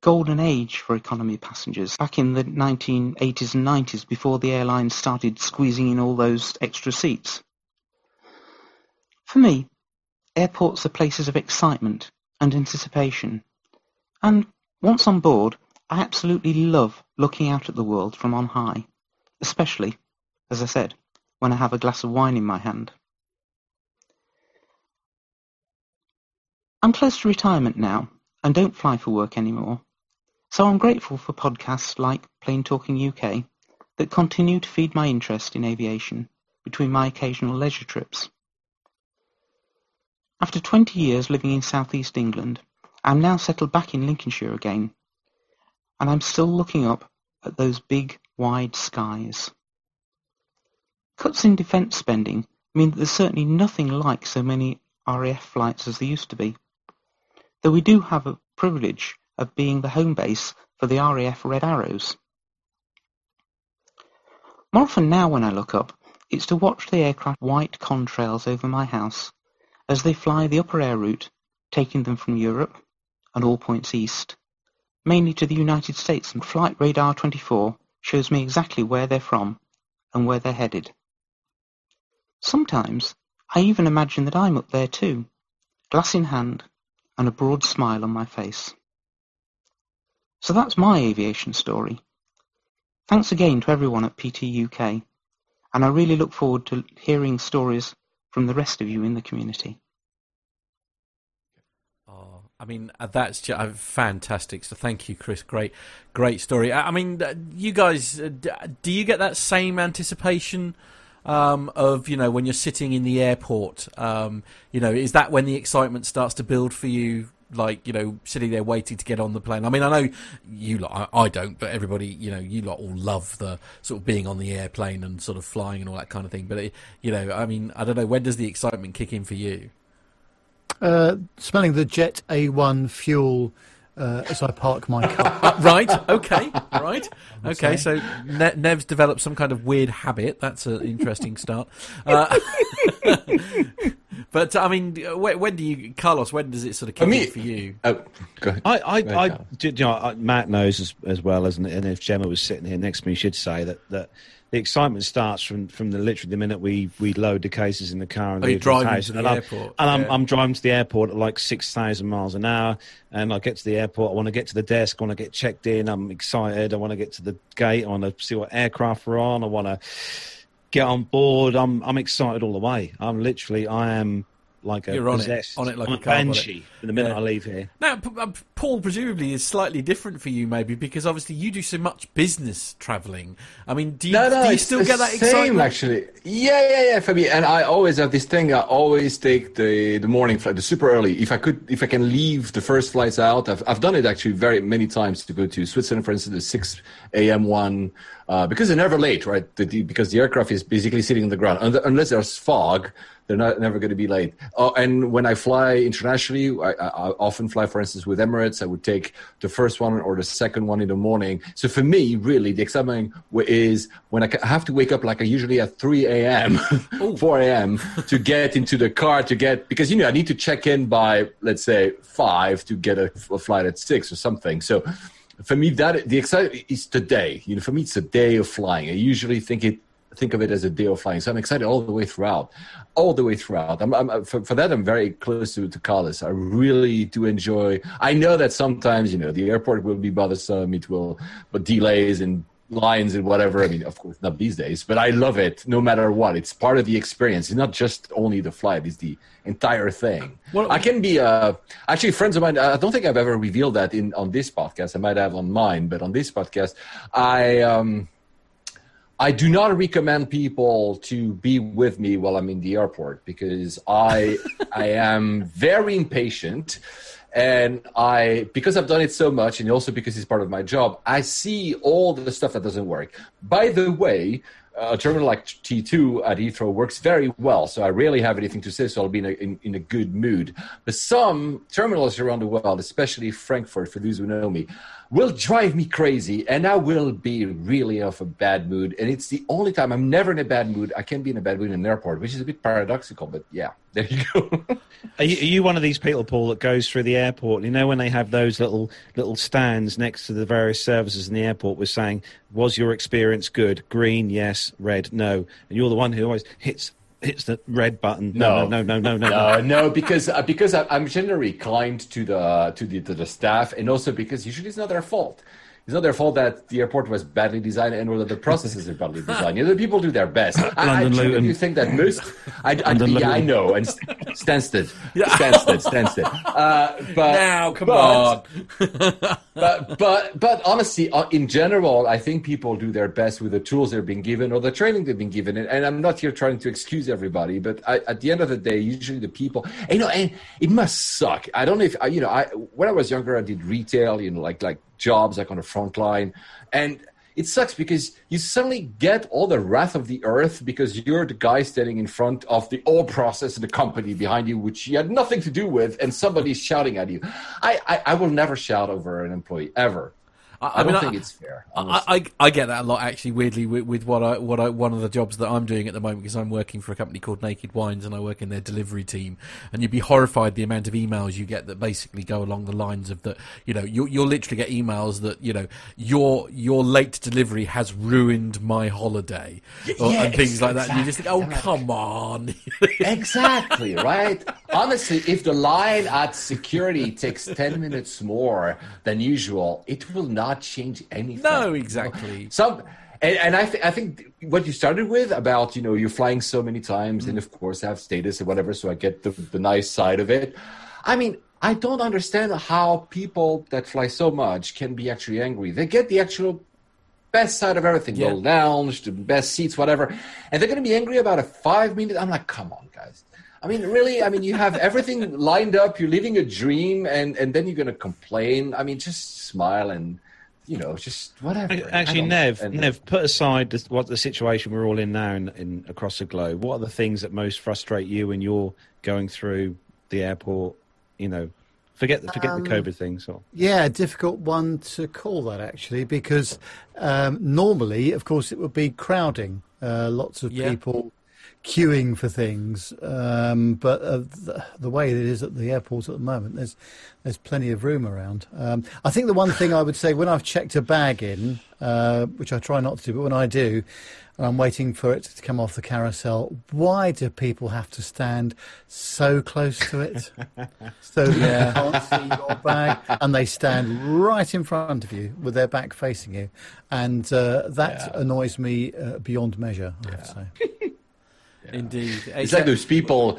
golden age for economy passengers back in the 1980s and 90s before the airlines started squeezing in all those extra seats. For me, airports are places of excitement and anticipation. And once on board, I absolutely love looking out at the world from on high, especially, as I said, when I have a glass of wine in my hand. I'm close to retirement now and don't fly for work anymore, so I'm grateful for podcasts like Plane Talking UK that continue to feed my interest in aviation between my occasional leisure trips. After 20 years living in southeast England, I'm now settled back in Lincolnshire again, and I'm still looking up at those big, wide skies. Cuts in defence spending mean that there's certainly nothing like so many RAF flights as there used to be though we do have a privilege of being the home base for the RAF Red Arrows. More often now when I look up, it's to watch the aircraft white contrails over my house as they fly the upper air route, taking them from Europe and all points east, mainly to the United States, and Flight Radar 24 shows me exactly where they're from and where they're headed. Sometimes I even imagine that I'm up there too, glass in hand, and a broad smile on my face. So that's my aviation story. Thanks again to everyone at PT UK, and I really look forward to hearing stories from the rest of you in the community. I mean, uh, that's just, uh, fantastic. So thank you, Chris. Great, great story. I mean, uh, you guys, do you get that same anticipation um, of you know when you're sitting in the airport. Um, you know, is that when the excitement starts to build for you? Like you know, sitting there waiting to get on the plane. I mean, I know you lot. I, I don't, but everybody, you know, you lot all love the sort of being on the airplane and sort of flying and all that kind of thing. But it, you know, I mean, I don't know. When does the excitement kick in for you? Uh, smelling the Jet A1 fuel uh, as I park my car. Uh, right. Okay. Right. Okay. So ne- Nev's developed some kind of weird habit. That's an interesting start. Uh, but I mean, when, when, do you, Carlos? When does it sort of kick in for you? Oh, go ahead. I, I, ahead, I you know, Matt knows as, as well as, and if Gemma was sitting here next to me, she'd say that that the excitement starts from, from the literally the minute we, we load the cases in the car and oh, leave the. To the and airport. I'm, and yeah. I'm, I'm driving to the airport at like six thousand miles an hour, and I get to the airport. I want to get to the desk. I want to get checked in. I'm excited. I want to get to the gate. I want to see what aircraft we're on. I want to get on board. I'm I'm excited all the way. I'm literally I am like a You're on it, on it like I'm a car bonnet. banshee the minute Yeah. I leave here. Now, P- uh, Paul, presumably is slightly different for you, maybe because obviously you do so much business travelling. I mean, do you, No, no, do you still get that same, excitement? actually. Yeah, yeah, yeah, for me. And I always have this thing. I always take the the morning flight, the super early. If I could, if I can leave the first flights out, I've I've done it actually very many times to go to Switzerland, for instance, the six a.m. one, uh, because they're never late, right? The, the, because the aircraft is basically sitting on the ground, unless there's fog. They're not never going to be late. Oh, and when I fly internationally, I, I, often fly, for instance, with Emirates. I would take the first one or the second one in the morning. So for me, really, the excitement w- is when I have to wake up, like I usually at 3 a.m., 4 a.m. to get into the car to get because you know I need to check in by let's say five to get a, a flight at six or something. So for me, that the excitement is today. You know, for me, it's a day of flying. I usually think it think of it as a day of flying. So I'm excited all the way throughout, all the way throughout. I'm, I'm uh, for, for that I'm very close to to Carlos. I really do enjoy. I know that sometimes you know the airport will be bothersome. It will, but delays and lines and whatever. I mean, of course, not these days, but I love it no matter what. It's part of the experience. It's not just only the flight; it's the entire thing. Well- I can be uh, actually friends of mine. I don't think I've ever revealed that in on this podcast. I might have on mine, but on this podcast, I. Um, I do not recommend people to be with me while I'm in the airport because I I am very impatient and I because I've done it so much and also because it's part of my job, I see all the stuff that doesn't work. By the way, a terminal like T2 at Heathrow works very well, so I rarely have anything to say, so I'll be in a, in, in a good mood. But some terminals around the world, especially Frankfurt, for those who know me, will drive me crazy, and I will be really of a bad mood. And it's the only time I'm never in a bad mood. I can be in a bad mood in an airport, which is a bit paradoxical, but yeah, there you go. Are you, are you one of these people, Paul, that goes through the airport? You know when they have those little little stands next to the various services in the airport, with saying, "Was your experience good? Green, yes. Red, no." And you're the one who always hits hits the red button. No, no, no, no, no, no. no, no, because uh, because I, I'm generally kind to the to the to the staff, and also because usually it's not their fault. It's not their fault that the airport was badly designed and or that the processes are badly designed. You know, the people do their best. I, I London truly Luton. do think that most. I, I, yeah, I know, and St- Stansted, Stansted, Stansted. Uh, but now, come but- on. but but but honestly, uh, in general, I think people do their best with the tools they're being given or the training they've been given. And, and I'm not here trying to excuse everybody, but I, at the end of the day, usually the people, you know, and it must suck. I don't know if you know. I when I was younger, I did retail, you know, like like jobs like on the front line, and it sucks because you suddenly get all the wrath of the earth because you're the guy standing in front of the whole process and the company behind you, which you had nothing to do with, and somebody's shouting at you. I, I, I will never shout over an employee ever. I- I, I don't mean, think it's fair. I. I, I get that a lot actually. Weirdly, with, with what I what I one of the jobs that I'm doing at the moment because I'm working for a company called Naked Wines and I work in their delivery team. And you'd be horrified the amount of emails you get that basically go along the lines of that. You know, you, you'll literally get emails that you know your your late delivery has ruined my holiday or, yeah, and things like that. And you just think, oh come on. exactly right honestly if the line at security takes 10 minutes more than usual it will not change anything. No, exactly. some and, and I, th- I think what you started with about you know you're flying so many times and mm-hmm. of course I have status and whatever so i get the, the nice side of it. I mean i don't understand how people that fly so much can be actually angry. They get the actual best side of everything Yeah. the lounge the best seats whatever and they're going to be angry about a five minute i'm like come on guys I mean, really. I mean, you have everything lined up. You're living a dream, and and then you're going to complain. I mean, just smile and you know, just whatever. Actually, Nev, and- Nev, put aside this, what the situation we're all in now in, in across the globe. What are the things that most frustrate you when you're going through the airport? You know, forget the, forget Um, the COVID things. Or Yeah, difficult one to call that actually, because um, normally, of course, it would be crowding. Uh, lots of Yeah. people queuing for things, um, but uh, the, the way it is at the airport at the moment, there's there's plenty of room around. Um, I think the one thing I would say when I've checked a bag in, uh, which I try not to do, but when I do, and I'm waiting for it to come off the carousel. Why do people have to stand so close to it? so you can't see your bag, and they stand right in front of you with their back facing you, and uh, that annoys me uh, beyond measure. I have to say. Indeed. It's like those people.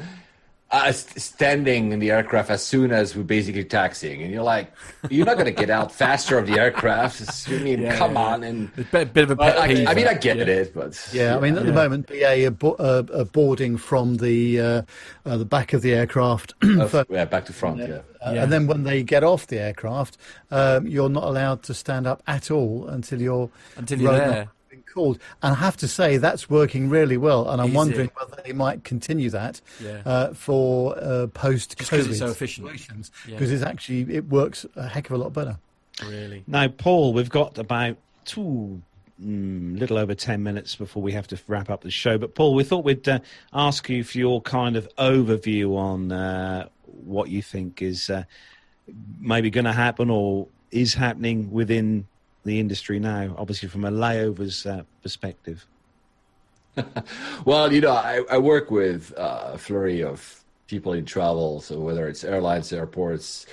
uh, standing in the aircraft as soon as we're basically taxiing, and you're like, you're not going to get out faster of the aircraft. It's, I mean, Yeah, come yeah. on, and It's a bit, bit of a pet I, peeve. I mean, I get yeah. it, but Yeah, I mean, at the moment, BA are, bo- uh, are boarding from the uh, uh, the back of the aircraft, Uh, for- yeah, back to front. Yeah. uh, Yeah. and then when they get off the aircraft, um, you're not allowed to stand up at all until you're Until you're run up there. and called. And I have to say that's working really well, and I'm Is wondering it? whether they might continue that Yeah. uh, for uh, post 'cause it's so efficient. Yeah. because it's actually it works a heck of a lot better. Really. Now, Paul, we've got about two, mm, little over 10 minutes before we have to wrap up the show. But, Paul, we thought we'd uh, ask you for your kind of overview on uh, what you think is uh, maybe going to happen or is happening within the industry now, obviously from a layovers uh, perspective. Well, you know, I, I work with uh, a flurry of people in travel, so whether it's airlines, airports,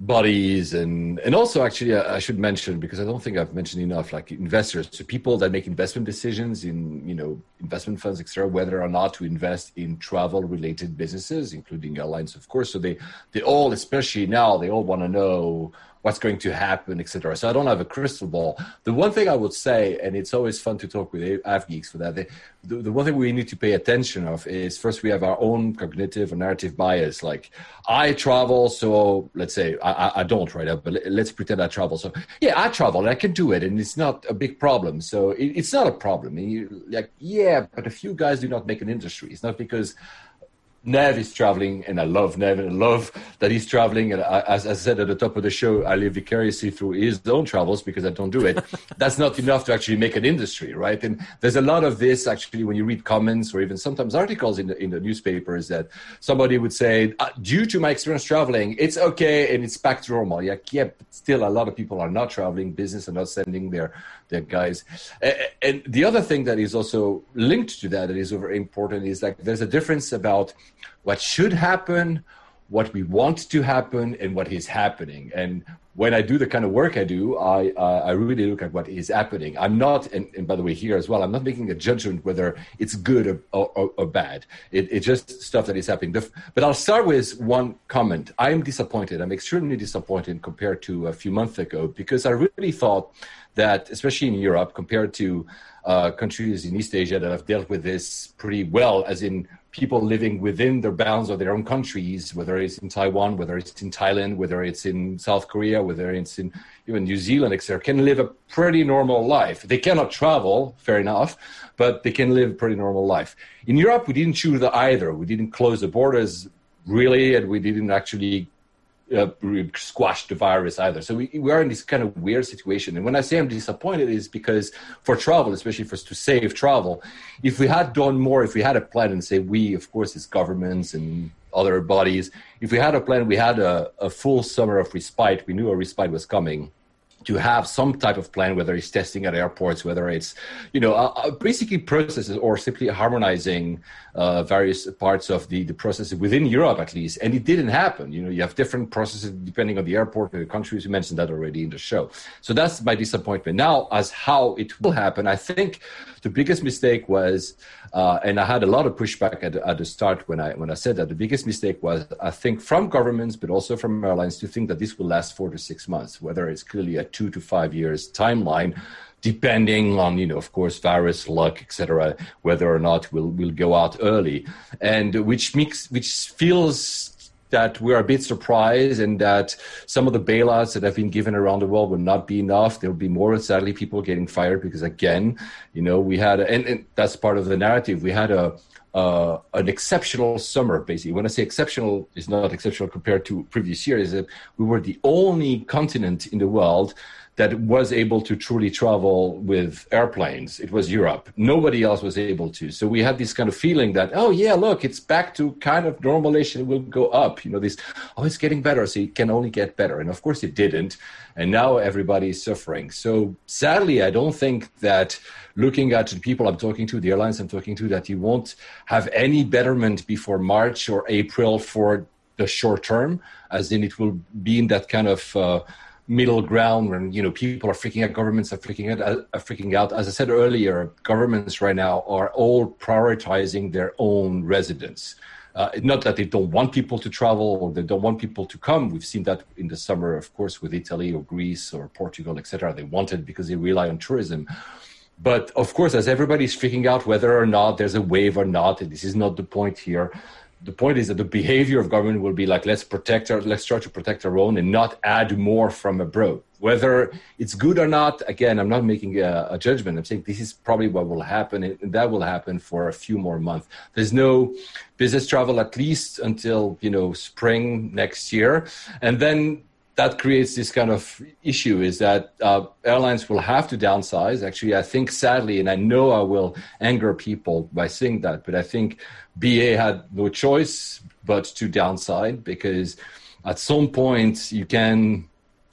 bodies, and and also actually uh, I should mention because I don't think I've mentioned enough, like investors, so people that make investment decisions in you know investment funds, etc., whether or not to invest in travel-related businesses, including airlines, of course. So they they all, especially now, they all want to know what's going to happen, etc. So I don't have a crystal ball. The one thing I would say, and it's always fun to talk with AvGeeks for that, the, the, one thing we need to pay attention of is first we have our own cognitive or narrative bias. Like I travel, so let's say I, I- don't right now, but let- let's pretend I travel. So yeah, I travel and I can do it, and it's not a big problem. So it, it's not a problem. And you, like yeah, but a few guys do not make an industry. It's not because Nev is traveling, and I love Nev, and I love that he's traveling. And I, as I said at the top of the show, I live vicariously through his own travels because I don't do it. That's not enough to actually make an industry, right? And there's a lot of this actually when you read comments or even sometimes articles in the in the newspapers that somebody would say, uh, due to my experience traveling, it's okay and it's back to normal. Yeah, yeah, but still a lot of people are not traveling. Business are not sending their guys. And the other thing that is also linked to that that is very important is like there's a difference about what should happen, what we want to happen, and what is happening. And when I do the kind of work I do, I uh, I really look at what is happening. I'm not, and, and by the way, here as well, I'm not making a judgment whether it's good or, or, or bad. It, it's just stuff that is happening. But I'll start with one comment. I'm disappointed. I'm extremely disappointed compared to a few months ago because I really thought that, especially in Europe, compared to uh, countries in East Asia that have dealt with this pretty well, as in people living within their bounds of their own countries, whether it's in Taiwan, whether it's in Thailand, whether it's in South Korea, whether it's in even New Zealand, etc., can live a pretty normal life. They cannot travel, fair enough, but they can live a pretty normal life. In Europe, we didn't choose either. We didn't close the borders really, and we didn't actually uh, squash the virus either. So we, we are in this kind of weird situation. And when I say I'm disappointed, is because for travel, especially for us to save travel, if we had done more, if we had a plan, and say we, of course, as governments and other bodies, if we had a plan, we had a, a full summer of respite, we knew a respite was coming to have some type of plan, whether it's testing at airports, whether it's, you know, uh, basically processes or simply harmonizing uh, various parts of the, the processes within Europe at least. And it didn't happen. You know, you have different processes depending on the airport and the countries. You mentioned that already in the show. So that's my disappointment. Now, as how it will happen, I think the biggest mistake was, uh, and I had a lot of pushback at, at the start when I when I said that. The biggest mistake was, I think, from governments, but also from airlines, to think that this will last four to six months, whether it's clearly a two to five years timeline depending on you know of course virus luck etc whether or not we'll we'll go out early and which makes which feels that we're a bit surprised and that some of the bailouts that have been given around the world will not be enough there'll be more sadly people getting fired because again you know we had a, and, and that's part of the narrative we had a uh, an exceptional summer, basically. When I say exceptional, it's not exceptional compared to previous years. We were the only continent in the world that was able to truly travel with airplanes. It was Europe. Nobody else was able to. So we had this kind of feeling that, oh yeah, look, it's back to kind of normalization. It will go up. You know, this, oh, it's getting better. So it can only get better. And of course it didn't. And now everybody is suffering. So sadly, I don't think that looking at the people I'm talking to, the airlines I'm talking to, that you won't have any betterment before March or April for the short term, as in it will be in that kind of uh, middle ground when you know people are freaking out, governments are freaking out, are freaking out. As I said earlier, governments right now are all prioritizing their own residents. uh, not that they don't want people to travel or they don't want people to come. We've seen that in the summer, of course, with Italy or Greece or Portugal, etc. They wanted because they rely on tourism. But of course, as everybody's freaking out whether or not there's a wave or not, this is not the point here. The point is that the behavior of government will be like, let's protect our, let's try to protect our own and not add more from abroad. Whether it's good or not, again, I'm not making a, a judgment. I'm saying this is probably what will happen, and that will happen for a few more months. There's no business travel at least until you know spring next year, and then that creates this kind of issue is that uh, airlines will have to downsize. Actually, I think sadly, and I know I will anger people by saying that, but I think BA had no choice but to downsize because at some point you can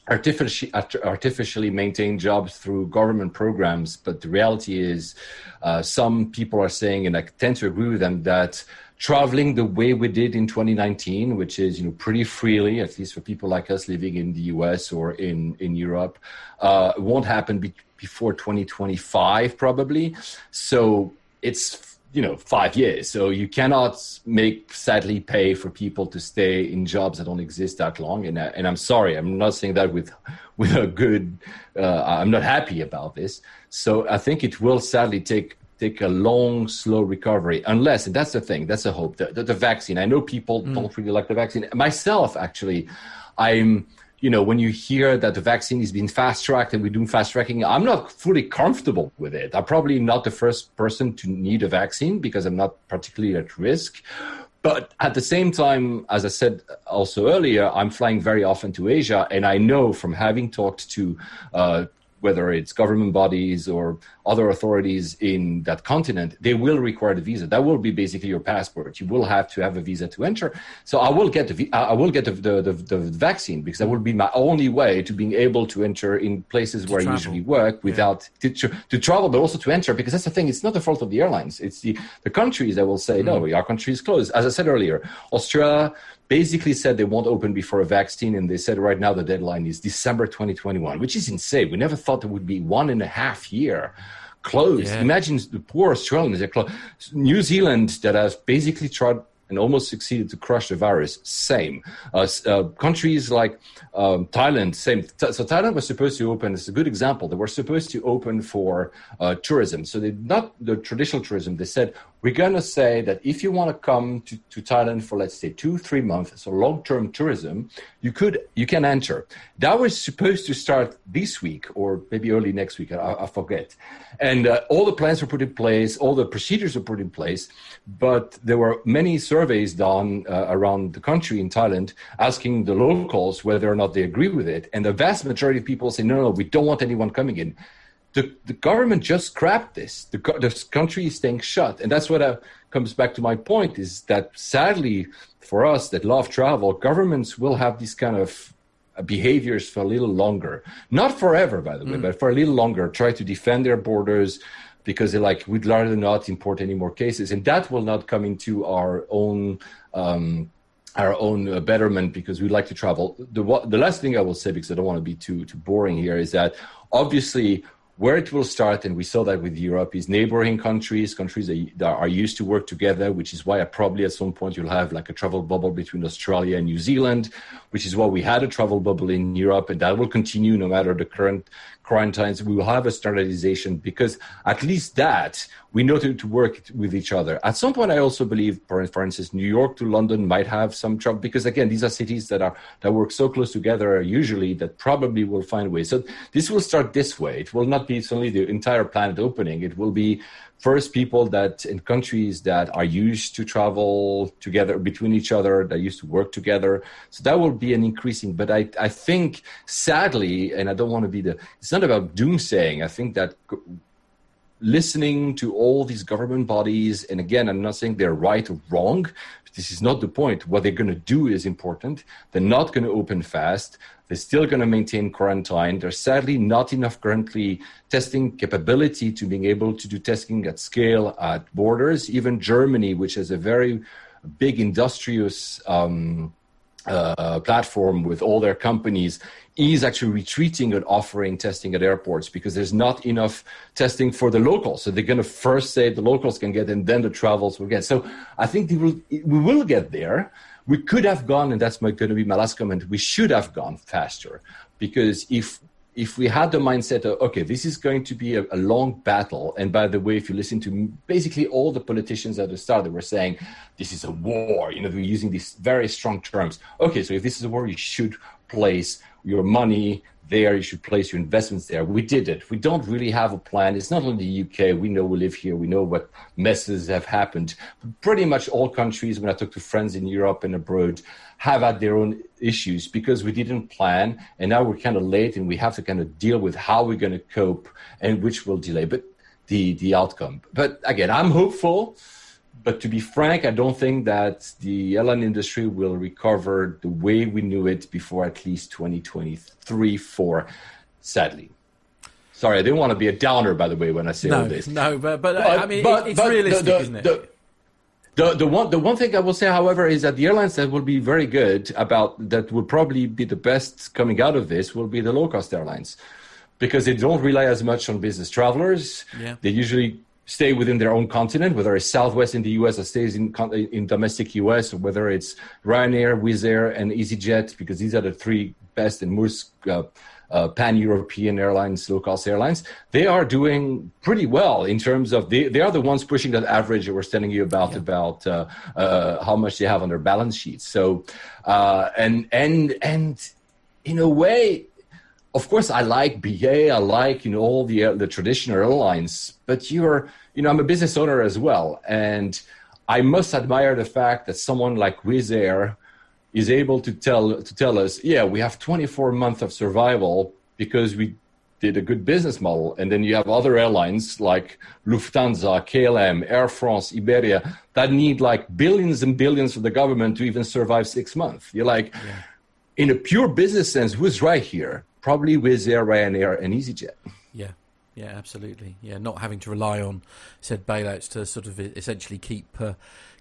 artificially, artificially maintain jobs through government programs, but the reality is uh, some people are saying, and I tend to agree with them, that traveling the way we did in 2019, which is you know pretty freely, at least for people like us living in the US or in in Europe, uh, won't happen be- before 2025 probably. So it's you know five years. So you cannot make sadly pay for people to stay in jobs that don't exist that long. And and I'm sorry, I'm not saying that with with a good. Uh, I'm not happy about this. So I think it will sadly take take a long, slow recovery, unless, and that's the thing, that's the hope, the, the, the vaccine. I know people mm. don't really like the vaccine. Myself, actually, I'm, you know, when you hear that the vaccine is being fast tracked and we're doing fast tracking, I'm not fully comfortable with it. I'm probably not the first person to need a vaccine because I'm not particularly at risk. But at the same time, as I said also earlier, I'm flying very often to Asia, and I know from having talked to uh, whether it's government bodies or other authorities in that continent, they will require the visa. That will be basically your passport. You will have to have a visa to enter. So I will get the I will get the the, the, the vaccine because that will be my only way to being able to enter in places where travel. I usually work without yeah. to, to travel, but also to enter. Because that's the thing. It's not the fault of the airlines. It's the the countries that will say mm. no, our country is closed. As I said earlier, Australia basically said they won't open before a vaccine, and they said right now the deadline is December 2021, which is insane. We never thought it would be one and a half year closed. Yeah. Imagine the poor Australians. They're closed. New Zealand that has basically tried and almost succeeded to crush the virus. Same. Uh, uh, countries like um, Thailand, same. So Thailand was supposed to open. It's a good example. They were supposed to open for uh, tourism. So they not the traditional tourism. They said we're going to say that if you want to come to, to Thailand for let's say two, three months, so long-term tourism, you could you can enter. That was supposed to start this week or maybe early next week. I, I forget. And uh, all the plans were put in place, all the procedures were put in place, but there were many surveys done uh, around the country in Thailand asking the locals whether or not they agree with it. And the vast majority of people say, no, no, we don't want anyone coming in the, the government just scrapped this. The, the country is staying shut. And that's what uh, comes back to my point is that sadly for us that love travel, governments will have these kind of uh, behaviors for a little longer. Not forever, by the way, mm. but for a little longer. Try to defend their borders because they're like, we'd rather not import any more cases. And that will not come into our own. Um, our own uh, betterment because we'd like to travel. The, the last thing I will say, because I don't want to be too too boring here, is that obviously where it will start, and we saw that with Europe, is neighboring countries, countries that are used to work together, which is why probably at some point you'll have like a travel bubble between Australia and New Zealand, which is why we had a travel bubble in Europe, and that will continue no matter the current quarantines, we will have a standardization because at least that we know to, to work with each other. At some point, I also believe, for, instance, New York to London might have some trouble because again, these are cities that are that work so close together usually that probably will find ways. So this will start this way. It will not be suddenly the entire planet opening. It will be first people that in countries that are used to travel together between each other that used to work together. So that will be an increasing but i, I think sadly and i don't want to be the it's not about doomsaying. I think that listening to all these government bodies and again i'm not saying they're right or wrong this is not the point what they're going to do is important they're not going to open fast they're still going to maintain quarantine. There's sadly not enough currently testing capability to being able to do testing at scale at borders. Even Germany, which has a very big industrious um, uh, platform with all their companies is actually retreating and offering testing at airports because there's not enough testing for the locals. So they're going to first say the locals can get, and then the travels will get. So I think will, we will get there. We could have gone, and that's going to be my last comment. We should have gone faster because if if we had the mindset of okay this is going to be a, a, long battle and by the way if you listen to basically all the politicians at the start they were saying this is a war you know they're using these very strong terms okay so if this is a war you should place your money there. You should place your investments there. We did it. We don't really have a plan. It's not only the UK. We know we live here. We know what messes have happened. But pretty much all countries, when I talk to friends in Europe and abroad, have had their own issues because we didn't plan. And now we're kind of late and we have to kind of deal with how we're going to cope and which will delay. But the, the outcome. But again, I'm hopeful. But to be frank, I don't think that the airline industry will recover the way we knew it before at least 2023, 4, sadly. Sorry, I didn't want to be a downer, by the way, when I say no, all this. No, but, but, but I mean, but, it's realistic, the, the, isn't it? The, the, the one the one thing I will say, however, is that the airlines that will be very good about that will probably be the best coming out of this will be the low cost airlines because they don't rely as much on business travelers. Yeah. They usually stay within their own continent, whether it's Southwest in the US or stays in, in domestic US, or whether it's Ryanair, Wizz Air, and EasyJet, because these are the three best and most uh, uh, pan-European airlines, low-cost airlines, they are doing pretty well in terms of they, they are the ones pushing that average that we're telling you about yeah. about uh, uh, how much they have on their balance sheets. So, uh, and and and in a way, of course, I like BA, I like you know all the uh, the traditional airlines, but you're you know I'm a business owner as well, and I must admire the fact that someone like Wizz Air is able to tell to tell us, yeah, we have 24 months of survival because we did a good business model, and then you have other airlines like Lufthansa, KLM, Air France, Iberia that need like billions and billions from the government to even survive six months. You're like. Yeah. In a pure business sense, who's right here? Probably with Air, Ryanair, and EasyJet. Yeah. Yeah, absolutely. Yeah, not having to rely on said bailouts to sort of essentially keep uh,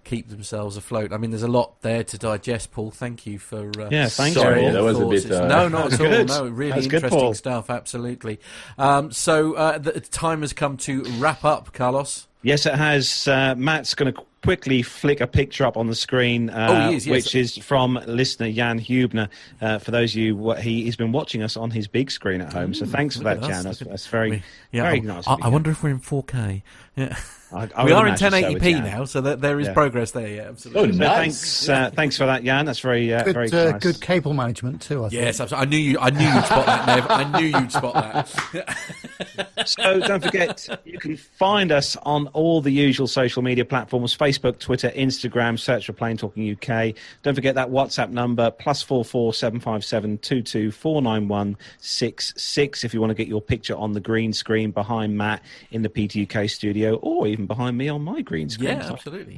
keep themselves afloat. I mean, there's a lot there to digest, Paul. Thank you for uh, yeah, thanks. Sorry, that was a bit. Uh... No, not at all. No, really That's interesting good, stuff. Absolutely. Um, so uh, the time has come to wrap up, Carlos. Yes, it has. Uh, Matt's going to quickly flick a picture up on the screen, uh, oh, is, yes. which is from listener Jan Hubner. Uh, for those of you, what, he, he's been watching us on his big screen at home. So thanks for that, Jan. That's, that's, very, yeah, very nice. I, I wonder if we're in 4K. Yeah. I, I we are in 1080p so, now, so that there is yeah. progress there. Yeah, absolutely. Oh, nice. thanks, uh, thanks for that, Jan. That's very, uh, good, very uh, nice. Good cable management too. I yes, absolutely. I knew you. I knew you'd spot that, Nev. I knew you'd spot that. so don't forget, you can find us on all the usual social media platforms: Facebook, Twitter, Instagram. Search for Plane Talking UK. Don't forget that WhatsApp number plus four four seven five seven two two four nine one six six. If you want to get your picture on the green screen behind Matt in the PTUK studio, or even behind me on my green screen. Yeah, absolutely.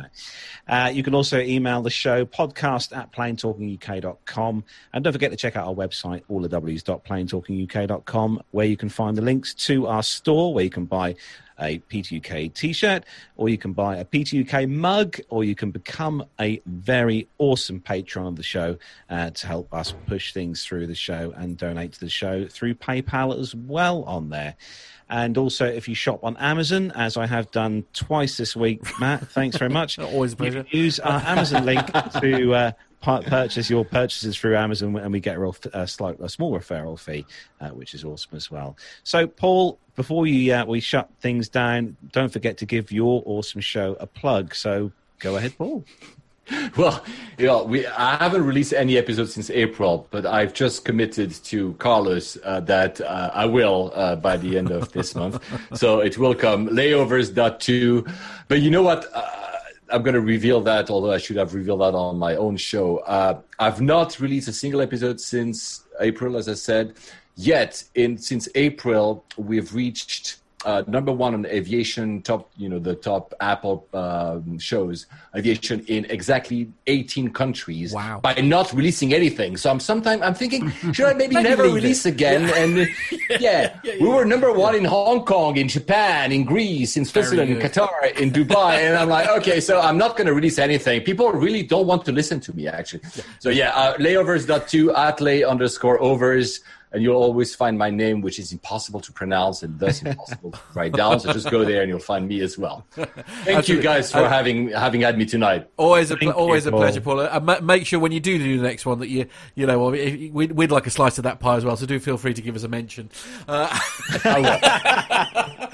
Uh, you can also email the show podcast at planetalkinguk.com. And don't forget to check out our website, allthews.planetalkinguk.com, where you can find the links to our store where you can buy a PTUK t-shirt, or you can buy a PTUK mug, or you can become a very awesome patron of the show uh, to help us push things through the show and donate to the show through PayPal as well on there. And also, if you shop on Amazon, as I have done twice this week, Matt, thanks very much. Always a pleasure. use our Amazon link to uh, purchase your purchases through Amazon, and we get a, real, a, slight, a small referral fee, uh, which is awesome as well. So, Paul, before you, uh, we shut things down, don't forget to give your awesome show a plug. So, go ahead, Paul. well, you know, we I haven't released any episodes since April, but I've just committed to Carlos uh, that uh, I will uh, by the end of this month. So it will come. Layovers dot two, but you know what? Uh, I'm going to reveal that, although I should have revealed that on my own show. Uh, I've not released a single episode since April, as I said. Yet, in since April, we've reached uh, number one on aviation top, you know, the top Apple um, shows aviation in exactly 18 countries. Wow. By not releasing anything, so I'm sometimes I'm thinking, should I maybe, never release it. again? And yeah, we were number one in Hong Kong, in Japan, in Greece, in Switzerland, in. Qatar, in Dubai, and I'm like, okay, so I'm not going to release anything. People really don't want to listen to me, actually. So yeah, uh, layovers.2 at lay underscore overs. And you'll always find my name, which is impossible to pronounce and thus impossible to write down. So just go there and you'll find me as well. Thank you guys for Uh, having having had me tonight. Always a Thank pl- always you, a pleasure, Paul. And ma- make sure when you do do the next one that you you know well, if- we'd, we'd like a slice of that pie as well. So do feel free to give us a mention. Uh,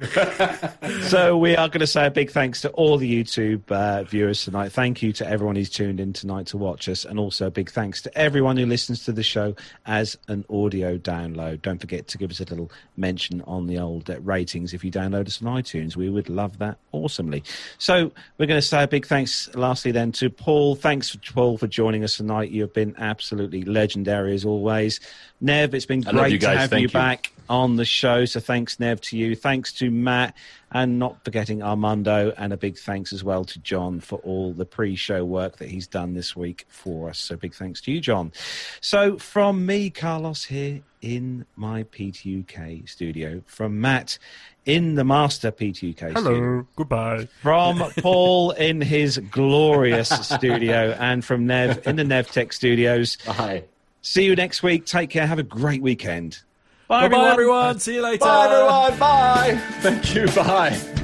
so we are going to say a big thanks to all the YouTube uh, viewers tonight. Thank you to everyone who's tuned in tonight to watch us, and also a big thanks to everyone who listens to the show as an audio download. Don't forget to give us a little mention on the old uh, ratings if you download us on iTunes. We would love that awesomely. So we're going to say a big thanks, lastly, then to Paul. Thanks, Paul, for joining us tonight. You have been absolutely legendary as always. Nev, it's been I great to have Thank you you. back on the show. So thanks, Nev, to you. Thanks to Matt, and not forgetting Armando, and a big thanks as well to John for all the pre-show work that he's done this week for us. So big thanks to you, John. So from me, Carlos, here in my PTUK studio, from Matt in the master PTUK studio, Hello. goodbye. from Paul in his glorious studio, and from Nev in the Nev Tech studios. Hi. See you next week. Take care. Have a great weekend. Bye, Bye, everyone. everyone. See you later. Bye, everyone. Bye. Thank you. Bye.